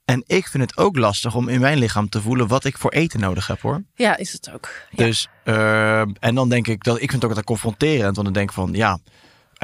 En ik vind het ook lastig om in mijn lichaam te voelen wat ik voor eten nodig heb hoor. Ja, is het ook. Dus, uh, en dan denk ik dat ik vind het ook altijd confronterend. Want dan denk ik van ja,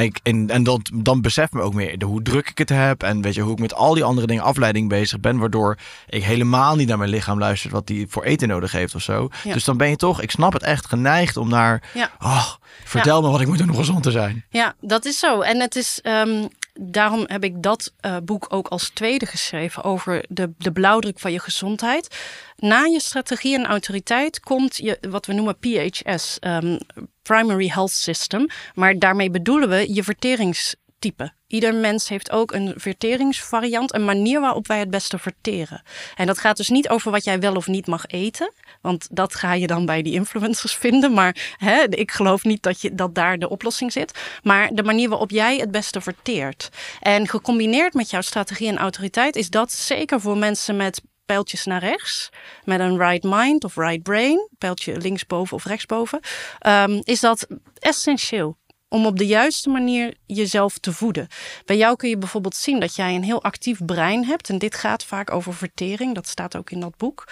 En, ik, en, en dat, dan besef me ook meer de, hoe druk ik het heb. En weet je, hoe ik met al die andere dingen afleiding bezig ben. Waardoor ik helemaal niet naar mijn lichaam luister wat die voor eten nodig heeft of zo. Ja. Dus dan ben je toch, ik snap het echt, geneigd om naar... Ja. Oh, vertel me wat ik moet doen om gezond te zijn. Ja, dat is zo. En het is, ehm, daarom heb ik dat eh, boek ook als tweede geschreven over de, de blauwdruk van je gezondheid. Na je strategie en autoriteit komt je, wat we noemen PHS, ehm, Primary Health System. Maar daarmee bedoelen we je verteringstype. Ieder mens heeft ook een verteringsvariant, een manier waarop wij het beste verteren. En dat gaat dus niet over wat jij wel of niet mag eten. Want dat ga je dan bij die influencers vinden. Maar hè, ik geloof niet dat, je, dat daar de oplossing zit. Maar de manier waarop jij het beste verteert. En gecombineerd met jouw strategie en autoriteit is dat zeker voor mensen met pijltjes naar rechts, met een right mind of right brain, pijltje linksboven of rechtsboven, um, is dat essentieel om op de juiste manier jezelf te voeden. Bij jou kun je bijvoorbeeld zien dat jij een heel actief brein hebt. En dit gaat vaak over vertering, dat staat ook in dat boek.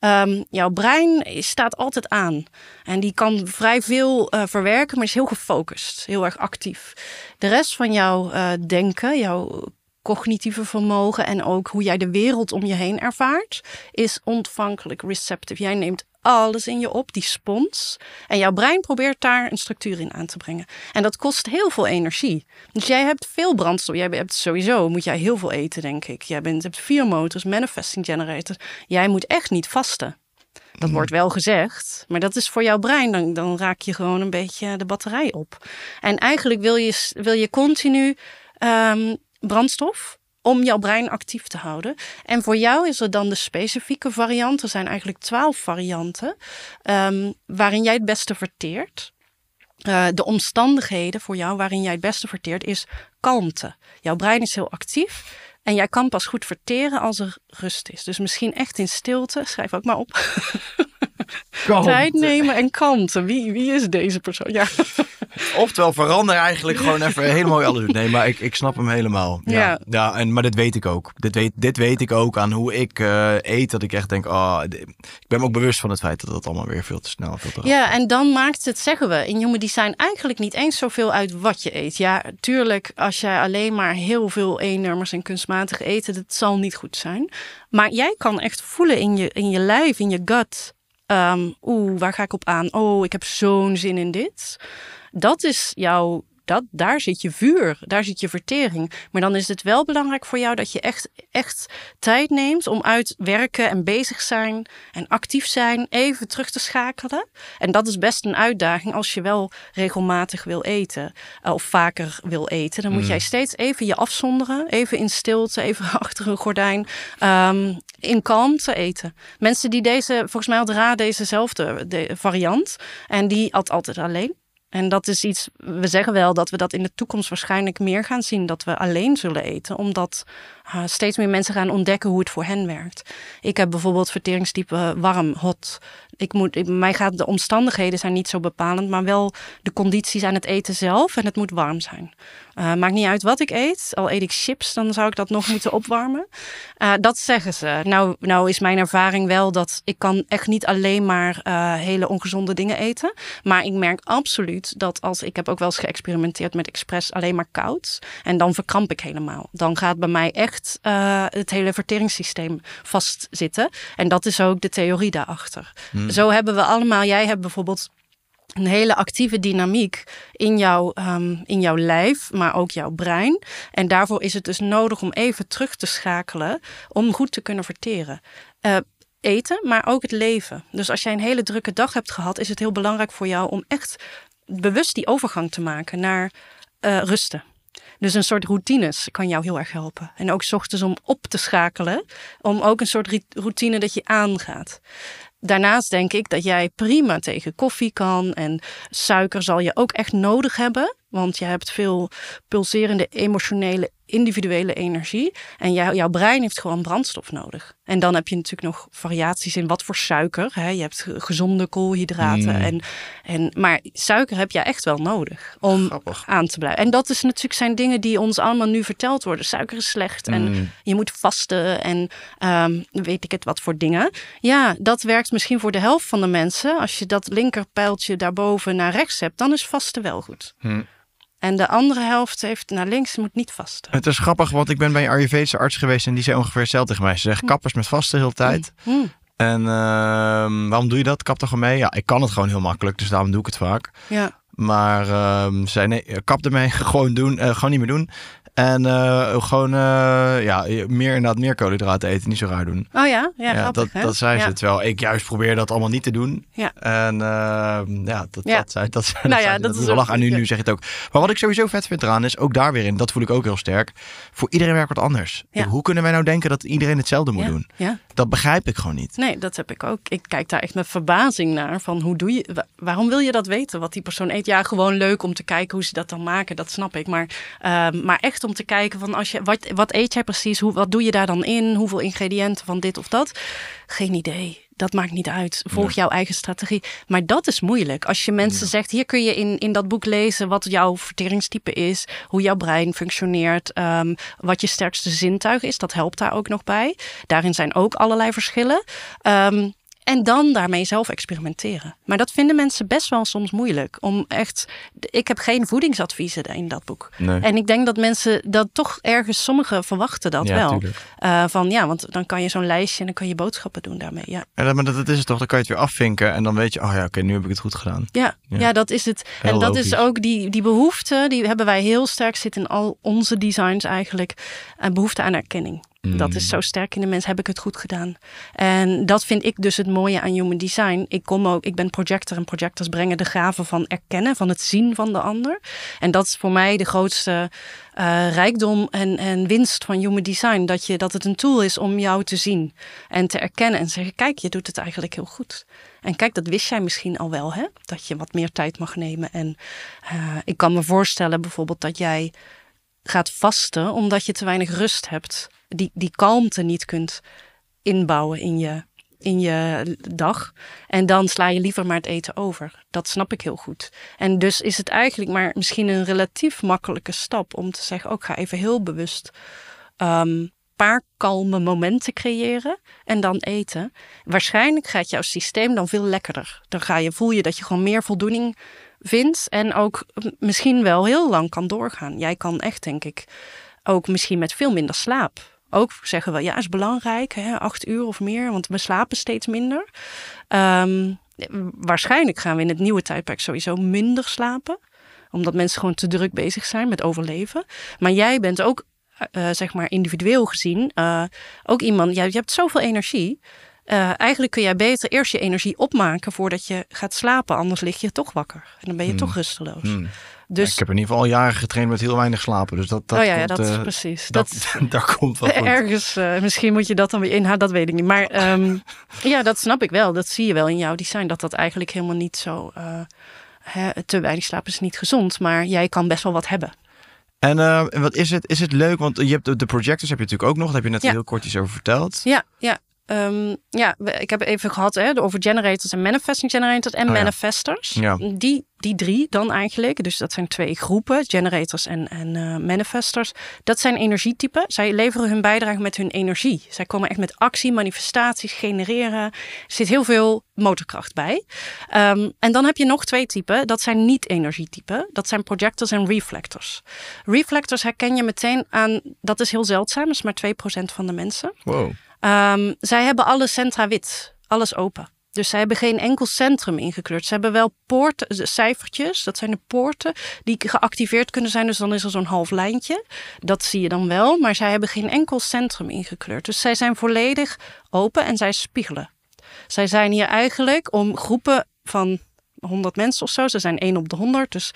Um, jouw brein staat altijd aan. En die kan vrij veel uh, verwerken, maar is heel gefocust, heel erg actief. De rest van jouw uh, denken, jouw cognitieve vermogen en ook hoe jij de wereld om je heen ervaart, is ontvankelijk, receptive. Jij neemt alles in je op, die spons. En jouw brein probeert daar een structuur in aan te brengen. En dat kost heel veel energie. Dus jij hebt veel brandstof. Jij hebt sowieso, moet jij heel veel eten, denk ik. Jij bent, hebt vier motors, manifesting generators. Jij moet echt niet vasten. Dat mm. wordt wel gezegd, maar dat is voor jouw brein. Dan, dan raak je gewoon een beetje de batterij op. En eigenlijk wil je, wil je continu um, brandstof om jouw brein actief te houden. En voor jou is er dan de specifieke variant. Er zijn eigenlijk twaalf varianten um, waarin jij het beste verteert. Uh, de omstandigheden voor jou waarin jij het beste verteert is kalmte. Jouw brein is heel actief. En jij kan pas goed verteren als er rust is. Dus misschien echt in stilte. Schrijf ook maar op. Tijd nemen en kalmte. Wie, wie is deze persoon? Ja. Oftewel, verander eigenlijk gewoon even helemaal alles. Nee, maar ik, ik snap hem helemaal. Ja, ja. ja. en, maar dit weet ik ook. Dit weet, dit weet ik ook aan hoe ik uh, eet. Dat ik echt denk, oh, ik ben me ook bewust van het feit dat het allemaal weer veel te snel veel te Ja, en dan maakt het, zeggen we, in Human Design eigenlijk niet eens zoveel uit wat je eet. Ja, tuurlijk, als jij alleen maar heel veel E-nummers en kunstmatig eten, dat zal niet goed zijn. Maar jij kan echt voelen in je, in je lijf, in je gut. Um, Oeh, waar ga ik op aan? Oh, ik heb zo'n zin in dit. Dat is jouw, dat, daar zit je vuur, daar zit je vertering. Maar dan is het wel belangrijk voor jou dat je echt, echt tijd neemt om uit werken en bezig zijn en actief zijn even terug te schakelen. En dat is best een uitdaging als je wel regelmatig wil eten uh, of vaker wil eten. Dan moet mm. jij steeds even je afzonderen, even in stilte, even achter een gordijn. Um, in kalmte eten. Mensen die deze, volgens mij had Ra dezezelfde de variant. En die at altijd alleen. En dat is iets, we zeggen wel dat we dat in de toekomst waarschijnlijk meer gaan zien, dat we alleen zullen eten, omdat uh, steeds meer mensen gaan ontdekken hoe het voor hen werkt. Ik heb bijvoorbeeld verteringstype warm, hot. Ik moet, mij gaat de omstandigheden zijn niet zo bepalend, maar wel de condities aan het eten zelf en het moet warm zijn. Uh, maakt niet uit wat ik eet. Al eet ik chips, dan zou ik dat nog moeten opwarmen. Uh, dat zeggen ze. Nou, nou is mijn ervaring wel dat ik kan echt niet alleen maar uh, hele ongezonde dingen eten. Maar ik merk absoluut dat als ik heb ook wel eens geëxperimenteerd met expres alleen maar koud. En dan verkramp ik helemaal. Dan gaat bij mij echt het hele verteringssysteem vastzitten. En dat is ook de theorie daarachter. Hmm. Zo hebben we allemaal, jij hebt bijvoorbeeld een hele actieve dynamiek in, jouw um, in jouw lijf, maar ook jouw brein. En daarvoor is het dus nodig om even terug te schakelen om goed te kunnen verteren. Uh, eten, maar ook het leven. Dus als jij een hele drukke dag hebt gehad, is het heel belangrijk voor jou om echt bewust die overgang te maken naar uh, rusten. Dus een soort routines kan jou heel erg helpen. En ook s ochtends om op te schakelen, om ook een soort routine dat je aangaat. Daarnaast denk ik dat jij prima tegen koffie kan. En suiker zal je ook echt nodig hebben. Want je hebt veel pulserende emotionele individuele energie. En jou, jouw brein heeft gewoon brandstof nodig. En dan heb je natuurlijk nog variaties in wat voor suiker. Hè? Je hebt gezonde koolhydraten. Mm. En, en, maar suiker heb je echt wel nodig om Grappig. aan te blijven. En dat is natuurlijk zijn dingen die ons allemaal nu verteld worden. Suiker is slecht en mm. je moet vasten en um, weet ik het wat voor dingen. Ja, dat werkt misschien voor de helft van de mensen. Als je dat linkerpijltje daarboven naar rechts hebt, dan is vasten wel goed. Mm. En de andere helft heeft naar links, moet niet vast. Het is grappig, want ik ben bij een Ayurvedische arts geweest en die zei ongeveer hetzelfde tegen mij. Ze zegt kappers met vaste de hele tijd. Hm. En ehm, waarom doe je dat? Kap gewoon mee? Ja, ik kan het gewoon heel makkelijk, dus daarom doe ik het vaak. Ja. Maar ehm zei nee, kap ermee, gewoon doen, eh, gewoon niet meer doen. En eh, gewoon uh, ja, meer inderdaad meer koolhydraten eten, niet zo raar doen. Oh ja, ja, ja grappig, dat, dat zei ja. ze. Terwijl ik juist probeer dat allemaal niet te doen. Ja. En uh, ja, dat, Ja. dat zei dat, Nou dat, ja, zei- dat dat is wel lachen. En nu, nu zeg je het ook. Maar wat ik sowieso vet vind eraan is, ook daar weer in, dat voel ik ook heel sterk. Voor iedereen werkt wat anders. Hoe kunnen wij nou denken dat iedereen hetzelfde moet doen? Ja. Dat begrijp ik gewoon niet. Nee, dat heb ik ook. Ik kijk daar echt met verbazing naar. Van hoe doe je, wa- waarom wil je dat weten? Wat die persoon eet? Ja, gewoon leuk om te kijken hoe ze dat dan maken. Dat snap ik. Maar, ehm, maar echt om te kijken van als je, wat, wat eet jij precies? Hoe, wat doe je daar dan in? Hoeveel ingrediënten van dit of dat? Geen idee. Dat maakt niet uit. Volg jouw eigen strategie. Maar dat is moeilijk. Als je mensen zegt, hier kun je in, in dat boek lezen wat jouw verteringstype is, hoe jouw brein functioneert, ehm, wat je sterkste zintuig is. Dat helpt daar ook nog bij. Daarin zijn ook allerlei verschillen. Ehm, en dan daarmee zelf experimenteren. Maar dat vinden mensen best wel soms moeilijk. Om echt. Ik heb geen voedingsadviezen in dat boek. Nee. En ik denk dat mensen dat toch ergens, sommigen verwachten dat Ja, wel. Eh, van ja, want dan kan je zo'n lijstje en dan kan je boodschappen doen daarmee. Ja, dat- maar dat, dat is het toch, dan kan je het weer afvinken en dan weet je, oh ja, oké, nu heb ik het goed gedaan. ja, Ja. ja. dat is het. Heel en dat logisch. is ook die, die behoefte, die hebben wij heel sterk zit in al onze designs eigenlijk. Een behoefte aan erkenning. Dat Mm. is zo sterk in de mens. Heb ik het goed gedaan? En dat vind ik dus het mooie aan human design. Ik kom ook, ik ben projector en projectors brengen de gaven van erkennen, van het zien van de ander. En dat is voor mij de grootste eh, rijkdom en, en winst van human design. Dat, je, dat het een tool is om jou te zien en te erkennen en zeggen: kijk, je doet het eigenlijk heel goed. En kijk, dat wist jij misschien al wel, hè? Dat je wat meer tijd mag nemen. En eh, ik kan me voorstellen bijvoorbeeld dat jij gaat vasten omdat je te weinig rust hebt. Die, die kalmte niet kunt inbouwen in je, in je dag. En dan sla je liever maar het eten over. Dat snap ik heel goed. En dus is het eigenlijk maar misschien een relatief makkelijke stap om te zeggen: ook ga even heel bewust een paar kalme momenten creëren en dan eten. Waarschijnlijk gaat jouw systeem dan veel lekkerder. Dan ga je, voel je dat je gewoon meer voldoening vindt en ook misschien wel heel lang kan doorgaan. Jij kan echt, denk ik, ook misschien met veel minder slaap. Ook zeggen we, ja, is belangrijk, hè, acht uur of meer, want we slapen steeds minder. Ehm, waarschijnlijk gaan we in het nieuwe tijdperk sowieso minder slapen, omdat mensen gewoon te druk bezig zijn met overleven. Maar jij bent ook, eh, zeg maar individueel gezien, eh, ook iemand, jij, je hebt zoveel energie. Eh, eigenlijk kun jij beter eerst je energie opmaken voordat je gaat slapen, anders lig je toch wakker. En dan ben je toch rusteloos. Hmm. Dus Ik heb in ieder geval al jaren getraind met heel weinig slapen. Dus dat, dat oh ja, ja, dat is eh, precies. dat, Dat, daar komt wel goed. ergens, eh, misschien moet je dat dan weer inhouden, dat weet ik niet. Maar ehm, ja, dat snap ik wel. Dat zie je wel in jouw design. Dat dat eigenlijk helemaal niet zo. hè, te weinig slapen is niet gezond, maar jij kan best wel wat hebben. En wat is het? Is het leuk? Want je hebt de, de projectors heb je natuurlijk ook nog. Daar heb je net Ja. heel kort iets over verteld. Ja, ja. Ehm, ja, ik heb even gehad hè, over generators en manifesting generators en Oh manifestors. Ja. Die, die drie dan eigenlijk, dus dat zijn twee groepen, generators en, en eh, manifestors. Dat zijn energietypen. Zij leveren hun bijdrage met hun energie. Zij komen echt met actie, manifestaties, genereren. Er zit heel veel motorkracht bij. Ehm, en dan heb je nog twee typen. Dat zijn niet-energietypen. Dat zijn projectors en reflectors. Reflectors herken je meteen aan, dat is heel zeldzaam, dat is maar 2% van de mensen. Wow. Ehm, zij hebben alle centra wit, alles open. Dus zij hebben geen enkel centrum ingekleurd. Ze hebben wel poorten, cijfertjes, dat zijn de poorten die geactiveerd kunnen zijn. Dus dan is er zo'n half lijntje. Dat zie je dan wel, maar zij hebben geen enkel centrum ingekleurd. Dus zij zijn volledig open en zij spiegelen. Zij zijn hier eigenlijk om groepen van 100 mensen of zo, ze zijn 1 op de 100, dus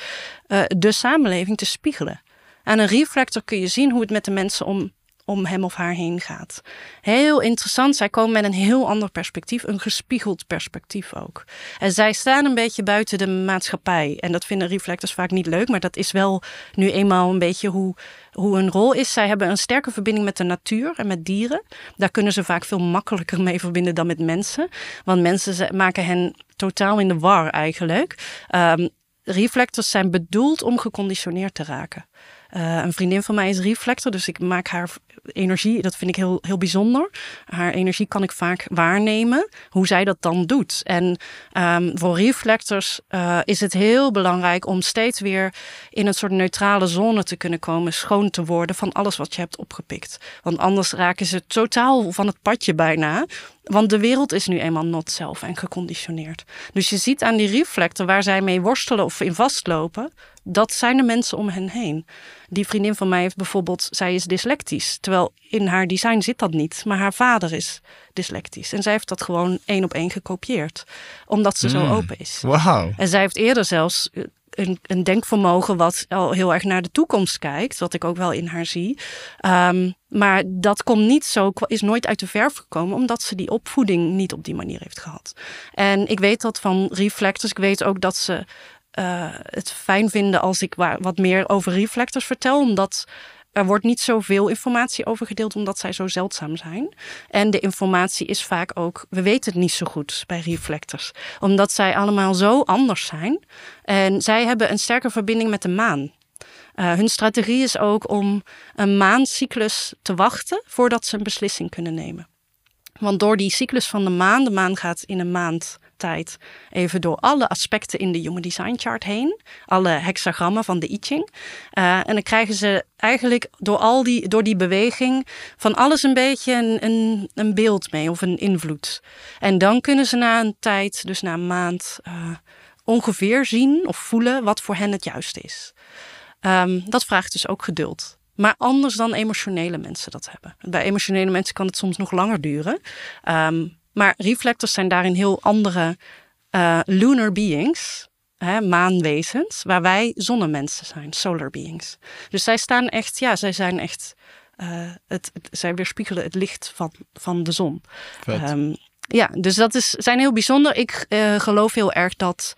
eh, de samenleving te spiegelen. Aan een reflector kun je zien hoe het met de mensen om, om hem of haar heen gaat. Heel interessant, zij komen met een heel ander perspectief, een gespiegeld perspectief ook. En zij staan een beetje buiten de maatschappij. En dat vinden reflectors vaak niet leuk, maar dat is wel nu eenmaal een beetje hoe, hoe hun rol is. Zij hebben een sterke verbinding met de natuur en met dieren. Daar kunnen ze vaak veel makkelijker mee verbinden dan met mensen. Want mensen maken hen totaal in de war eigenlijk. Ehm, reflectors zijn bedoeld om geconditioneerd te raken. Uh, een vriendin van mij is reflector, dus ik maak haar energie, dat vind ik heel, heel bijzonder. Haar energie kan ik vaak waarnemen, hoe zij dat dan doet. En um, voor reflectors uh, is het heel belangrijk om steeds weer in een soort neutrale zone te kunnen komen, schoon te worden van alles wat je hebt opgepikt. Want anders raken ze totaal van het padje bijna. Want de wereld is nu eenmaal not zelf en geconditioneerd. Dus je ziet aan die reflector waar zij mee worstelen of in vastlopen, dat zijn de mensen om hen heen. Die vriendin van mij heeft bijvoorbeeld, zij is dyslectisch. Terwijl in haar design zit dat niet. Maar haar vader is dyslectisch. En zij heeft dat gewoon één op één gekopieerd. Omdat ze zo Hmm. open is. Wauw. En zij heeft eerder zelfs eh, een, een denkvermogen wat al heel erg naar de toekomst kijkt. Wat ik ook wel in haar zie. Ehm, maar dat komt niet zo, is nooit uit de verf gekomen. Omdat ze die opvoeding niet op die manier heeft gehad. En ik weet dat van reflectors. Ik weet ook dat ze uh, het fijn vinden als ik wat meer over reflectors vertel. Omdat er wordt niet zoveel informatie over gedeeld omdat zij zo zeldzaam zijn. En de informatie is vaak ook, we weten het niet zo goed bij reflectors. Omdat zij allemaal zo anders zijn. En zij hebben een sterke verbinding met de maan. Uh, hun strategie is ook om een maancyclus te wachten voordat ze een beslissing kunnen nemen. Want door die cyclus van de maan, de maan gaat in een maand tijd even door alle aspecten in de Human Design Chart heen. Alle hexagrammen van de I Ching. Uh, en dan krijgen ze eigenlijk door, al die, door die beweging van alles een beetje een, een, een beeld mee of een invloed. En dan kunnen ze na een tijd, dus na een maand, uh, ongeveer zien of voelen wat voor hen het juiste is. Um, dat vraagt dus ook geduld. Maar anders dan emotionele mensen dat hebben. Bij emotionele mensen kan het soms nog langer duren. Um, maar reflectors zijn daarin heel andere uh, lunar beings, hè, maanwezens, waar wij zonnemensen zijn, solar beings. Dus zij staan echt, ja, zij zijn echt, uh, het, het, zij weerspiegelen het licht van, van de zon. Um, ja, dus dat is, zijn heel bijzonder. Ik uh, geloof heel erg dat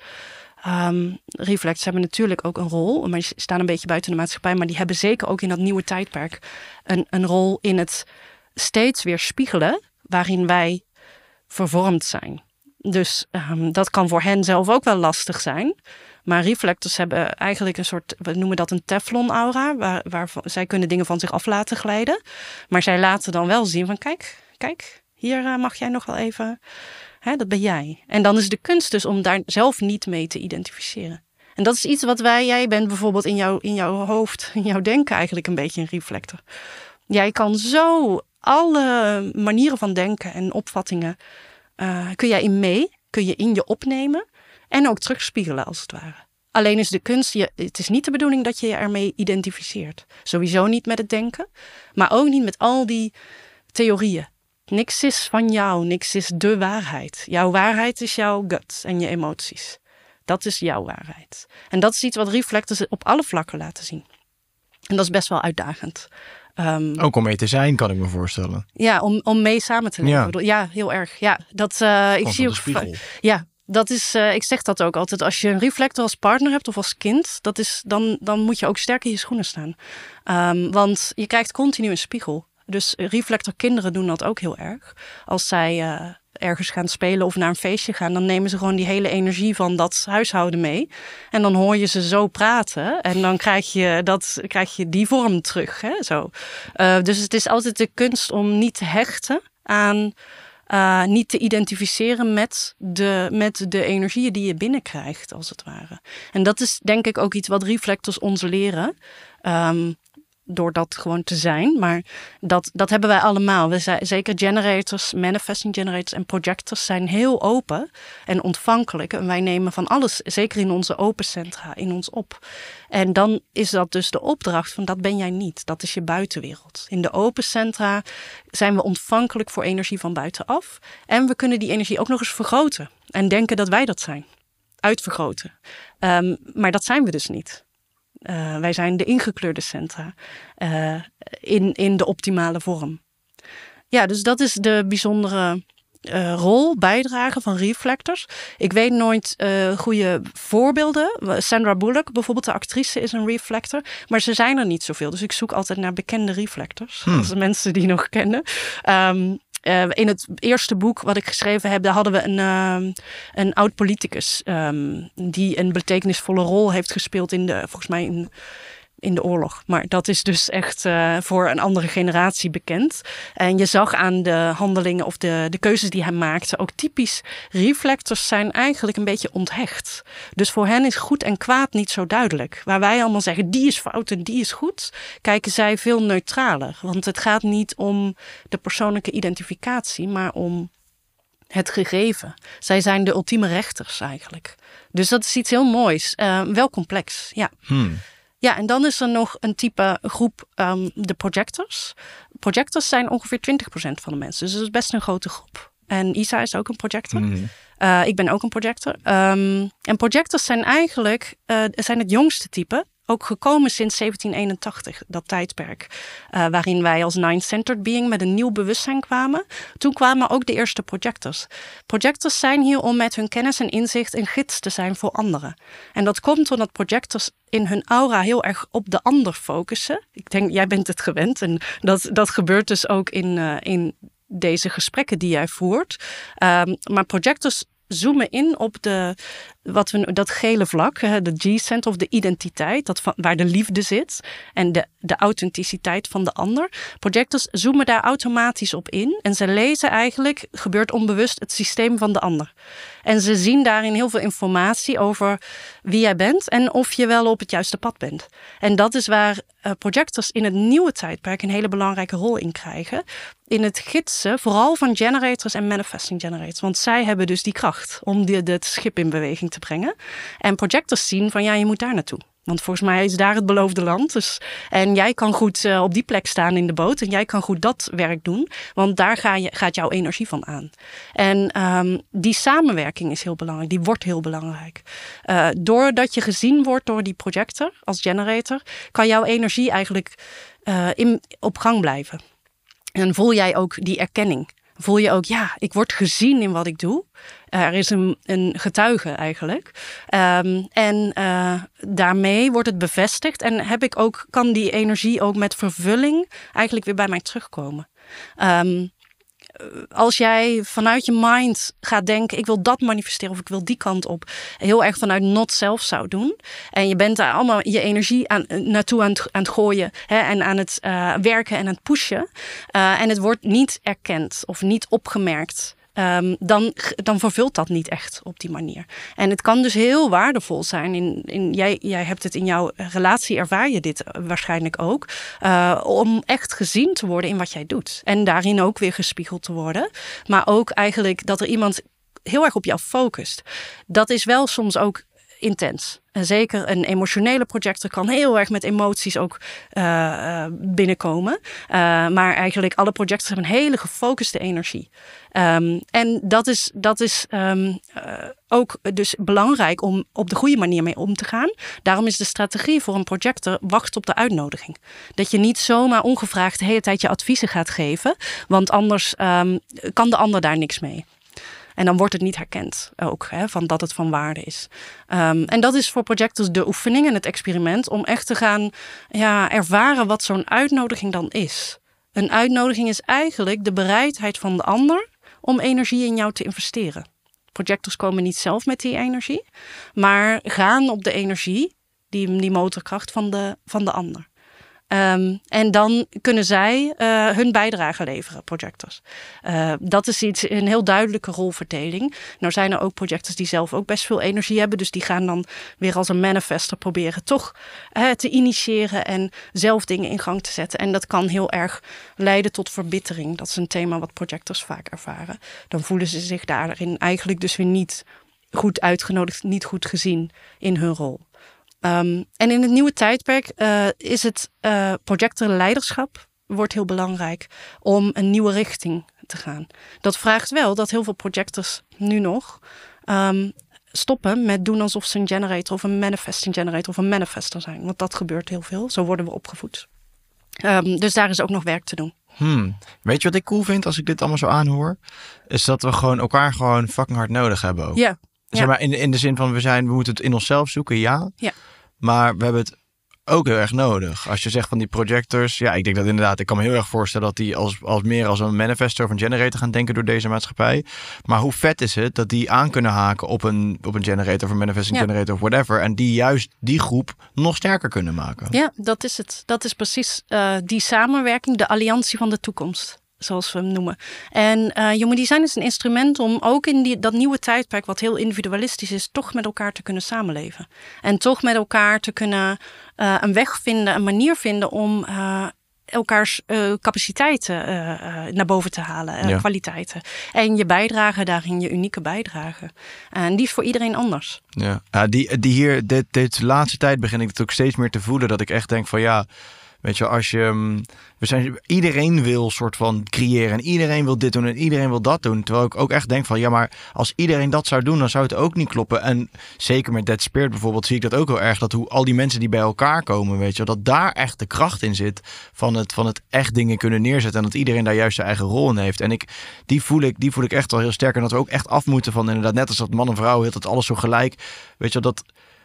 Um, reflects hebben natuurlijk ook een rol, maar die staan een beetje buiten de maatschappij. Maar die hebben zeker ook in dat nieuwe tijdperk een, een rol in het steeds weer spiegelen waarin wij vervormd zijn. Dus um, dat kan voor hen zelf ook wel lastig zijn. Maar reflectors hebben eigenlijk een soort, we noemen dat een teflon-aura, waar, zij kunnen dingen van zich af laten glijden. Maar zij laten dan wel zien van kijk, kijk, hier uh, mag jij nog wel even Hè, dat ben jij. En dan is de kunst dus om daar zelf niet mee te identificeren. En dat is iets wat wij, jij bent bijvoorbeeld in, jouw in jouw hoofd, in jouw denken eigenlijk een beetje een reflector. Jij kan zo alle manieren van denken en opvattingen, uh, kun jij in mee, kun je in je opnemen en ook terugspiegelen als het ware. Alleen is de kunst, je, het is niet de bedoeling dat je je ermee identificeert. Sowieso niet met het denken, maar ook niet met al die theorieën. Niks is van jou, niks is de waarheid. Jouw waarheid is jouw gut en je emoties. Dat is jouw waarheid. En dat is iets wat reflectors op alle vlakken laten zien. En dat is best wel uitdagend. Um, Ook om mee te zijn, kan ik me voorstellen. Ja, om, om mee samen te leven. Ja, ja heel erg. Ja, dat, uh, ik zie ook. Ja, dat is, uh, ik zeg dat ook altijd. Als je een reflector als partner hebt of als kind, dat is, dan, dan moet je ook sterk in je schoenen staan. Um, want je krijgt continu een spiegel. Dus reflectorkinderen doen dat ook heel erg. Als zij uh, ergens gaan spelen of naar een feestje gaan, dan nemen ze gewoon die hele energie van dat huishouden mee. En dan hoor je ze zo praten en dan krijg je, dat, krijg je die vorm terug. Hè, zo. Uh, dus het is altijd de kunst om niet te hechten aan. Uh, niet te identificeren met de, met de energieën die je binnenkrijgt, als het ware. En dat is denk ik ook iets wat reflectors ons leren. Um, door dat gewoon te zijn. Maar dat, dat hebben wij allemaal. We zijn, zeker generators, manifesting generators en projectors zijn heel open en ontvankelijk. En wij nemen van alles, zeker in onze open centra, in ons op. En dan is dat dus de opdracht van dat ben jij niet. Dat is je buitenwereld. In de open centra zijn we ontvankelijk voor energie van buitenaf. En we kunnen die energie ook nog eens vergroten. En denken dat wij dat zijn. Uitvergroten. Um, maar dat zijn we dus niet. Uh, wij zijn de ingekleurde centra uh, in, in de optimale vorm. Ja, dus dat is de bijzondere uh, rol, bijdrage van reflectors. Ik weet nooit goede voorbeelden. Sandra Bullock, bijvoorbeeld de actrice, is een reflector. Maar ze zijn er niet zoveel. Dus ik zoek altijd naar bekende reflectors. Hmm. Als mensen die nog kennen. Um, uh, in het eerste boek wat ik geschreven heb, daar hadden we een, uh, een oud politicus um, die een betekenisvolle rol heeft gespeeld in de, volgens mij in in de oorlog. Maar dat is dus echt uh, voor een andere generatie bekend. En je zag aan de handelingen of de, de keuzes die hij maakte ook typisch reflectors zijn eigenlijk een beetje onthecht. Dus voor hen is goed en kwaad niet zo duidelijk. Waar wij allemaal zeggen die is fout en die is goed, kijken zij veel neutraler. Want het gaat niet om de persoonlijke identificatie, maar om het gegeven. Zij zijn de ultieme rechters eigenlijk. Dus dat is iets heel moois. Uh, wel complex, ja. Hmm. Ja, en dan is er nog een type groep, um, de projectors. Projectors zijn ongeveer 20% van de mensen. Dus dat is best een grote groep. En Isa is ook een projector. Hmm. Uh, ik ben ook een projector. Um, en projectors zijn eigenlijk uh, zijn het jongste type ook gekomen sinds 1781, dat tijdperk. Uh, waarin wij als Nine-Centered Being met een nieuw bewustzijn kwamen. Toen kwamen ook de eerste projectors. Projectors zijn hier om met hun kennis en inzicht een gids te zijn voor anderen. En dat komt omdat projectors in hun aura heel erg op de ander focussen. Ik denk, jij bent het gewend. En dat, dat gebeurt dus ook in, uh, in deze gesprekken die jij voert. Um, maar projectors zoomen in op de, wat we, dat gele vlak, de G-cent of de identiteit, dat van, waar de liefde zit en de, de authenticiteit van de ander. Projectors zoomen daar automatisch op in en ze lezen eigenlijk, gebeurt onbewust, het systeem van de ander. En ze zien daarin heel veel informatie over wie jij bent en of je wel op het juiste pad bent. En dat is waar uh, projectors in het nieuwe tijdperk een hele belangrijke rol in krijgen. In het gidsen, vooral van generators en manifesting generators. Want zij hebben dus die kracht om dit schip in beweging te brengen. En projectors zien van ja, je moet daar naartoe. Want volgens mij is daar het beloofde land. Dus, en jij kan goed uh, op die plek staan in de boot. En jij kan goed dat werk doen. Want daar ga je, gaat jouw energie van aan. En um, die samenwerking is heel belangrijk. Die wordt heel belangrijk. Uh, doordat je gezien wordt door die projector als generator. Kan jouw energie eigenlijk uh, in, op gang blijven. En voel jij ook die erkenning voel je ook, ja, ik word gezien in wat ik doe. er is een, een getuige eigenlijk. Um, en uh, daarmee wordt het bevestigd en heb ik ook, kan die energie ook met vervulling eigenlijk weer bij mij terugkomen. Um, als jij vanuit je mind gaat denken, ik wil dat manifesteren of ik wil die kant op, heel erg vanuit not zelf zou doen. En je bent daar allemaal je energie aan, naartoe aan het, aan gooien hè, en aan het uh, werken en aan het pushen. En het wordt niet erkend of niet opgemerkt. Um, dan, dan vervult dat niet echt op die manier. En het kan dus heel waardevol zijn. In, in, jij, jij hebt het in jouw relatie, ervaar je dit waarschijnlijk ook. Uh, om echt gezien te worden in wat jij doet. En daarin ook weer gespiegeld te worden. Maar ook eigenlijk dat er iemand heel erg op jou focust. Dat is wel soms ook intens. En zeker een emotionele projector kan heel erg met emoties ook uh, binnenkomen. Uh, maar eigenlijk alle projectors hebben een hele gefocuste energie. Um, en dat is, dat is um, ook dus belangrijk om op de goede manier mee om te gaan. Daarom is de strategie voor een projector wacht op de uitnodiging. Dat je niet zomaar ongevraagd de hele tijd je adviezen gaat geven. Want anders um, kan de ander daar niks mee. En dan wordt het niet herkend ook, hè, van dat het van waarde is. Um, en dat is voor projectors de oefening en het experiment om echt te gaan ja, ervaren wat zo'n uitnodiging dan is. Een uitnodiging is eigenlijk de bereidheid van de ander om energie in jou te investeren. Projectors komen niet zelf met die energie, maar gaan op de energie, die, die motorkracht van de, van de ander. Um, en dan kunnen zij uh, hun bijdrage leveren, projectors. Uh, dat is iets, een heel duidelijke rolverdeling. Nou zijn er ook projectors die zelf ook best veel energie hebben. Dus die gaan dan weer als een manifester proberen toch te initiëren en zelf dingen in gang te zetten. En dat kan heel erg leiden tot verbittering. Dat is een thema wat projectors vaak ervaren. Dan voelen ze zich daarin eigenlijk dus weer niet goed uitgenodigd, niet goed gezien in hun rol. Um, en in het nieuwe tijdperk uh, is het uh, projectenleiderschap wordt heel belangrijk om een nieuwe richting te gaan. Dat vraagt wel dat heel veel projectors nu nog um, stoppen met doen alsof ze een generator of een manifesting generator of een manifester zijn. Want dat gebeurt heel veel. Zo worden we opgevoed. Um, dus daar is ook nog werk te doen. Hmm. Weet je wat ik cool vind als ik dit allemaal zo aanhoor? Is dat we gewoon elkaar gewoon fucking hard nodig hebben ook. Ja. Zeg maar in, in de zin van we zijn, we moeten het in onszelf zoeken, ja. Ja. Maar we hebben het ook heel erg nodig. Als je zegt van die projectors, ja, ik denk dat inderdaad, ik kan me heel erg voorstellen dat die als, als meer als een manifesto of een generator gaan denken door deze maatschappij. Maar hoe vet is het dat die aan kunnen haken op een, op een generator of een manifesting Ja. generator of whatever. En die juist die groep nog sterker kunnen maken. Ja, dat is het. Dat is precies eh, die samenwerking, de alliantie van de toekomst. Zoals we hem noemen. En eh Human Design is een instrument om ook in die, dat nieuwe tijdperk, wat heel individualistisch is, toch met elkaar te kunnen samenleven. En toch met elkaar te kunnen eh, een weg vinden, een manier vinden om eh, elkaars eh, capaciteiten naar boven te halen, Ja. kwaliteiten. En je bijdrage daarin, je unieke bijdrage. En die is voor iedereen anders. Ja, ja die, die hier, dit, dit laatste tijd begin ik het ook steeds meer te voelen. Dat ik echt denk van ja, weet je, als je. mm, We zijn, iedereen wil soort van creëren. En iedereen wil dit doen en iedereen wil dat doen. Terwijl ik ook echt denk van ja, maar als iedereen dat zou doen, dan zou het ook niet kloppen. En zeker met Dead Spirit bijvoorbeeld, zie ik dat ook heel erg. Dat hoe al die mensen die bij elkaar komen, weet je, dat daar echt de kracht in zit. Van het, van het echt dingen kunnen neerzetten. En dat iedereen daar juist zijn eigen rol in heeft. En ik, die, voel ik, die voel ik echt wel heel sterk. En dat we ook echt af moeten van inderdaad, net als dat man en vrouw, heel dat alles zo gelijk. Weet je, dat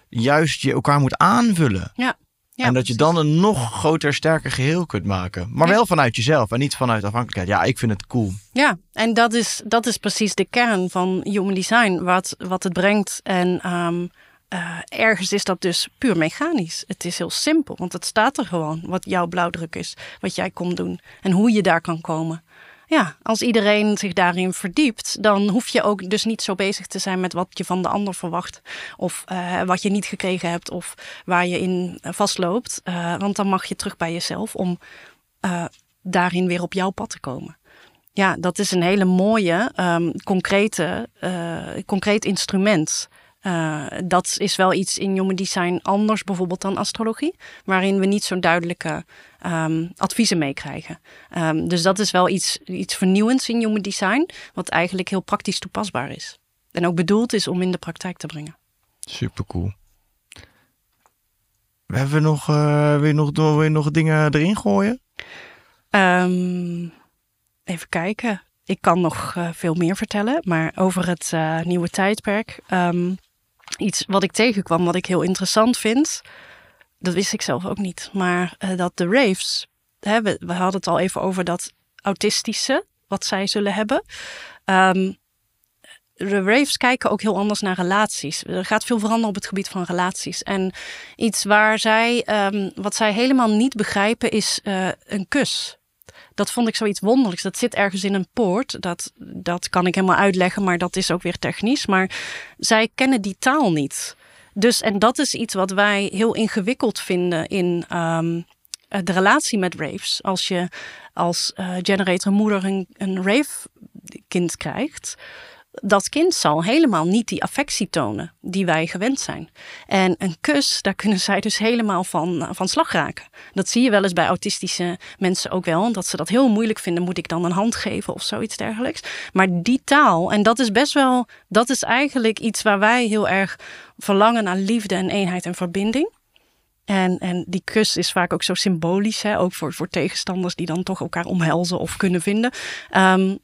juist je elkaar moet aanvullen. Ja. Ja, en dat je dan een nog groter, sterker geheel kunt maken. Maar Ja. wel vanuit jezelf en niet vanuit afhankelijkheid. Ja, ik vind het cool. Ja, en dat is, dat is precies de kern van human design, wat, wat het brengt. En ehm, eh, ergens is dat dus puur mechanisch. Het is heel simpel, want het staat er gewoon wat jouw blauwdruk is, wat jij komt doen en hoe je daar kan komen. Ja, als iedereen zich daarin verdiept, dan hoef je ook dus niet zo bezig te zijn met wat je van de ander verwacht. Of eh, wat je niet gekregen hebt of waar je in vastloopt. Eh, want dan mag je terug bij jezelf om eh, daarin weer op jouw pad te komen. Ja, dat is een hele mooie, ehm, concrete, concreet instrument. Eh, dat is wel iets in Human Design anders bijvoorbeeld dan astrologie, waarin we niet zo'n duidelijke ehm, adviezen meekrijgen. Ehm, dus dat is wel iets, iets vernieuwends in Human Design, wat eigenlijk heel praktisch toepasbaar is. En ook bedoeld is om in de praktijk te brengen. Super cool. We hebben nog, eh wil, je nog, wil je nog dingen erin gooien? Ehm, even kijken. Ik kan nog eh, veel meer vertellen, maar over het eh, nieuwe tijdperk. Iets wat ik tegenkwam, wat ik heel interessant vind. Dat wist ik zelf ook niet. Maar eh, dat de raves, hè, we, hadden het al even over dat autistische, wat zij zullen hebben. Ehm, de raves kijken ook heel anders naar relaties. Er gaat veel veranderen op het gebied van relaties. En iets waar zij, ehm, wat zij helemaal niet begrijpen, is eh, een kus. Dat vond ik zoiets wonderlijks. Dat zit ergens in een poort. Dat, dat kan ik helemaal uitleggen, maar dat is ook weer technisch. Maar zij kennen die taal niet. Dus, en dat is iets wat wij heel ingewikkeld vinden in ehm, eh, de relatie met raves. Als je als eh, generator moeder een, een rave kind krijgt, dat kind zal helemaal niet die affectie tonen die wij gewend zijn. En een kus, daar kunnen zij dus helemaal van, van slag raken. Dat zie je wel eens bij autistische mensen ook wel. Dat ze dat heel moeilijk vinden. Moet ik dan een hand geven of zoiets dergelijks? Maar die taal, en dat is best wel, dat is eigenlijk iets waar wij heel erg verlangen naar liefde en eenheid en verbinding. En, en die kus is vaak ook zo symbolisch, hè? ook voor, voor tegenstanders die dan toch elkaar omhelzen of kunnen vinden. Ehm,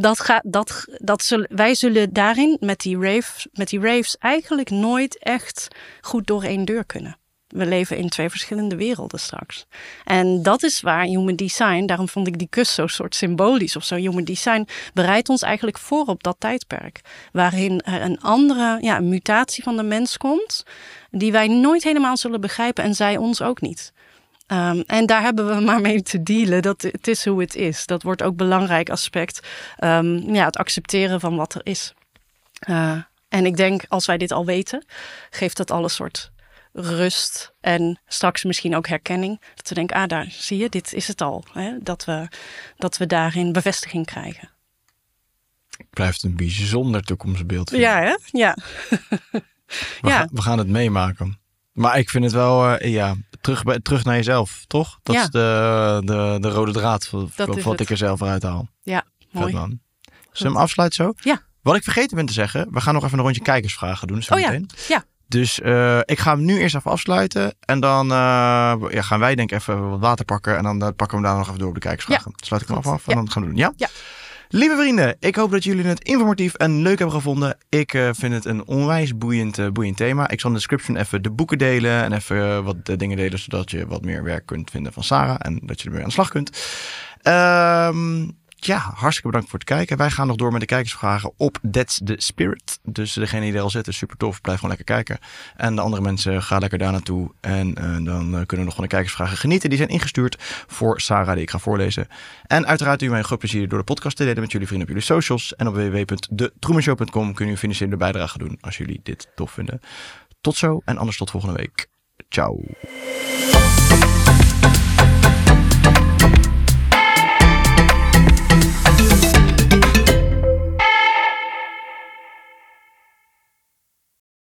dat gaat, dat, dat zullen, wij zullen daarin met die, rave, met die raves eigenlijk nooit echt goed door één deur kunnen. We leven in twee verschillende werelden straks. En dat is waar Human Design, daarom vond ik die kus zo soort symbolisch of zo. Human Design bereidt ons eigenlijk voor op dat tijdperk. Waarin er een andere ja, mutatie van de mens komt, die wij nooit helemaal zullen begrijpen en zij ons ook niet. Um, en daar hebben we maar mee te dealen. Dat het is hoe het is. Dat wordt ook een belangrijk aspect. Um, ja, het accepteren van wat er is. Uh, en ik denk, als wij dit al weten, geeft dat al een soort rust en straks misschien ook herkenning. Dat we denken, ah, daar zie je, dit is het al. Hè? Dat, we, dat we daarin bevestiging krijgen. Blijft een bijzonder toekomstbeeld. vinden. Ja, hè? Ja. We, ja. gaan, we gaan het meemaken. Maar ik vind het wel, uh, ja, terug, bij, terug naar jezelf, toch? Dat Ja. is de, de, de rode draad van, wat het. ik er zelf uit haal. Ja, mooi. Zullen we hem afsluiten zo? Ja. Wat ik vergeten ben te zeggen, we gaan nog even een rondje kijkersvragen doen. Zo Oh ja, meteen. ja. Dus uh, ik ga hem nu eerst even afsluiten. En dan uh, ja, gaan wij denk ik even wat water pakken. En dan uh, pakken we hem daar nog even door op de kijkersvragen. Sluit ik hem Goed. af en Ja. dan gaan we doen. Ja? Ja. Lieve vrienden, ik hoop dat jullie het informatief en leuk hebben gevonden. Ik uh, vind het een onwijs boeiend, uh, boeiend thema. Ik zal in de description even de boeken delen en even uh, wat dingen delen, zodat je wat meer werk kunt vinden van Sarah en dat je ermee aan de slag kunt. Ehm ja, hartstikke bedankt voor het kijken. Wij gaan nog door met de kijkersvragen op That's the Spirit. Dus degene die er al zit is super tof. Blijf gewoon lekker kijken. En de andere mensen, ga lekker daar naartoe. En uh, dan kunnen we nog van de kijkersvragen genieten. Die zijn ingestuurd voor Sarah, die ik ga voorlezen. En uiteraard doe je mij een groot plezier door de podcast te delen met jullie vrienden op jullie socials. En op www.detroemenshow.com kun je financiële bijdrage doen als jullie dit tof vinden. Tot zo en anders tot volgende week. Ciao.